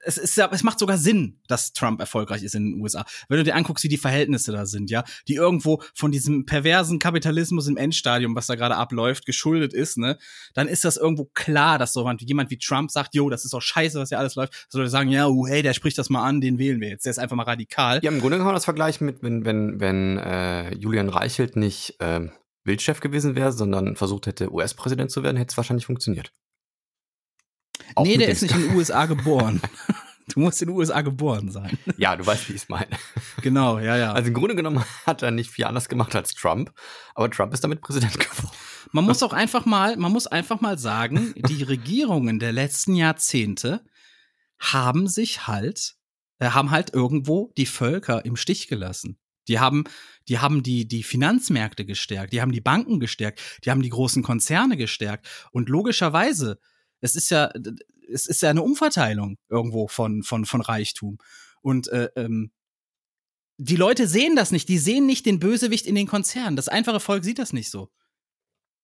es ist ja, es macht sogar Sinn, dass Trump erfolgreich ist in den USA. Wenn du dir anguckst, wie die Verhältnisse da sind, ja, die irgendwo von diesem perversen Kapitalismus im Endstadium, was da gerade abläuft, geschuldet ist, ne, dann ist das irgendwo klar, dass so jemand wie Trump sagt, jo, das ist doch scheiße, was hier alles läuft. Dass Leute sagen, ja, uh, hey, der spricht das mal an, den wählen wir jetzt. Der ist einfach mal radikal. Ja, im Grunde kann man das vergleichen mit, wenn, wenn, wenn äh, Julian Reichelt nicht ähm, Bildchef gewesen wäre, sondern versucht hätte, US-Präsident zu werden, hätte es wahrscheinlich funktioniert. Auch nee, der ist nicht in den USA geboren. Du musst in den USA geboren sein. Ja, du weißt, wie ich es meine. Genau, ja, ja. Also im Grunde genommen hat er nicht viel anders gemacht als Trump, aber Trump ist damit Präsident geworden. Man muss auch einfach mal, man muss einfach mal sagen, die Regierungen der letzten Jahrzehnte haben sich halt, äh, haben halt irgendwo die Völker im Stich gelassen. Die haben, die haben die, die Finanzmärkte gestärkt, die haben die Banken gestärkt, die haben die großen Konzerne gestärkt. Und logischerweise, es ist ja, es ist ja eine Umverteilung irgendwo von, von, von Reichtum. Und äh, ähm, die Leute sehen das nicht, die sehen nicht den Bösewicht in den Konzernen. Das einfache Volk sieht das nicht so.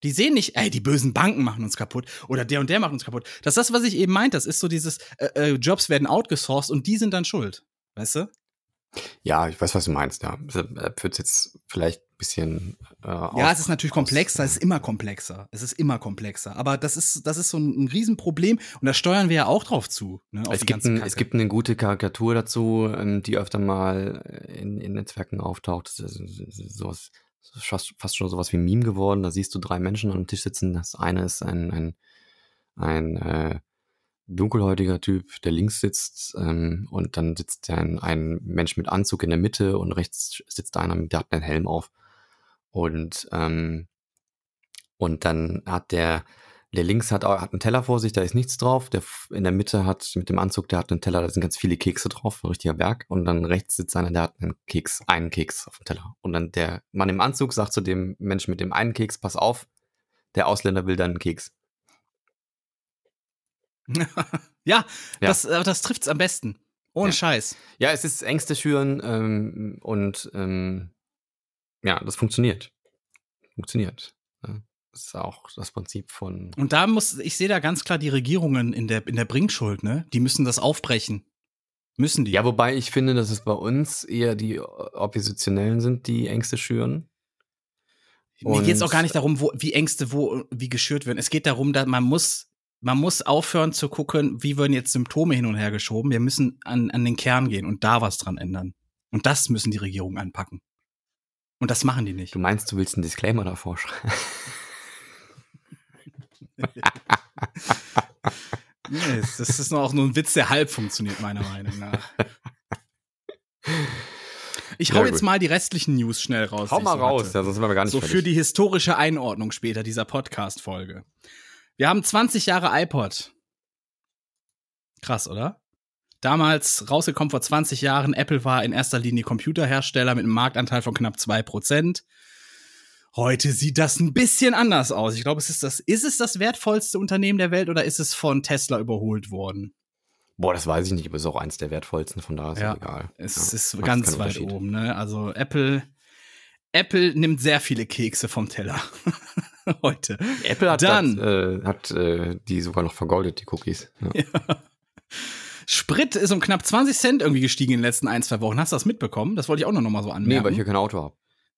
Die sehen nicht, ey, die bösen Banken machen uns kaputt oder der und der macht uns kaputt. Das ist das, was ich eben meinte. Das ist so dieses, äh, äh, Jobs werden outgesourced und die sind dann schuld. Weißt du? Ja, ich weiß, was du meinst, ja. Er wird jetzt vielleicht ein bisschen. Äh, Ja, es ist natürlich komplexer, es ist immer komplexer. Es ist immer komplexer. Aber das ist, das ist so ein, ein Riesenproblem und da steuern wir ja auch drauf zu. Ne, Es gibt, ein, es gibt eine gute Karikatur dazu, ähm, die öfter mal in, in Netzwerken auftaucht. Das sowas, fast, schon sowas wie Meme geworden. Da siehst du drei Menschen am Tisch sitzen. Das eine ist ein, ein, ein äh, dunkelhäutiger Typ, der links sitzt ähm, und dann sitzt ein, ein Mensch mit Anzug in der Mitte und rechts sitzt einer, der hat einen Helm auf. Und, ähm, und dann hat der, der links hat, hat einen Teller vor sich, da ist nichts drauf. Der in der Mitte hat mit dem Anzug, der hat einen Teller, da sind ganz viele Kekse drauf, ein richtiger Berg. Und dann rechts sitzt einer, der hat einen Keks, einen Keks auf dem Teller. Und dann der Mann im Anzug sagt zu dem Menschen mit dem einen Keks, pass auf, der Ausländer will dann einen Keks. ja, Ja. das, äh, das trifft's am besten. Ohne Ja. Scheiß. Ja, es ist Ängste schüren ähm, und ähm, ja, das funktioniert. Funktioniert. Ja. Das ist auch das Prinzip von. Und da muss, ich sehe da ganz klar die Regierungen in der, in der Bringschuld, ne? Die müssen das aufbrechen. Müssen die. Ja, wobei ich finde, dass es bei uns eher die Oppositionellen sind, die Ängste schüren. Mir geht es auch gar nicht darum, wo, wie Ängste wo wie geschürt werden. Es geht darum, dass man muss, man muss aufhören zu gucken, wie werden jetzt Symptome hin und her geschoben. Wir müssen an, an den Kern gehen und da was dran ändern. Und das müssen die Regierungen anpacken. Und das machen die nicht. Du meinst, du willst einen Disclaimer davor schreiben? Nee, das ist auch nur ein Witz, der halb funktioniert, meiner Meinung nach. Ich hau Ja, jetzt mal die restlichen News schnell raus. Hau mal so raus, ja, sonst sind wir gar nicht So für fertig. die historische Einordnung später dieser Podcast-Folge. Wir haben 20 Jahre iPod. Krass, oder? Damals rausgekommen vor 20 Jahren. Apple war in erster Linie Computerhersteller mit einem Marktanteil von knapp 2%. Heute sieht das ein bisschen anders aus. Ich glaube, es ist das, ist es das wertvollste Unternehmen der Welt oder ist es von Tesla überholt worden? Boah, das weiß ich nicht, aber es ist auch eins der wertvollsten, von daher ist Ja, egal. Es Ja, ist ganz weit oben, ne? Also Apple, Apple nimmt sehr viele Kekse vom Teller. Heute. Apple hat, Dann- hat, äh, hat äh, die sogar noch vergoldet, die Cookies. Ja. Sprit ist um knapp 20 Cent irgendwie gestiegen in den letzten ein, zwei Wochen. Hast du das mitbekommen? Das wollte ich auch noch mal so Nee, anmerken. weil ich hier kein Auto habe.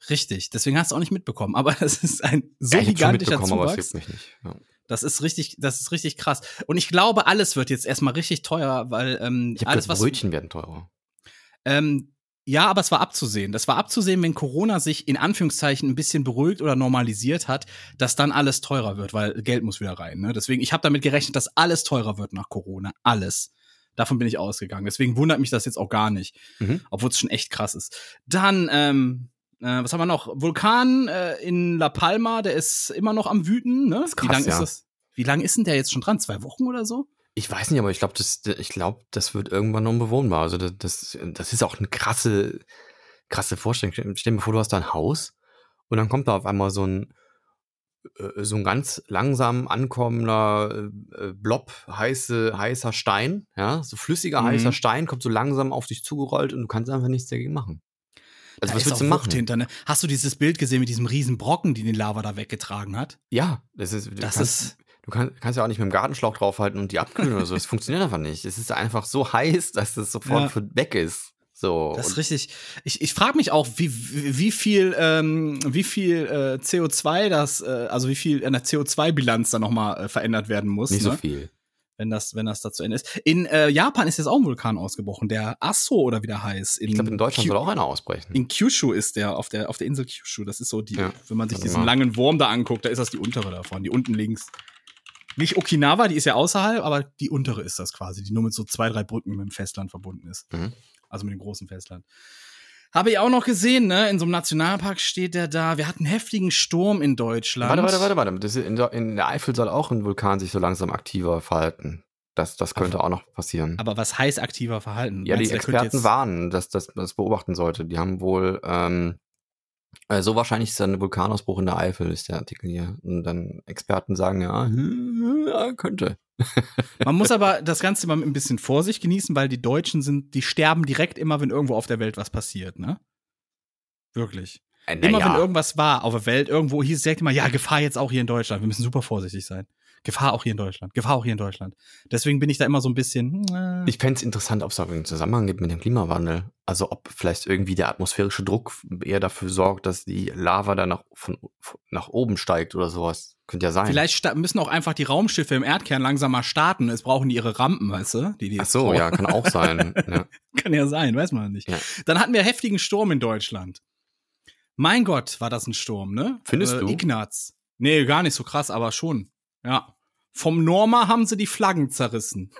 Richtig, deswegen hast du auch nicht mitbekommen. Aber das ist ein so ja, gigantischer Zuwachs. juckt mich nicht. Ja. Das ist richtig, das ist richtig krass. Und ich glaube, alles wird jetzt erstmal richtig teuer, weil ähm, Ich alles, gehört, was Brötchen werden teurer. Ähm, ja, aber es war abzusehen. Das war abzusehen, wenn Corona sich in Anführungszeichen ein bisschen beruhigt oder normalisiert hat, dass dann alles teurer wird, weil Geld muss wieder rein. Ne? Deswegen, ich habe damit gerechnet, dass alles teurer wird nach Corona. Alles. Davon bin ich ausgegangen. Deswegen wundert mich das jetzt auch gar nicht, Mhm. obwohl es schon echt krass ist. Dann, ähm, äh, was haben wir noch? Vulkan äh, in La Palma, der ist immer noch am wüten. Ne? krass, Wie lang ja. ist das? Wie lange ist denn der jetzt schon dran? Zwei Wochen oder so? Ich weiß nicht, aber ich glaube, das, ich glaube, das wird irgendwann unbewohnbar. Also das, das, das ist auch eine krasse, krasse Vorstellung. Stell dir vor, du hast da ein Haus und dann kommt da auf einmal so ein, äh, so ein ganz langsam ankommender äh, äh, Blob, heiße, heißer Stein, ja, so flüssiger Mhm. heißer Stein, kommt so langsam auf dich zugerollt und du kannst einfach nichts dagegen machen. Also Da was ist willst du machen? Hinter, ne? Hast du dieses Bild gesehen mit diesem riesen Brocken, den den Lava da weggetragen hat? Ja, das ist, Das kannst, ist, Du kann, kannst ja auch nicht mit dem Gartenschlauch draufhalten und die abkühlen oder so. Das funktioniert einfach nicht. Es ist einfach so heiß, dass es sofort Ja. weg ist. So. das ist richtig. Ich, ich frage mich auch, wie, wie wie viel, ähm, wie viel äh, CO2 das, äh, also wie viel an der CO2-Bilanz da nochmal äh, verändert werden muss, nicht ne? so viel. wenn das, wenn das da zu Ende ist. In äh, Japan ist jetzt auch ein Vulkan ausgebrochen, der Asso oder wie der heißt. Ich glaube, in Deutschland Kyu- soll auch einer ausbrechen. In Kyushu ist der, auf der, auf der Insel Kyushu. Das ist so die, Ja, wenn man sich diesen mal. langen Wurm da anguckt, da ist das die untere davon, die unten links. Nicht Okinawa, die ist ja außerhalb, aber die untere ist das quasi, die nur mit so zwei, drei Brücken mit dem Festland verbunden ist. Mhm. Also mit dem großen Festland. Habe ich auch noch gesehen, ne? In so einem Nationalpark steht der da. Wir hatten einen heftigen Sturm in Deutschland. Warte, warte, warte, warte. In, der, in der Eifel soll auch ein Vulkan sich so langsam aktiver verhalten. Das, das könnte auch noch passieren. Aber was heißt aktiver Verhalten? ja, die Meinst könnte Experten warnen, dass das das beobachten sollte. Die haben wohl ähm, äh, so wahrscheinlich ist ein Vulkanausbruch in der Eifel, ist der Artikel hier. Und dann Experten sagen, ja, ja könnte. Man muss aber das Ganze mal mit ein bisschen Vorsicht genießen, weil die Deutschen sind, die sterben direkt immer, wenn irgendwo auf der Welt was passiert, ne? Wirklich. Äh, Immer naja. wenn irgendwas war auf der Welt, irgendwo hieß es direkt immer, ja, Gefahr jetzt auch hier in Deutschland. Wir müssen super vorsichtig sein. Gefahr auch hier in Deutschland. Gefahr auch hier in Deutschland. Deswegen bin ich da immer so ein bisschen. hm, Äh, Ich fände es interessant, ob es da irgendeinen Zusammenhang gibt mit dem Klimawandel. Also ob vielleicht irgendwie der atmosphärische Druck eher dafür sorgt, dass die Lava dann nach, von, nach oben steigt oder sowas. Könnte ja sein. Vielleicht müssen auch einfach die Raumschiffe im Erdkern langsam mal starten. Es brauchen die ihre Rampen, weißt du? Die, die Ach so, brauchen. ja, kann auch sein. ja. Kann ja sein, weiß man nicht. Ja. Dann hatten wir heftigen Sturm in Deutschland. Mein Gott, war das ein Sturm, ne? Findest du? Ignaz. Nee, gar nicht so krass, aber schon. Ja. Vom Norma haben sie die Flaggen zerrissen.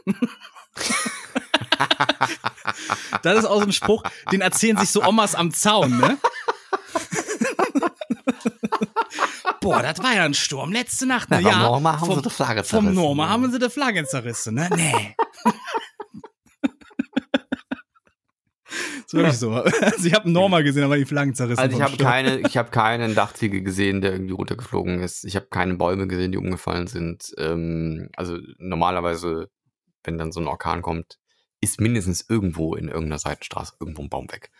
das ist auch so ein Spruch, den erzählen sich so Omas am Zaun, ne? Boah, das war ja ein Sturm letzte Nacht, ne? Ja, vom Norma haben vom, sie die Flagge Vom zerrissen. Norma haben sie die Flaggen zerrissen, ne? Nee. Ist wirklich so. Also ich habe Norma gesehen, aber die Flaggen zerrissen. Also ich habe keine, ich habe keinen Dachziegel gesehen, der irgendwie runtergeflogen ist. Ich habe keine Bäume gesehen, die umgefallen sind. Ähm, also normalerweise, wenn dann so ein Orkan kommt, ist mindestens irgendwo in irgendeiner Seitenstraße irgendwo ein Baum weg.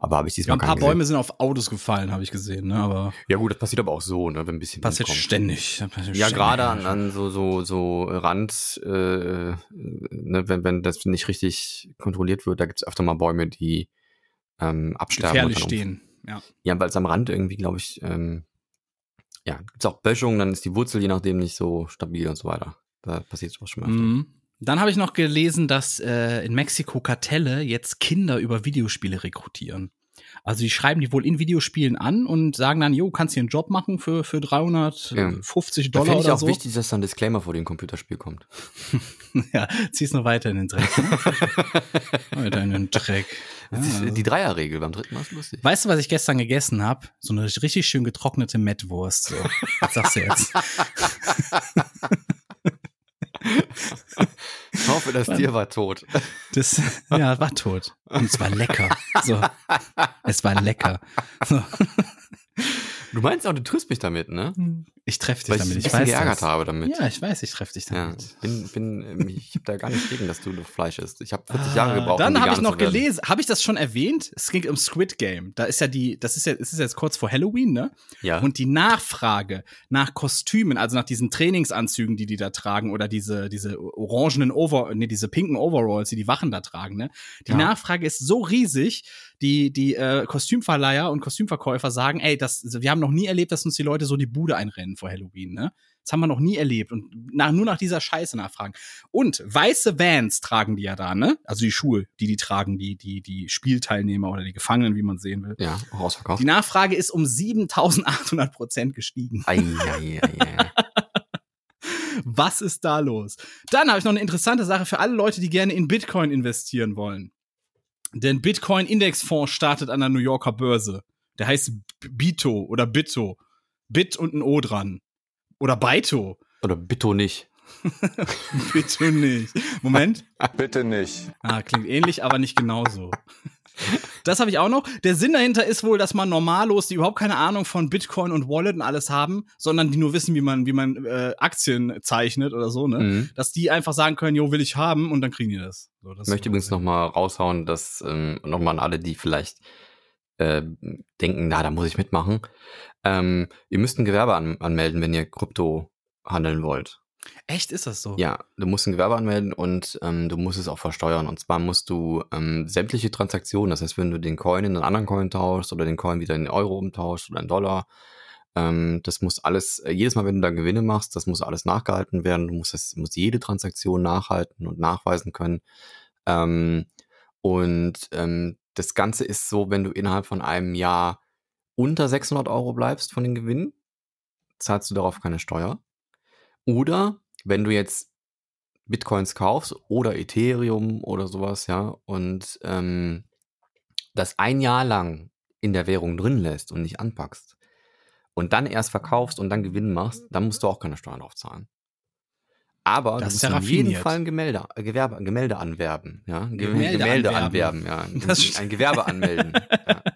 Aber habe ich Ja, diesmal ein paar gesehen. Bäume sind auf Autos gefallen, habe ich gesehen, ne? Aber Ja gut, das passiert aber auch so, ne, wenn ein bisschen passiert ständig. Das passiert Ja, ständig. gerade an, an so, so, so Rand, äh, ne, wenn, wenn das nicht richtig kontrolliert wird, da gibt es öfter mal Bäume, die ähm, absterben. gefährlich stehen. Ja. Ja, weil es am Rand irgendwie, glaube ich, ähm, ja, gibt es auch Böschungen, dann ist die Wurzel je nachdem nicht so stabil und so weiter. Da passiert sowas schon mal. Mhm. Dann habe ich noch gelesen, dass äh, in Mexiko Kartelle jetzt Kinder über Videospiele rekrutieren. Also die schreiben die wohl in Videospielen an und sagen dann, jo, kannst hier einen Job machen für, für 350 Da Dollar finde ich oder auch so. wichtig, dass da ein Disclaimer vor dem Computerspiel kommt. ja, zieh's nur weiter in den Dreck. Ne? weiter in den Dreck. Ist Ja. die Dreierregel beim dritten Mal ist lustig. Weißt du, was ich gestern gegessen habe? So eine richtig schön getrocknete Mettwurst. So. Was sagst du jetzt? Ich hoffe, das Tier war tot. Das ja, war tot. Und es war lecker. So. Es war lecker. So. Du meinst auch, du triffst mich damit, ne? Ich treffe dich Weil ich damit. Ich bisschen weiß geärgert das. habe damit. Ja, ich weiß, ich treffe dich Ja, damit. bin, bin, ähm, ich habe da gar nicht gegen, dass du Fleisch isst. Ich habe 40 Jahre gebraucht. um Ah, Dann habe ich noch gelesen, habe ich das schon erwähnt? Es ging um Squid Game. Da ist ja die, das ist ja, es ist jetzt kurz vor Halloween, ne? Ja. Und die Nachfrage nach Kostümen, also nach diesen Trainingsanzügen, die die da tragen, oder diese, diese orangenen Over, nee, diese pinken Overalls, die die Wachen da tragen, ne? Die Ja. Nachfrage ist so riesig, die, die äh, Kostümverleiher und Kostümverkäufer sagen, ey, das, wir haben noch nie erlebt, dass uns die Leute so die Bude einrennen vor Halloween, ne? Das haben wir noch nie erlebt und nach, nur nach dieser Scheiße nachfragen. Und weiße Vans tragen die ja da, ne? Also die Schuhe, die die tragen, die, die, die Spielteilnehmer oder die Gefangenen, wie man sehen will. ja, auch ausverkauft. Die Nachfrage ist um 7800 Prozent gestiegen. Ei, ei, ei, ei. Was ist da los? Dann habe ich noch eine interessante Sache für alle Leute, die gerne in Bitcoin investieren wollen. Denn Bitcoin Indexfonds startet an der New Yorker Börse. Der heißt Bito oder Bitto. Bit und ein O dran. Oder Baito. Oder Bitto nicht. Bitte nicht. Moment. Bitte nicht. Ah, klingt ähnlich, aber nicht genauso. Das habe ich auch noch. Der Sinn dahinter ist wohl, dass man Normalos, die überhaupt keine Ahnung von Bitcoin und Wallet und alles haben, sondern die nur wissen, wie man, wie man äh, Aktien zeichnet oder so, ne? Mhm. Dass die einfach sagen können, jo, will ich haben und dann kriegen die das. So, das Ich möchte übrigens noch mal raushauen, dass ähm, nochmal an alle, die vielleicht äh, denken, na, da muss ich mitmachen. Ähm, ihr müsst ein Gewerbe an, anmelden, wenn ihr Krypto handeln wollt. Echt, ist das so? Ja, du musst ein Gewerbe anmelden und ähm, du musst es auch versteuern. Und zwar musst du ähm, sämtliche Transaktionen, das heißt, wenn du den Coin in einen anderen Coin tauschst oder den Coin wieder in Euro umtauschst oder in Dollar, ähm, das muss alles, äh, jedes Mal, wenn du da Gewinne machst, das muss alles nachgehalten werden. Du musst, das, musst jede Transaktion nachhalten und nachweisen können. Ähm, und ähm, das Ganze ist so, wenn du innerhalb von einem Jahr unter 600 Euro bleibst von den Gewinnen, zahlst du darauf keine Steuer. Oder wenn du jetzt Bitcoins kaufst oder Ethereum oder sowas, ja, und ähm, das ein Jahr lang in der Währung drin lässt und nicht anpackst und dann erst verkaufst und dann Gewinn machst, dann musst du auch keine Steuern drauf zahlen. Aber Das du ist musst ja auf jeden. Fall ein Gemälde, äh, Gewerbe, ein Gemälde anwerben, ja, ein Ge- Gemälde Gemälde, anwerben. anwerben, ja, Das ein Gewerbe anmelden. ja.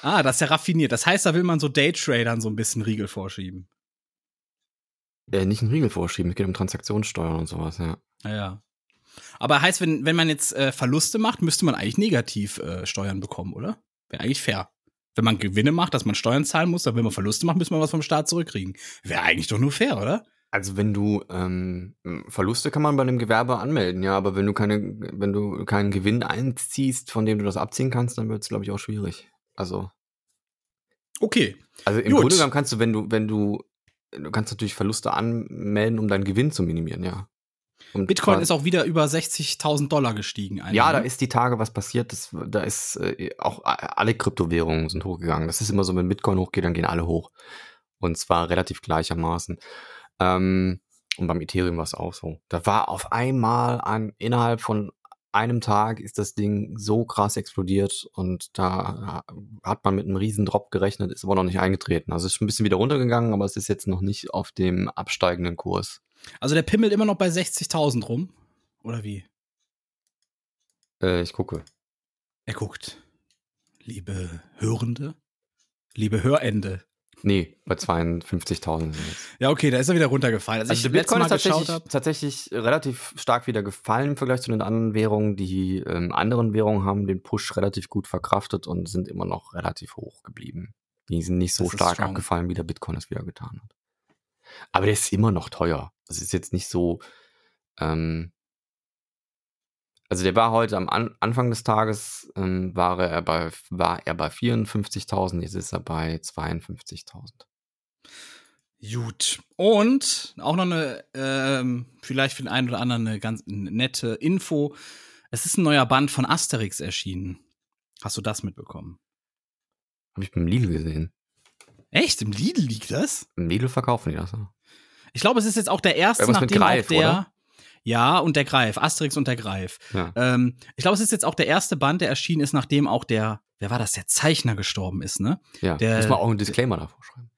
Ah, das ist ja raffiniert. Das heißt, da will man so Daytradern so ein bisschen Riegel vorschieben. Äh, nicht einen Riegel vorschieben, es geht um Transaktionssteuern und sowas, ja. Ja, ja. Aber heißt, wenn, wenn man jetzt äh, Verluste macht, müsste man eigentlich negativ äh, Steuern bekommen, oder? Wäre eigentlich fair. Wenn man Gewinne macht, dass man Steuern zahlen muss, dann wenn man Verluste macht, müsste man was vom Staat zurückkriegen. Wäre eigentlich doch nur fair, oder? Also wenn du ähm, Verluste kann man bei dem Gewerbe anmelden, ja, aber wenn du keine, wenn du keinen Gewinn einziehst, von dem du das abziehen kannst, dann wird es, glaube ich, auch schwierig. Also, Okay. also im Gut. Grunde genommen kannst du, wenn du, wenn du, du kannst natürlich Verluste anmelden, um deinen Gewinn zu minimieren, ja. Um Bitcoin ist auch wieder über 60.000 Dollar gestiegen. einmal, Ja, da ne? ist die Tage was passiert. Das, da ist äh, auch alle Kryptowährungen sind hochgegangen. Das ist immer so, wenn Bitcoin hochgeht, dann gehen alle hoch. Und zwar relativ gleichermaßen. Ähm, und beim Ethereum war es auch so. Da war auf einmal an, innerhalb von einem Tag ist das Ding so krass explodiert und da hat man mit einem riesen Drop gerechnet, ist aber noch nicht eingetreten. Also es ist ein bisschen wieder runtergegangen, aber es ist jetzt noch nicht auf dem absteigenden Kurs. Also der pimmelt immer noch bei 60.000 rum. Oder wie? Äh, ich gucke. Er guckt. Liebe Hörende, liebe Hörende, Nee, bei 52.000 sind jetzt. Ja, okay, da ist er wieder runtergefallen. Als Also ich Bitcoin Mal ist tatsächlich, tatsächlich relativ stark wieder gefallen im Vergleich zu den anderen Währungen. Die ähm, anderen Währungen haben den Push relativ gut verkraftet und sind immer noch relativ hoch geblieben. Die sind nicht so stark strong. abgefallen, wie der Bitcoin es wieder getan hat. Aber der ist immer noch teuer. Das ist jetzt nicht so. Ähm, also der war heute am An Anfang des Tages ähm, war er bei war er bei 54.000, jetzt ist er bei 52.000. Gut. Und auch noch eine, ähm, vielleicht für den einen oder anderen eine ganz nette Info. Es ist ein neuer Band von Asterix erschienen. Hast du das mitbekommen? Habe ich beim Lidl gesehen. Echt? Im Lidl liegt das? Im Lidl verkaufen die das. ja. Ich glaube, es ist jetzt auch der erste, Irgendwas nachdem Greif, auch der. oder? Ja, und der Greif. Asterix und der Greif. Ja. Ähm, ich glaube, es ist jetzt auch der erste Band, der erschienen ist, nachdem auch der, wer war das, der Zeichner gestorben ist, ne? Ja, Der- muss man auch einen Disclaimer davor schreiben.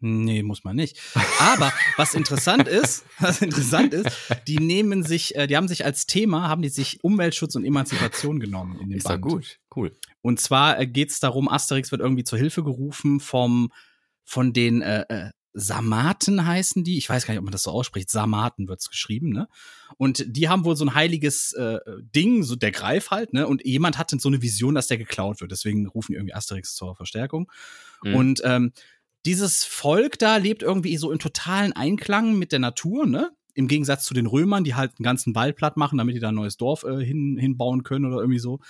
Nee, muss man nicht. Aber was interessant ist, was interessant ist, die nehmen sich, äh, die haben sich als Thema, haben die sich Umweltschutz und Emanzipation genommen in dem Ist ja Band. gut, cool. Und zwar äh, geht es darum, Asterix wird irgendwie zur Hilfe gerufen vom, von den äh, äh, Samaten heißen die. Ich weiß gar nicht, ob man das so ausspricht. Samaten wird's geschrieben, ne? Und die haben wohl so ein heiliges äh, Ding, so der Greif halt, ne? Und jemand hatte so eine Vision, dass der geklaut wird. Deswegen rufen die irgendwie Asterix zur Verstärkung. Mhm. Und ähm, dieses Volk da lebt irgendwie so in totalen Einklang mit der Natur, ne? Im Gegensatz zu den Römern, die halt einen ganzen Wald platt machen, damit die da ein neues Dorf äh, hin, hinbauen können oder irgendwie so.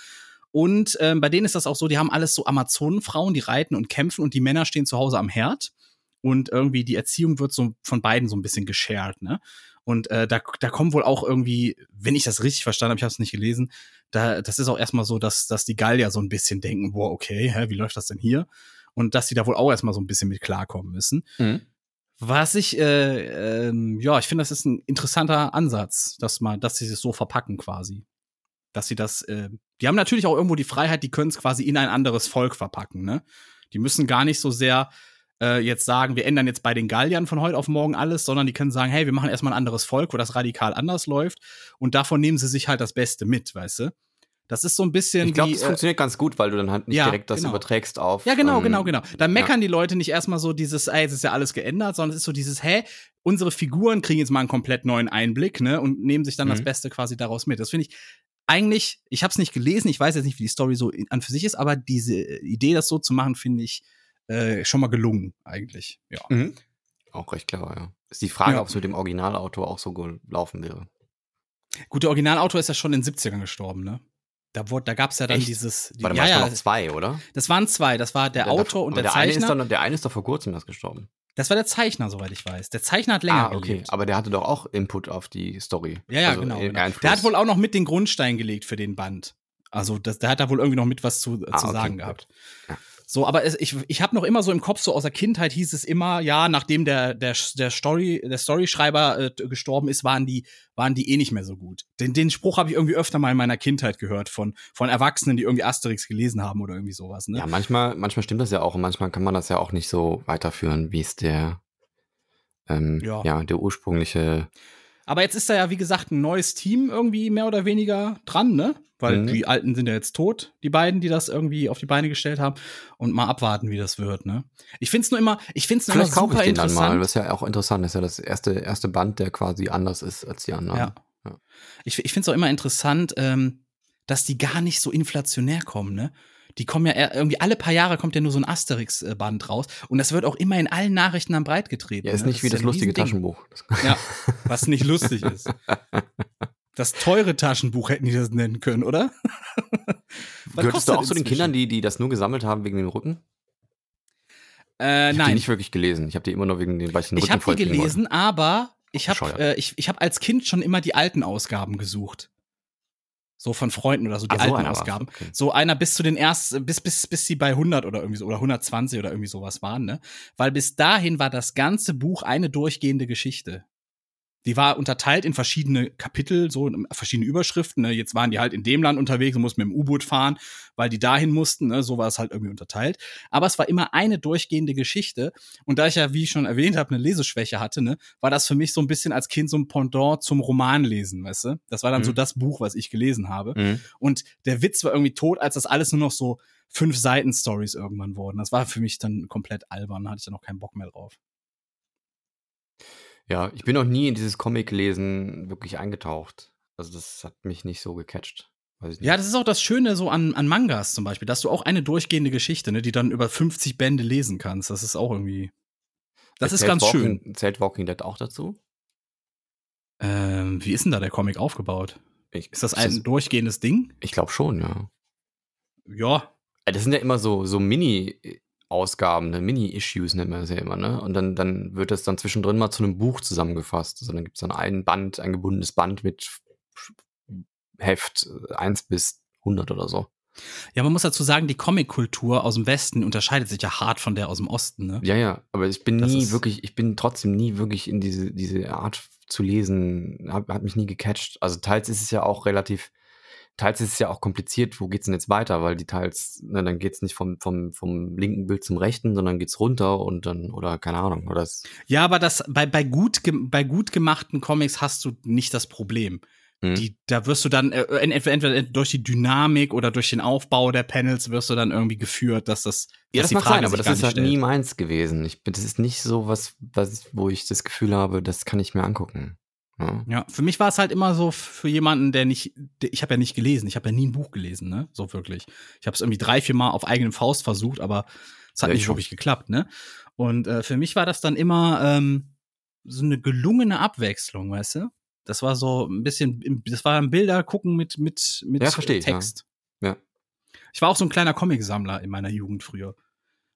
Und ähm, bei denen ist das auch so, die haben alles so Amazonenfrauen, die reiten und kämpfen und die Männer stehen zu Hause am Herd. Und irgendwie die Erziehung wird so von beiden so ein bisschen geshared, ne? Und äh, da, da kommen wohl auch irgendwie, wenn ich das richtig verstanden habe, ich habe es nicht gelesen, da, das ist auch erstmal so, dass, dass die Gallier so ein bisschen denken, boah, okay, hä, wie läuft das denn hier? Und dass sie da wohl auch erstmal so ein bisschen mit klarkommen müssen. Mhm. Was ich, äh, ähm, ja, ich finde, das ist ein interessanter Ansatz, dass man, dass sie es so verpacken quasi. Dass sie das, äh, die haben natürlich auch irgendwo die Freiheit, die können es quasi in ein anderes Volk verpacken, ne? Die müssen gar nicht so sehr äh, jetzt sagen, wir ändern jetzt bei den Galliern von heute auf morgen alles, sondern die können sagen, hey, wir machen erstmal ein anderes Volk, wo das radikal anders läuft und davon nehmen sie sich halt das Beste mit, weißt du? Das ist so ein bisschen Ich glaube, das äh, funktioniert ganz gut, weil du dann halt nicht ja, direkt das genau. überträgst auf. ja, genau, ähm, genau, genau. Da meckern die Leute nicht erstmal so dieses, ey, jetzt ist ja alles geändert, sondern es ist so dieses, hä, unsere Figuren kriegen jetzt mal einen komplett neuen Einblick, ne, und nehmen sich dann das Mhm. Beste quasi daraus mit. Das finde ich eigentlich, ich habe es nicht gelesen, ich weiß jetzt nicht, wie die Story so an für sich ist, aber diese Idee, das so zu machen, finde ich äh, schon mal gelungen, eigentlich. Ja. Mhm. Auch recht clever, ja. Ist die Frage, Ja. ob es mit dem Originalautor auch so gelaufen wäre. Gut, der Originalautor ist ja schon in den 70ern gestorben, ne? Da, wurde, da gab es ja dann Echt? dieses. Die, Warte ja, mal, waren ja, noch zwei, oder? das waren zwei. Das war der, Autor und der, der eine ist Zeichner. dann, Der eine ist doch vor kurzem erst gestorben. das war der Zeichner, soweit ich weiß. Der Zeichner hat länger ah, okay. gelebt. Aber der hatte doch auch Input auf die Story. Ja, ja, Also, genau. äh, genau. Der hat wohl auch noch mit den Grundstein gelegt für den Band. Also das, der hat da wohl irgendwie noch mit was zu, äh, Ah, zu okay, sagen gut. gehabt. Ja. So, aber es, ich, ich habe noch immer so im Kopf, so aus der Kindheit hieß es immer, ja, nachdem der, der, der Story, der Storyschreiber äh, gestorben ist, waren die, waren die eh nicht mehr so gut. Den, den Spruch habe ich irgendwie öfter mal in meiner Kindheit gehört von, von Erwachsenen, die irgendwie Asterix gelesen haben oder irgendwie sowas. Ne? Ja, manchmal, manchmal stimmt das ja auch und manchmal kann man das ja auch nicht so weiterführen, wie es der, ähm, Ja. ja. der ursprüngliche. Aber jetzt ist da ja, wie gesagt, ein neues Team irgendwie mehr oder weniger dran, ne? Weil Mhm. die Alten sind ja jetzt tot, die beiden, die das irgendwie auf die Beine gestellt haben. Und mal abwarten, wie das wird, ne? Ich find's nur immer, ich find's nur immer Vielleicht kaufe super ich den dann interessant. mal. Das ist ja auch interessant. Das ist ja das erste, erste Band, der quasi anders ist als die anderen. Ja. Ja. Ich, ich finde es auch immer interessant, ähm, dass die gar nicht so inflationär kommen, ne? Die kommen ja irgendwie alle paar Jahre kommt ja nur so ein Asterix-Band raus und das wird auch immer in allen Nachrichten am breit getreten. Ja, ist ne? nicht wie ja das lustige. Taschenbuch. Das- Ja, was nicht lustig ist. Das teure Taschenbuch hätten die das nennen können, oder? Was Gehörtest du auch zu den? Kindern, die, die das nur gesammelt haben wegen dem Rücken? Äh, Ich habe die nein, nicht wirklich gelesen. Ich habe die immer nur wegen den weichen ich Rücken habe die gelesen, aber ich habe äh, ich, ich hab als Kind schon immer die alten Ausgaben gesucht. So von Freunden oder so, die Ach, so alten war's, Ausgaben. okay. So einer bis zu den ersten, bis, bis, bis sie bei 100 oder irgendwie so, oder 120 oder irgendwie sowas waren, ne? Weil bis dahin war das ganze Buch eine durchgehende Geschichte. Die war unterteilt in verschiedene Kapitel, so in verschiedene Überschriften. Ne? Jetzt waren die halt in dem Land unterwegs und mussten mit dem U-Boot fahren, weil die dahin mussten. Ne? So war es halt irgendwie unterteilt. Aber es war immer eine durchgehende Geschichte. Und da ich ja, wie ich schon erwähnt habe, eine Leseschwäche hatte, ne, war das für mich so ein bisschen als Kind so ein Pendant zum Romanlesen, weißt du? Das war dann Mhm. so das Buch, was ich gelesen habe. Mhm. Und der Witz war irgendwie tot, als das alles nur noch so fünf Seiten Stories irgendwann wurden. Das war für mich dann komplett albern, da hatte ich dann auch keinen Bock mehr drauf. Ja, ich bin noch nie in dieses Comic-Lesen wirklich eingetaucht. Also das hat mich nicht so gecatcht. Ja, das ist auch das Schöne so an, an Mangas zum Beispiel, dass du auch eine durchgehende Geschichte, ne, die dann über 50 Bände lesen kannst. Das ist auch irgendwie. Das ist Zählt ganz schön. Walking, Zählt Walking Dead auch dazu? Ähm, wie ist denn da der Comic aufgebaut? Ich, Ist das ein durchgehendes Ding? Ich glaube schon, ja. Ja. Äh, Das sind ja immer so, so Mini-Ausgaben, ne? Mini-Issues nennt man das ja immer, ne? Und dann, dann wird das dann zwischendrin mal zu einem Buch zusammengefasst. Also dann gibt es dann ein Band, ein gebundenes Band mit Heft äh, 1 bis 100 oder so. Ja, man muss dazu sagen, die Comic-Kultur aus dem Westen unterscheidet sich ja hart von der aus dem Osten, ne? Ja, ja, aber ich bin Das nie wirklich, ich bin trotzdem nie wirklich in diese, diese Art zu lesen, hat, hat mich nie gecatcht. Also teils ist es ja auch relativ, teils ist es ja auch kompliziert, wo geht's denn jetzt weiter, weil die teils, ne, dann geht's nicht vom, vom, vom linken Bild zum rechten, sondern geht's runter und dann, oder keine Ahnung, oder es, Ja, aber das bei, bei, gut, bei gut gemachten Comics hast du nicht das Problem. hm? Die, da wirst du dann äh, entweder, entweder durch die Dynamik oder durch den Aufbau der Panels wirst du dann irgendwie geführt, dass das. ja, das mag Frage sein, aber das ist halt stellt. nie meins gewesen. Ich das ist nicht so was, was, wo ich das Gefühl habe, das kann ich mir angucken. Ja. Ja, für mich war es halt immer so für jemanden, der nicht, der, ich habe ja nicht gelesen, ich habe ja nie ein Buch gelesen, ne, so wirklich. Ich habe es irgendwie drei, vier Mal auf eigenen Faust versucht, aber es hat Ja, ich nicht schon. wirklich geklappt, ne. Und äh, für mich war das dann immer ähm, so eine gelungene Abwechslung, weißt du? Das war so ein bisschen, das war ein Bilder gucken mit mit mit Ja, verstehe ich, ja. Text. Ja. Ich war auch so ein kleiner Comicsammler in meiner Jugend früher.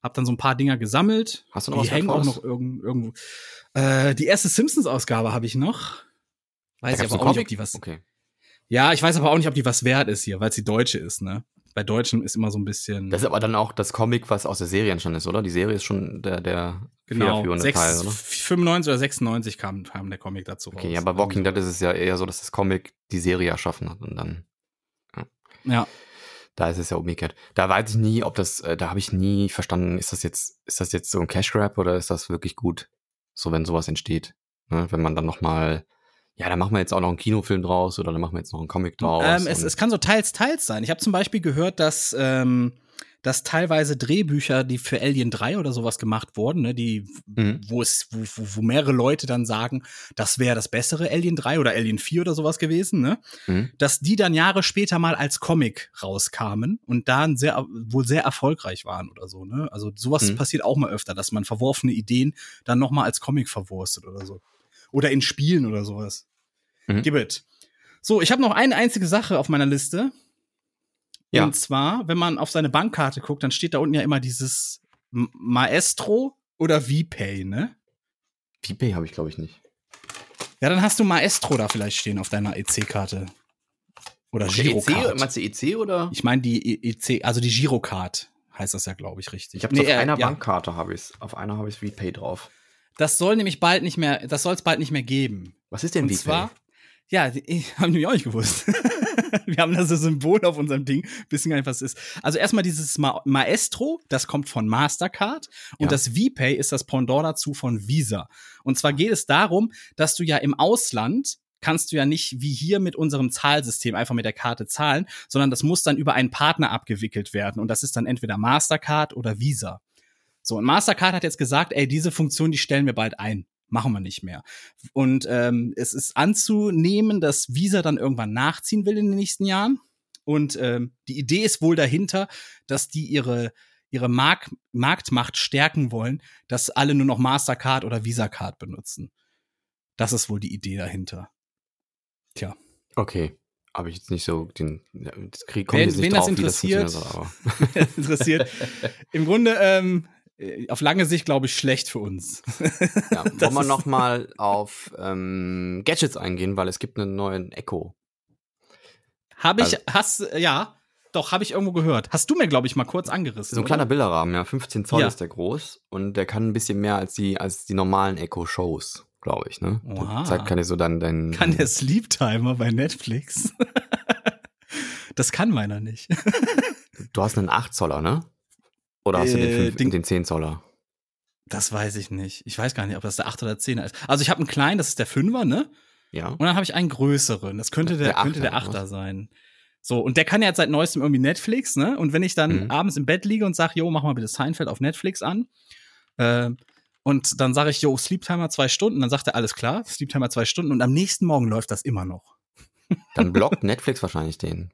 Hab dann so ein paar Dinger gesammelt. Hast du noch die was hängen auch noch irgend, irgendwo. Äh, die erste Simpsons-Ausgabe habe ich noch. Weiß ich aber auch nicht, ob Comic? die was. Okay. Ja, ich weiß aber auch nicht, ob die was wert ist hier, weil es die deutsche ist, ne? Bei Deutschen ist immer so ein bisschen. Das ist aber dann auch das Comic, was aus der Serie entstanden ist, oder? Die Serie ist schon der, der genau. Sechs, Teil, oder? 95 oder 96 kam, kam der Comic dazu Okay, raus. ja, bei Walking Dead ist es ja eher so, dass das Comic die Serie erschaffen hat und dann, Ja. da ist es ja umgekehrt. Da weiß ich nie, ob das, äh, da habe ich nie verstanden, ist das jetzt, ist das jetzt so ein Cash Grab oder ist das wirklich gut, so wenn sowas entsteht? Ne? Wenn man dann nochmal, ja, dann machen wir jetzt auch noch einen Kinofilm draus oder dann machen wir jetzt noch einen Comic draus. Ähm, es, es kann so teils, teils sein. Ich habe zum Beispiel gehört, dass, ähm, dass teilweise Drehbücher, die für Alien 3 oder sowas gemacht wurden, ne, die, Mhm. wo es, wo, wo, wo mehrere Leute dann sagen, das wäre das bessere Alien 3 oder Alien 4 oder sowas gewesen, ne? Mhm. Dass die dann Jahre später mal als Comic rauskamen und dann sehr, wohl sehr erfolgreich waren oder so, ne? Also sowas Mhm. passiert auch mal öfter, dass man verworfene Ideen dann noch mal als Comic verwurstet oder so. Oder in Spielen oder sowas. Mhm. Gib it. So, ich habe noch eine einzige Sache auf meiner Liste. Ja. Und zwar, wenn man auf seine Bankkarte guckt, dann steht da unten ja immer dieses Maestro oder VPay, ne? VPay habe ich, glaube ich, nicht. Ja, dann hast du Maestro da vielleicht stehen auf deiner EC-Karte. Oder Girocard. meinst du EC oder? Ich meine die EC, also die Girocard heißt das ja, glaube ich, richtig. Ich habe Nee, auf äh, einer ja. Bankkarte habe ich Auf einer habe ich VPay drauf. Das soll nämlich bald nicht mehr, das soll es bald nicht mehr geben. Was ist denn Und VPay? zwar, ja, ich habe nämlich auch nicht gewusst. Wir haben das Symbol auf unserem Ding, wissen gar nicht, was es ist. Also erstmal dieses Ma Maestro, das kommt von Mastercard und Ja. das VPay ist das Pendant dazu von Visa. Und zwar geht es darum, dass du ja im Ausland kannst du ja nicht wie hier mit unserem Zahlsystem einfach mit der Karte zahlen, sondern das muss dann über einen Partner abgewickelt werden und das ist dann entweder Mastercard oder Visa. So, und Mastercard hat jetzt gesagt, ey, diese Funktion, die stellen wir bald ein. Machen wir nicht mehr. Und ähm, es ist anzunehmen, dass Visa dann irgendwann nachziehen will in den nächsten Jahren. Und ähm, die Idee ist wohl dahinter, dass die ihre, ihre Mark Marktmacht stärken wollen, dass alle nur noch Mastercard oder Visa Card benutzen. Das ist wohl die Idee dahinter. Tja. Okay. Habe ich jetzt nicht so den. Das Krieg Wen- kommt jetzt nicht wen das drauf, interessiert, aber- interessiert. Im Grunde ähm, äh, auf lange Sicht, glaube ich, schlecht für uns. Ja, wollen wir ist- noch mal auf ähm, Gadgets eingehen, weil es gibt einen neuen Echo. Habe ich, Also- hast, äh, ja, doch, habe ich irgendwo gehört. Hast du mir, glaube ich, mal kurz angerissen. So ein oder? kleiner Bilderrahmen, ja, 15 Zoll Ja. ist der groß und der kann ein bisschen mehr als die als die normalen Echo Shows glaube ich, ne? Oha. Zeigt kann so dann dein. Kann der Sleep Timer bei Netflix? das kann meiner nicht. Du hast einen 8 Zoller, ne? Oder hast du den, Äh, 5, den- den 10 Zoller? Das weiß ich nicht. Ich weiß gar nicht, ob das der 8 oder 10er ist. Also ich habe einen kleinen, das ist der 5er, ne? Ja. Und dann habe ich einen größeren. Das könnte der, Der könnte der Achter, oder Achter sein. So, und der kann ja jetzt seit neuestem irgendwie Netflix, ne? Und wenn ich dann Mhm. abends im Bett liege und sage, jo, mach mal bitte Seinfeld auf Netflix an, äh, und dann sage ich, jo, Sleep Timer zwei Stunden, dann sagt er, alles klar, Sleep Timer zwei Stunden und am nächsten Morgen läuft das immer noch. Dann blockt Netflix wahrscheinlich den.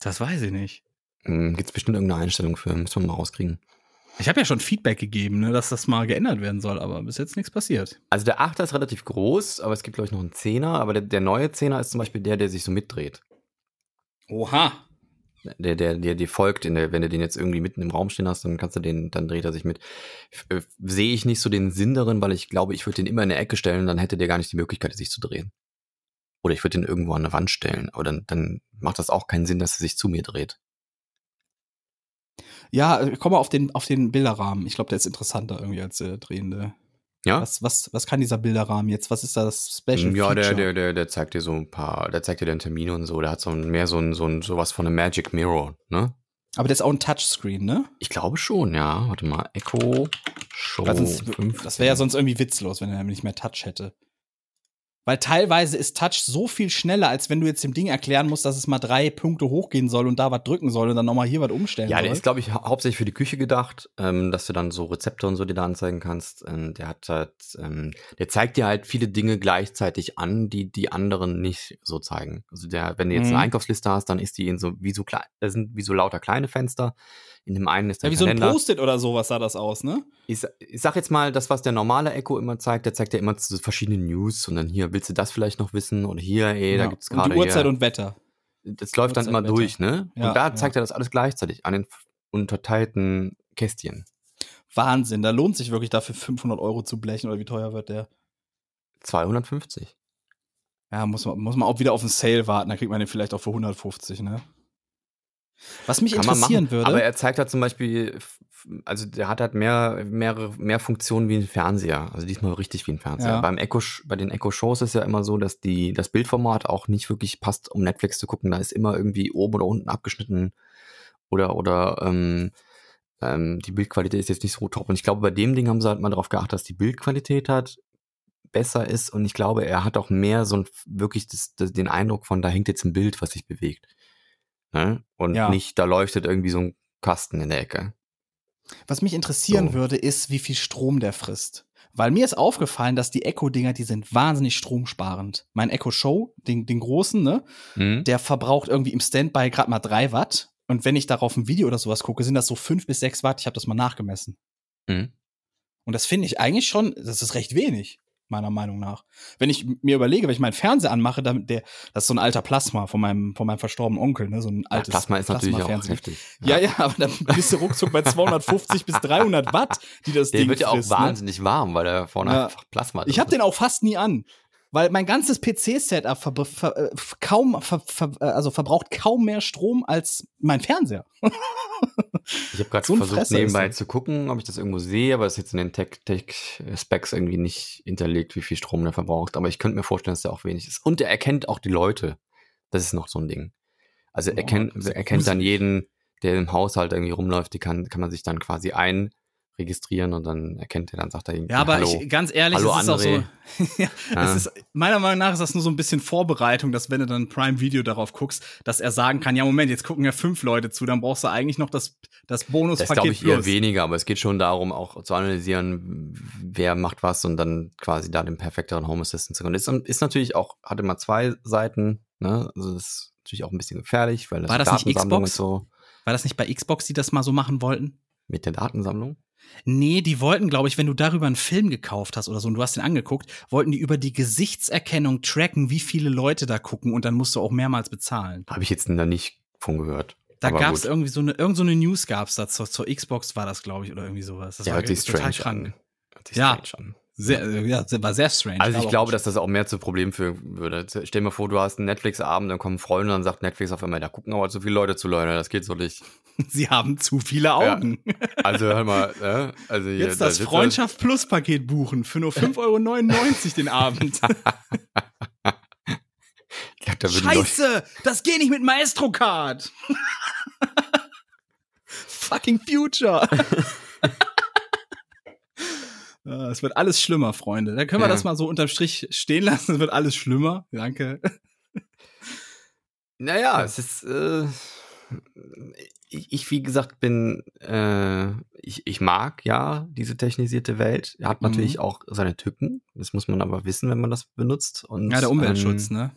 Das weiß ich nicht. Hm, gibt's bestimmt irgendeine Einstellung für, müssen wir mal rauskriegen. Ich habe ja schon Feedback gegeben, ne, dass das mal geändert werden soll, aber bis jetzt nichts passiert. Also der 8er ist relativ groß, aber es gibt, glaube ich, noch einen 10er. Aber der, der neue 10er ist zum Beispiel der, der sich so mitdreht. Oha. Der, der, der dir folgt, in der, wenn du den jetzt irgendwie mitten im Raum stehen hast, dann kannst du den, dann dreht er sich mit. Äh, Sehe ich nicht so den Sinn darin, weil ich glaube, ich würde den immer in der Ecke stellen, dann hätte der gar nicht die Möglichkeit, sich zu drehen. Oder ich würde den irgendwo an der Wand stellen, aber dann, dann macht das auch keinen Sinn, dass er sich zu mir dreht. Ja, äh, komm mal auf den, auf den Bilderrahmen. Ich glaube, der ist interessanter irgendwie als der drehende. Ja? Was, was, was kann dieser Bilderrahmen jetzt? Was ist da das Special Ja, der, Feature? der, der, der zeigt dir so ein paar, der zeigt dir dann Termine und so, der hat so ein, mehr so ein, so ein, sowas von einem Magic Mirror, ne? Aber der ist auch ein Touchscreen, ne? Ich glaube schon, ja. Warte mal, Echo Show 15. das wäre ja sonst irgendwie witzlos, wenn er nicht mehr Touch hätte. Weil teilweise ist Touch so viel schneller, als wenn du jetzt dem Ding erklären musst, dass es mal drei Punkte hochgehen soll und da was drücken soll und dann nochmal hier was umstellen Ja, soll. der ist, glaube ich, hau hauptsächlich für die Küche gedacht, ähm, dass du dann so Rezepte und so dir da anzeigen kannst. Ähm, der hat halt, ähm, der zeigt dir halt viele Dinge gleichzeitig an, die die anderen nicht so zeigen. Also der, wenn du jetzt Mhm. eine Einkaufsliste hast, dann ist die in so wie so klein, sind wie so lauter kleine Fenster. In dem einen ist ja, der wie so ein Kalender. Post-it oder sowas sah das aus, ne? ich, ich sag jetzt mal, das, was der normale Echo immer zeigt, der zeigt ja immer zu verschiedenen News und dann hier, willst du das vielleicht noch wissen? Oder hier, ey, da Ja. gibt's und gerade die Uhrzeit hier. und Wetter. das läuft dann immer durch, ne? Ja, und da ja. zeigt er das alles gleichzeitig an den unterteilten Kästchen. Wahnsinn, da lohnt sich wirklich dafür 500 Euro zu blechen oder wie teuer wird der? 250. Ja, muss man, muss man auch wieder auf den Sale warten, dann kriegt man den vielleicht auch für 150, ne? Was mich Kann interessieren machen. würde. Aber er zeigt halt zum Beispiel, also der hat halt mehr, mehrere, mehr Funktionen wie ein Fernseher. Also diesmal richtig wie ein Fernseher. Ja. Beim Echo, bei den Echo-Shows ist ja immer so, dass die, das Bildformat auch nicht wirklich passt, um Netflix zu gucken. Da ist immer irgendwie oben oder unten abgeschnitten oder, oder, ähm, ähm, die Bildqualität ist jetzt nicht so top. Und ich glaube, bei dem Ding haben sie halt mal darauf geachtet, dass die Bildqualität halt besser ist. Und ich glaube, er hat auch mehr so ein, wirklich das, das, den Eindruck von, da hängt jetzt ein Bild, was sich bewegt. Ne? Und Ja. nicht, da leuchtet irgendwie so ein Kasten in der Ecke. Was mich interessieren So. würde, ist, wie viel Strom der frisst. Weil mir ist aufgefallen, dass die Echo-Dinger, die sind wahnsinnig stromsparend. Mein Echo Show, den, den großen, ne, Mhm. der verbraucht irgendwie im Standby gerade mal drei Watt. Und wenn ich darauf ein Video oder sowas gucke, sind das so fünf bis sechs Watt. Ich habe das mal nachgemessen. Mhm. Und das finde ich eigentlich schon, das ist recht wenig, meiner Meinung nach. Wenn ich mir überlege, wenn ich meinen Fernseher anmache, damit der, das ist so ein alter Plasma von meinem, von meinem verstorbenen Onkel, ne, so ein Ja, altes Plasma ist natürlich auch Plasmafernseher. heftig. Ja, ja, aber dann bist du ruckzuck bei 250 bis 300 Watt, die das Der Ding wird ja auch frisst, ne? wahnsinnig warm, weil da vorne Ja. einfach Plasma Ich habe den auch fast nie an, weil mein ganzes PC-Setup ver ver äh, kaum ver ver äh, also verbraucht kaum mehr Strom als mein Fernseher. Ich habe gerade So ein versucht, Fresser nebenbei zu gucken, ob ich das irgendwo sehe, aber es ist jetzt in den Tech-Specs irgendwie nicht hinterlegt, wie viel Strom der verbraucht. Aber ich könnte mir vorstellen, dass der auch wenig ist. Und er erkennt auch die Leute. Das ist noch so ein Ding. Also er Boah, kennt, er kennt dann jeden, der im Haushalt irgendwie rumläuft, die kann, kann man sich dann quasi einregistrieren und dann erkennt er, dann sagt er irgendwie, Ja, aber Hallo. ich, ganz ehrlich, Hallo, es ist auch so. André. ja, Ja. es ist, meiner Meinung nach ist das nur so ein bisschen Vorbereitung, dass wenn du dann Prime Video darauf guckst, dass er sagen kann, ja Moment, jetzt gucken ja fünf Leute zu, dann brauchst du eigentlich noch das, das Das Bonuspaket glaube ich eher Plus. weniger, aber es geht schon darum, auch zu analysieren, wer macht was und dann quasi da den perfekteren Home Assistant zu können. Ist, ist natürlich auch, hat immer zwei Seiten, ne? Also das ist natürlich auch ein bisschen gefährlich, weil das, War das nicht Xbox? so War das nicht bei Xbox, die das mal so machen wollten? mit der Datensammlung. Nee, die wollten, glaube ich, wenn du darüber einen Film gekauft hast oder so und du hast den angeguckt, wollten die über die Gesichtserkennung tracken, wie viele Leute da gucken und dann musst du auch mehrmals bezahlen. Habe ich jetzt da nicht von gehört. Da gab es irgendwie so eine, irgend so eine News gab's da zur, zur Xbox war das, glaube ich, oder irgendwie sowas. Das Der war hört sich total strange an. Hört sich Ja. strange an. Sehr, äh, ja, war sehr strange. Also ich glaube, dass das auch mehr zu Problemen führen würde. Stell dir mal vor, du hast einen Netflix-Abend, dann kommen Freunde und dann sagt Netflix auf einmal, da gucken aber zu viele Leute zu, Leute, das geht so nicht. Sie haben zu viele Augen. Also hör mal, äh, also hier, Jetzt da das sitzt- Freundschaft Plus Paket buchen für nur 5,99 Euro den Abend. Ich glaub, da Scheiße, das geht nicht mit Maestro Card. Fucking Future. Ja, Es wird alles schlimmer, Freunde. Da können wir Ja. das mal so unterm Strich stehen lassen. Es wird alles schlimmer. Danke. naja, es ist, äh, ich, ich, wie gesagt, bin, äh, ich, ich mag ja diese technisierte Welt. Hat Mhm. natürlich auch seine Tücken. Das muss man aber wissen, wenn man das benutzt. Und, Ja, der Umweltschutz, ähm, ne?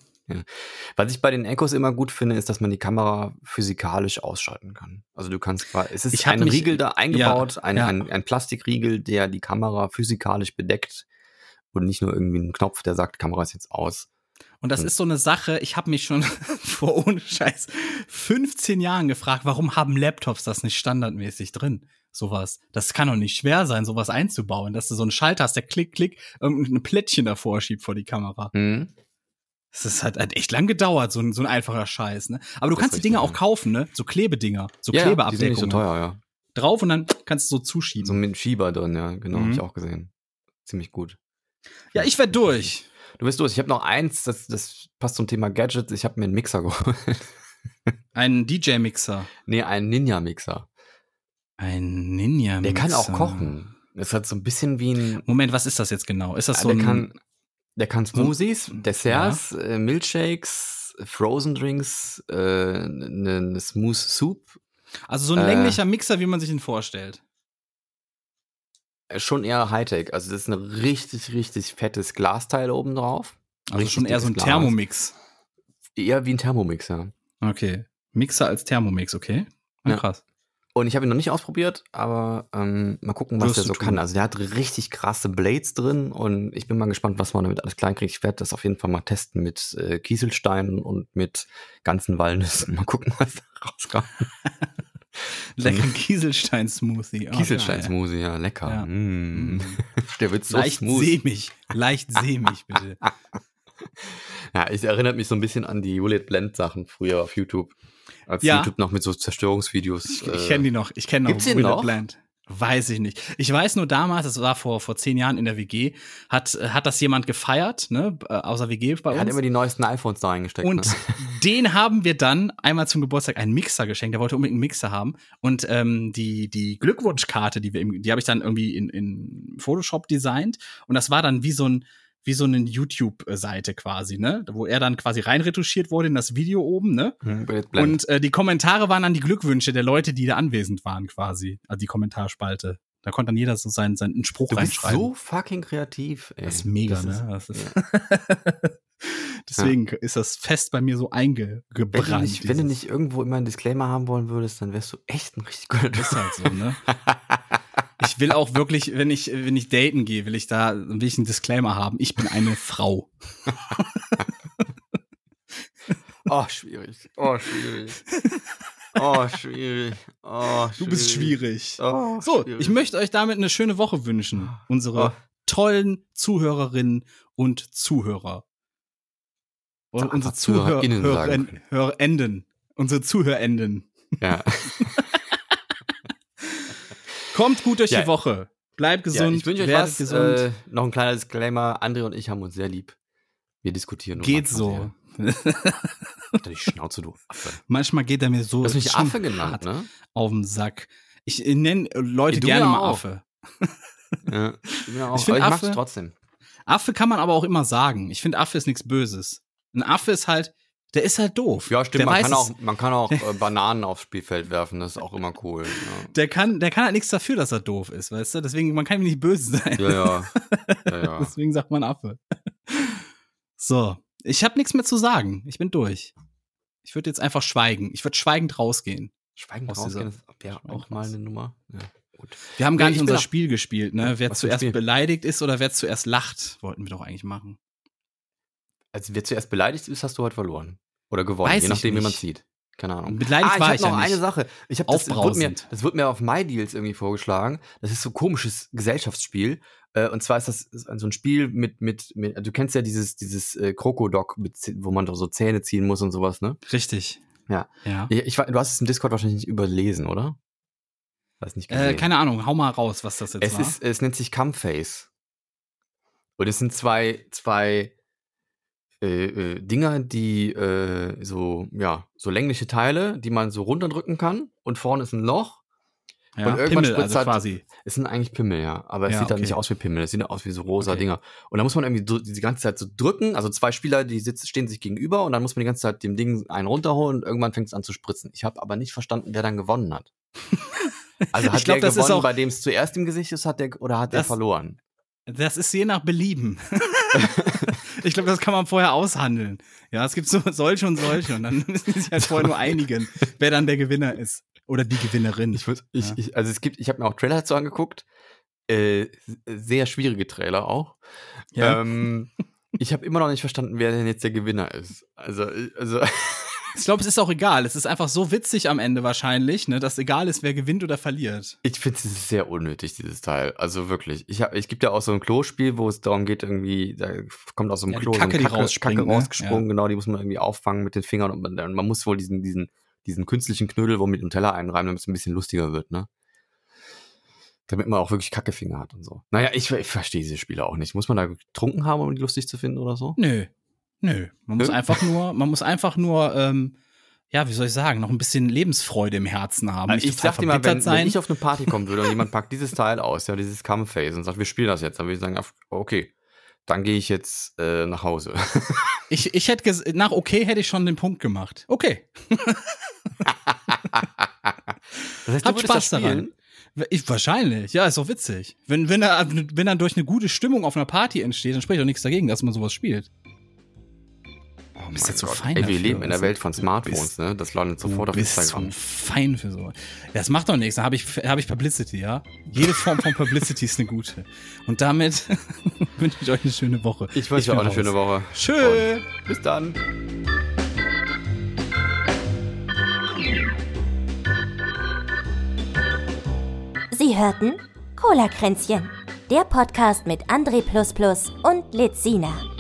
Was ich bei den Echos immer gut finde, ist, dass man die Kamera physikalisch ausschalten kann. Also du kannst quasi, es ist ein mich- Riegel da eingebaut, ein, ja. Ein, ein Plastikriegel, der die Kamera physikalisch bedeckt und nicht nur irgendwie ein Knopf, der sagt, Kamera ist jetzt aus. Und das Hm. ist so eine Sache, ich habe mich schon vor ohne Scheiß 15 Jahren gefragt, warum haben Laptops das nicht standardmäßig drin? Sowas. Das kann doch nicht schwer sein, sowas einzubauen, dass du so einen Schalter hast, der klick, klick, irgendein Plättchen davor schiebt vor die Kamera. Hm? Das halt, hat echt lang gedauert, so ein, so ein einfacher Scheiß, ne? Aber du Das kannst die Dinger auch kaufen, ne? So Klebedinger, so Ja, die sind nicht Klebeabdeckungen. so teuer, ja. Drauf und dann kannst du so zuschieben. So mit einem Schieber drin, ja, genau, Mhm. habe ich auch gesehen. Ziemlich gut. ja, ich werd durch. Du bist durch. Ich habe noch eins, das, das passt zum Thema Gadgets. Ich habe mir einen Mixer geholt. Ein DJ-Mixer. nee, einen Ninja-Mixer. Ein Ninja-Mixer. Der kann auch kochen. Das hat so ein bisschen wie ein Moment, was ist das jetzt genau? Ist das Ja, so der ein, kann, der kann Smoothies, Desserts, äh, Milkshakes, Frozen Drinks, äh, eine ne Smooth Soup. also so ein äh, länglicher Mixer, wie man sich ihn vorstellt? Äh, Schon eher Hightech. Also das ist ein richtig, richtig fettes Glasteil oben drauf. Also Richtig schon eher so ein Glas. Thermomix. Eher wie ein Thermomix, ja. Okay. Mixer als Thermomix, okay. Ja, Ja. krass. Und ich habe ihn noch nicht ausprobiert, aber ähm, mal gucken, was Wirst der so tun. kann. Also der hat richtig krasse Blades drin und ich bin mal gespannt, was man damit alles klein kriegt. Ich werde das auf jeden Fall mal testen mit äh, Kieselsteinen und mit ganzen Walnüssen. Mal gucken, was da rauskommt. Lecker Kieselstein-Smoothie. Oh, Kieselstein-Smoothie, ja, lecker. Ja. Mm. Mm. Der wird so Leicht smooth. sämig. Leicht sämig, bitte. Ja, es erinnert mich so ein bisschen an die Juliet Blend Sachen früher auf YouTube. Als Ja. YouTube noch mit so Zerstörungsvideos. Ich, ich kenne die noch. Ich kenne noch. Gibt's noch? Bland. Weiß ich nicht. Ich weiß nur damals, das war vor, vor zehn Jahren in der WG, hat, hat das jemand gefeiert, ne, äh, außer WG bei Er hat uns. immer die neuesten iPhones da reingesteckt. Und ne? den haben wir dann einmal zum Geburtstag einen Mixer geschenkt. Der wollte unbedingt einen Mixer haben. Und ähm, die, die Glückwunschkarte, die wir im, die habe ich dann irgendwie in, in Photoshop designt. Und das war dann wie so ein, wie so eine YouTube-Seite quasi, ne? Wo er dann quasi reinretuschiert wurde in das Video oben, ne? Hm, Blend. Und äh, die Kommentare waren dann die Glückwünsche der Leute, die da anwesend waren, quasi. Also die Kommentarspalte. Da konnte dann jeder so seinen, seinen Spruch du bist reinschreiben. so fucking kreativ. Ey. das ist mega, Das ist- ne? Das ist Deswegen ist das fest bei mir so Wenn du, eingebrannt. nicht, wenn du nicht irgendwo immer einen Disclaimer haben wollen würdest, dann wärst du echt ein richtig guter Ist halt so, ne? Ich will auch wirklich, wenn ich, wenn ich daten gehe, will ich da, will ich einen Disclaimer haben. Ich bin eine Frau. Oh, schwierig. Oh, schwierig. Oh, schwierig. Oh, schwierig. Du bist schwierig. Oh, So, schwierig. ich möchte euch damit eine schöne Woche wünschen. Unsere Oh. tollen Zuhörerinnen und Zuhörer. Und unsere Zuhörer, ZuhörerInnen. Hörenden. Unsere Zuhörenden. Ja. Kommt gut durch Ja. die Woche. Bleibt ja, gesund. ich wünsche euch was. gesund. Äh, noch ein kleiner Disclaimer. André und ich haben uns sehr lieb. Wir diskutieren. Geht so. Alter, die Schnauze, du Affe. Manchmal geht er mir so Du hast mich Affe genannt, ne? auf den Sack. Ich nenne Leute Ja, du gerne ja mal auch. Affe. Ja, ich Ich find aber ich mag's Affe- trotzdem. Affe kann man aber auch immer sagen. Ich finde, Affe ist nichts Böses. Ein Affe ist halt, der ist halt doof. Ja, stimmt. Der Man weiß kann, auch, man kann auch äh, Bananen aufs Spielfeld werfen. Das ist auch immer cool. Ja. Der kann, der kann halt nichts dafür, dass er doof ist, weißt du? Deswegen, man kann ihm nicht böse sein. Ja, ja. ja, ja. Deswegen sagt man Affe. So, ich habe nichts mehr zu sagen. Ich bin durch. Ich würde jetzt einfach schweigen. Ich würde schweigend rausgehen. Schweigen Aus rausgehen ist wäre Schweigen auch mal eine Nummer. Ja, gut. Wir haben gar nicht ich unser Spiel gespielt, ne? Wer zuerst Spiel? beleidigt ist oder wer zuerst lacht, wollten wir doch eigentlich machen. Also wer zuerst beleidigt ist, hast du heute verloren. Oder gewonnen, Weiß je nachdem, wie man nicht. sieht. Keine Ahnung. Beleidigt ah, ich war hab ich noch ja nicht. eine Sache. Ich hab das, wurde mir, das wurde mir auf MyDeals irgendwie vorgeschlagen. Das ist so ein komisches Gesellschaftsspiel. Äh, und zwar ist das so ein Spiel mit, mit, mit du kennst ja dieses, dieses äh, Krokodok, wo man doch so Zähne ziehen muss und sowas, ne? Richtig. Ja. Ja. Ich, ich, du hast es im Discord wahrscheinlich nicht überlesen, oder? Hast nicht Äh, keine Ahnung, hau mal raus, was das jetzt es, war. ist, es nennt sich Cumface. Und es sind zwei, zwei äh, äh, Dinger, die äh, so, ja, so längliche Teile, die man so runterdrücken kann. Und vorne ist ein Loch. ja, und irgendwann Pimmel, spritzt also halt- quasi. Es sind eigentlich Pimmel, ja. Aber es Ja, sieht halt okay. nicht aus wie Pimmel. Es sieht aus wie so rosa Okay. Dinger. Und da muss man irgendwie so, die ganze Zeit so drücken. Also zwei Spieler, die sitzen, stehen sich gegenüber und dann muss man die ganze Zeit dem Ding einen runterholen und irgendwann fängt es an zu spritzen. Ich habe aber nicht verstanden, wer dann gewonnen hat. Also hat Ich glaub, der gewonnen, auch- bei dem es zuerst im Gesicht ist, hat der oder hat der Das- verloren? Das ist je nach Belieben. ich glaube, das kann man vorher aushandeln. Ja, es gibt so solche und solche und dann müssen die sich halt vorher nur einigen, wer dann der Gewinner ist. Oder die Gewinnerin. Ich, würd, ich, Ja. ich, also es gibt, ich habe mir auch Trailer dazu angeguckt. Äh, sehr schwierige Trailer auch. ja. Ähm, ich habe immer noch nicht verstanden, wer denn jetzt der Gewinner ist. Also, also ich glaube, es ist auch egal. Es ist einfach so witzig am Ende wahrscheinlich, ne, dass egal ist, wer gewinnt oder verliert. ich finde es sehr unnötig, dieses Teil. Also wirklich. Ich, hab, ich gibt ja auch so ein Klospiel, wo es darum geht, irgendwie, da kommt aus so einem Ja, die Klo so Kacke, die Kacke ne? rausgesprungen, genau, die muss man irgendwie auffangen mit den Fingern und man, man muss wohl diesen, diesen, diesen künstlichen Knödel wo mit dem Teller einreiben, damit es ein bisschen lustiger wird, ne? Damit man auch wirklich Kackefinger hat und so. Naja, ich, ich verstehe diese Spiele auch nicht. Muss man da getrunken haben, um die lustig zu finden oder so? Nö. Nö. Man muss einfach nur, man muss einfach nur, ähm, ja, wie soll ich sagen, noch ein bisschen Lebensfreude im Herzen haben. nicht ich sag dir mal, wenn, wenn ich auf eine Party kommen würde und jemand packt dieses Teil aus, ja, dieses Come-Face und sagt, wir spielen das jetzt, dann würde ich sagen, okay, dann gehe ich jetzt äh, nach Hause. Ich, ich hätte nach okay hätte ich schon den Punkt gemacht. Okay. Das heißt, Habt Spaß daran. Ich, wahrscheinlich, ja, ist doch witzig. Wenn, wenn, da, wenn dann durch eine gute Stimmung auf einer Party entsteht, dann spricht doch nichts dagegen, dass man sowas spielt. Oh bist jetzt so Gott. fein Ey, wir dafür, leben in der weißt Welt von Smartphones, bist- ne? Das landet sofort du auf bist Instagram. so fein für so. Ja, das macht doch nichts, da habe ich, hab ich Publicity, ja? Jede Form von Publicity ist eine gute. Und damit wünsche ich euch eine schöne Woche. Ich wünsche euch auch eine raus. schöne Woche. Tschö. Und bis dann. Sie hörten Cola Kränzchen, der Podcast mit André und Lizina.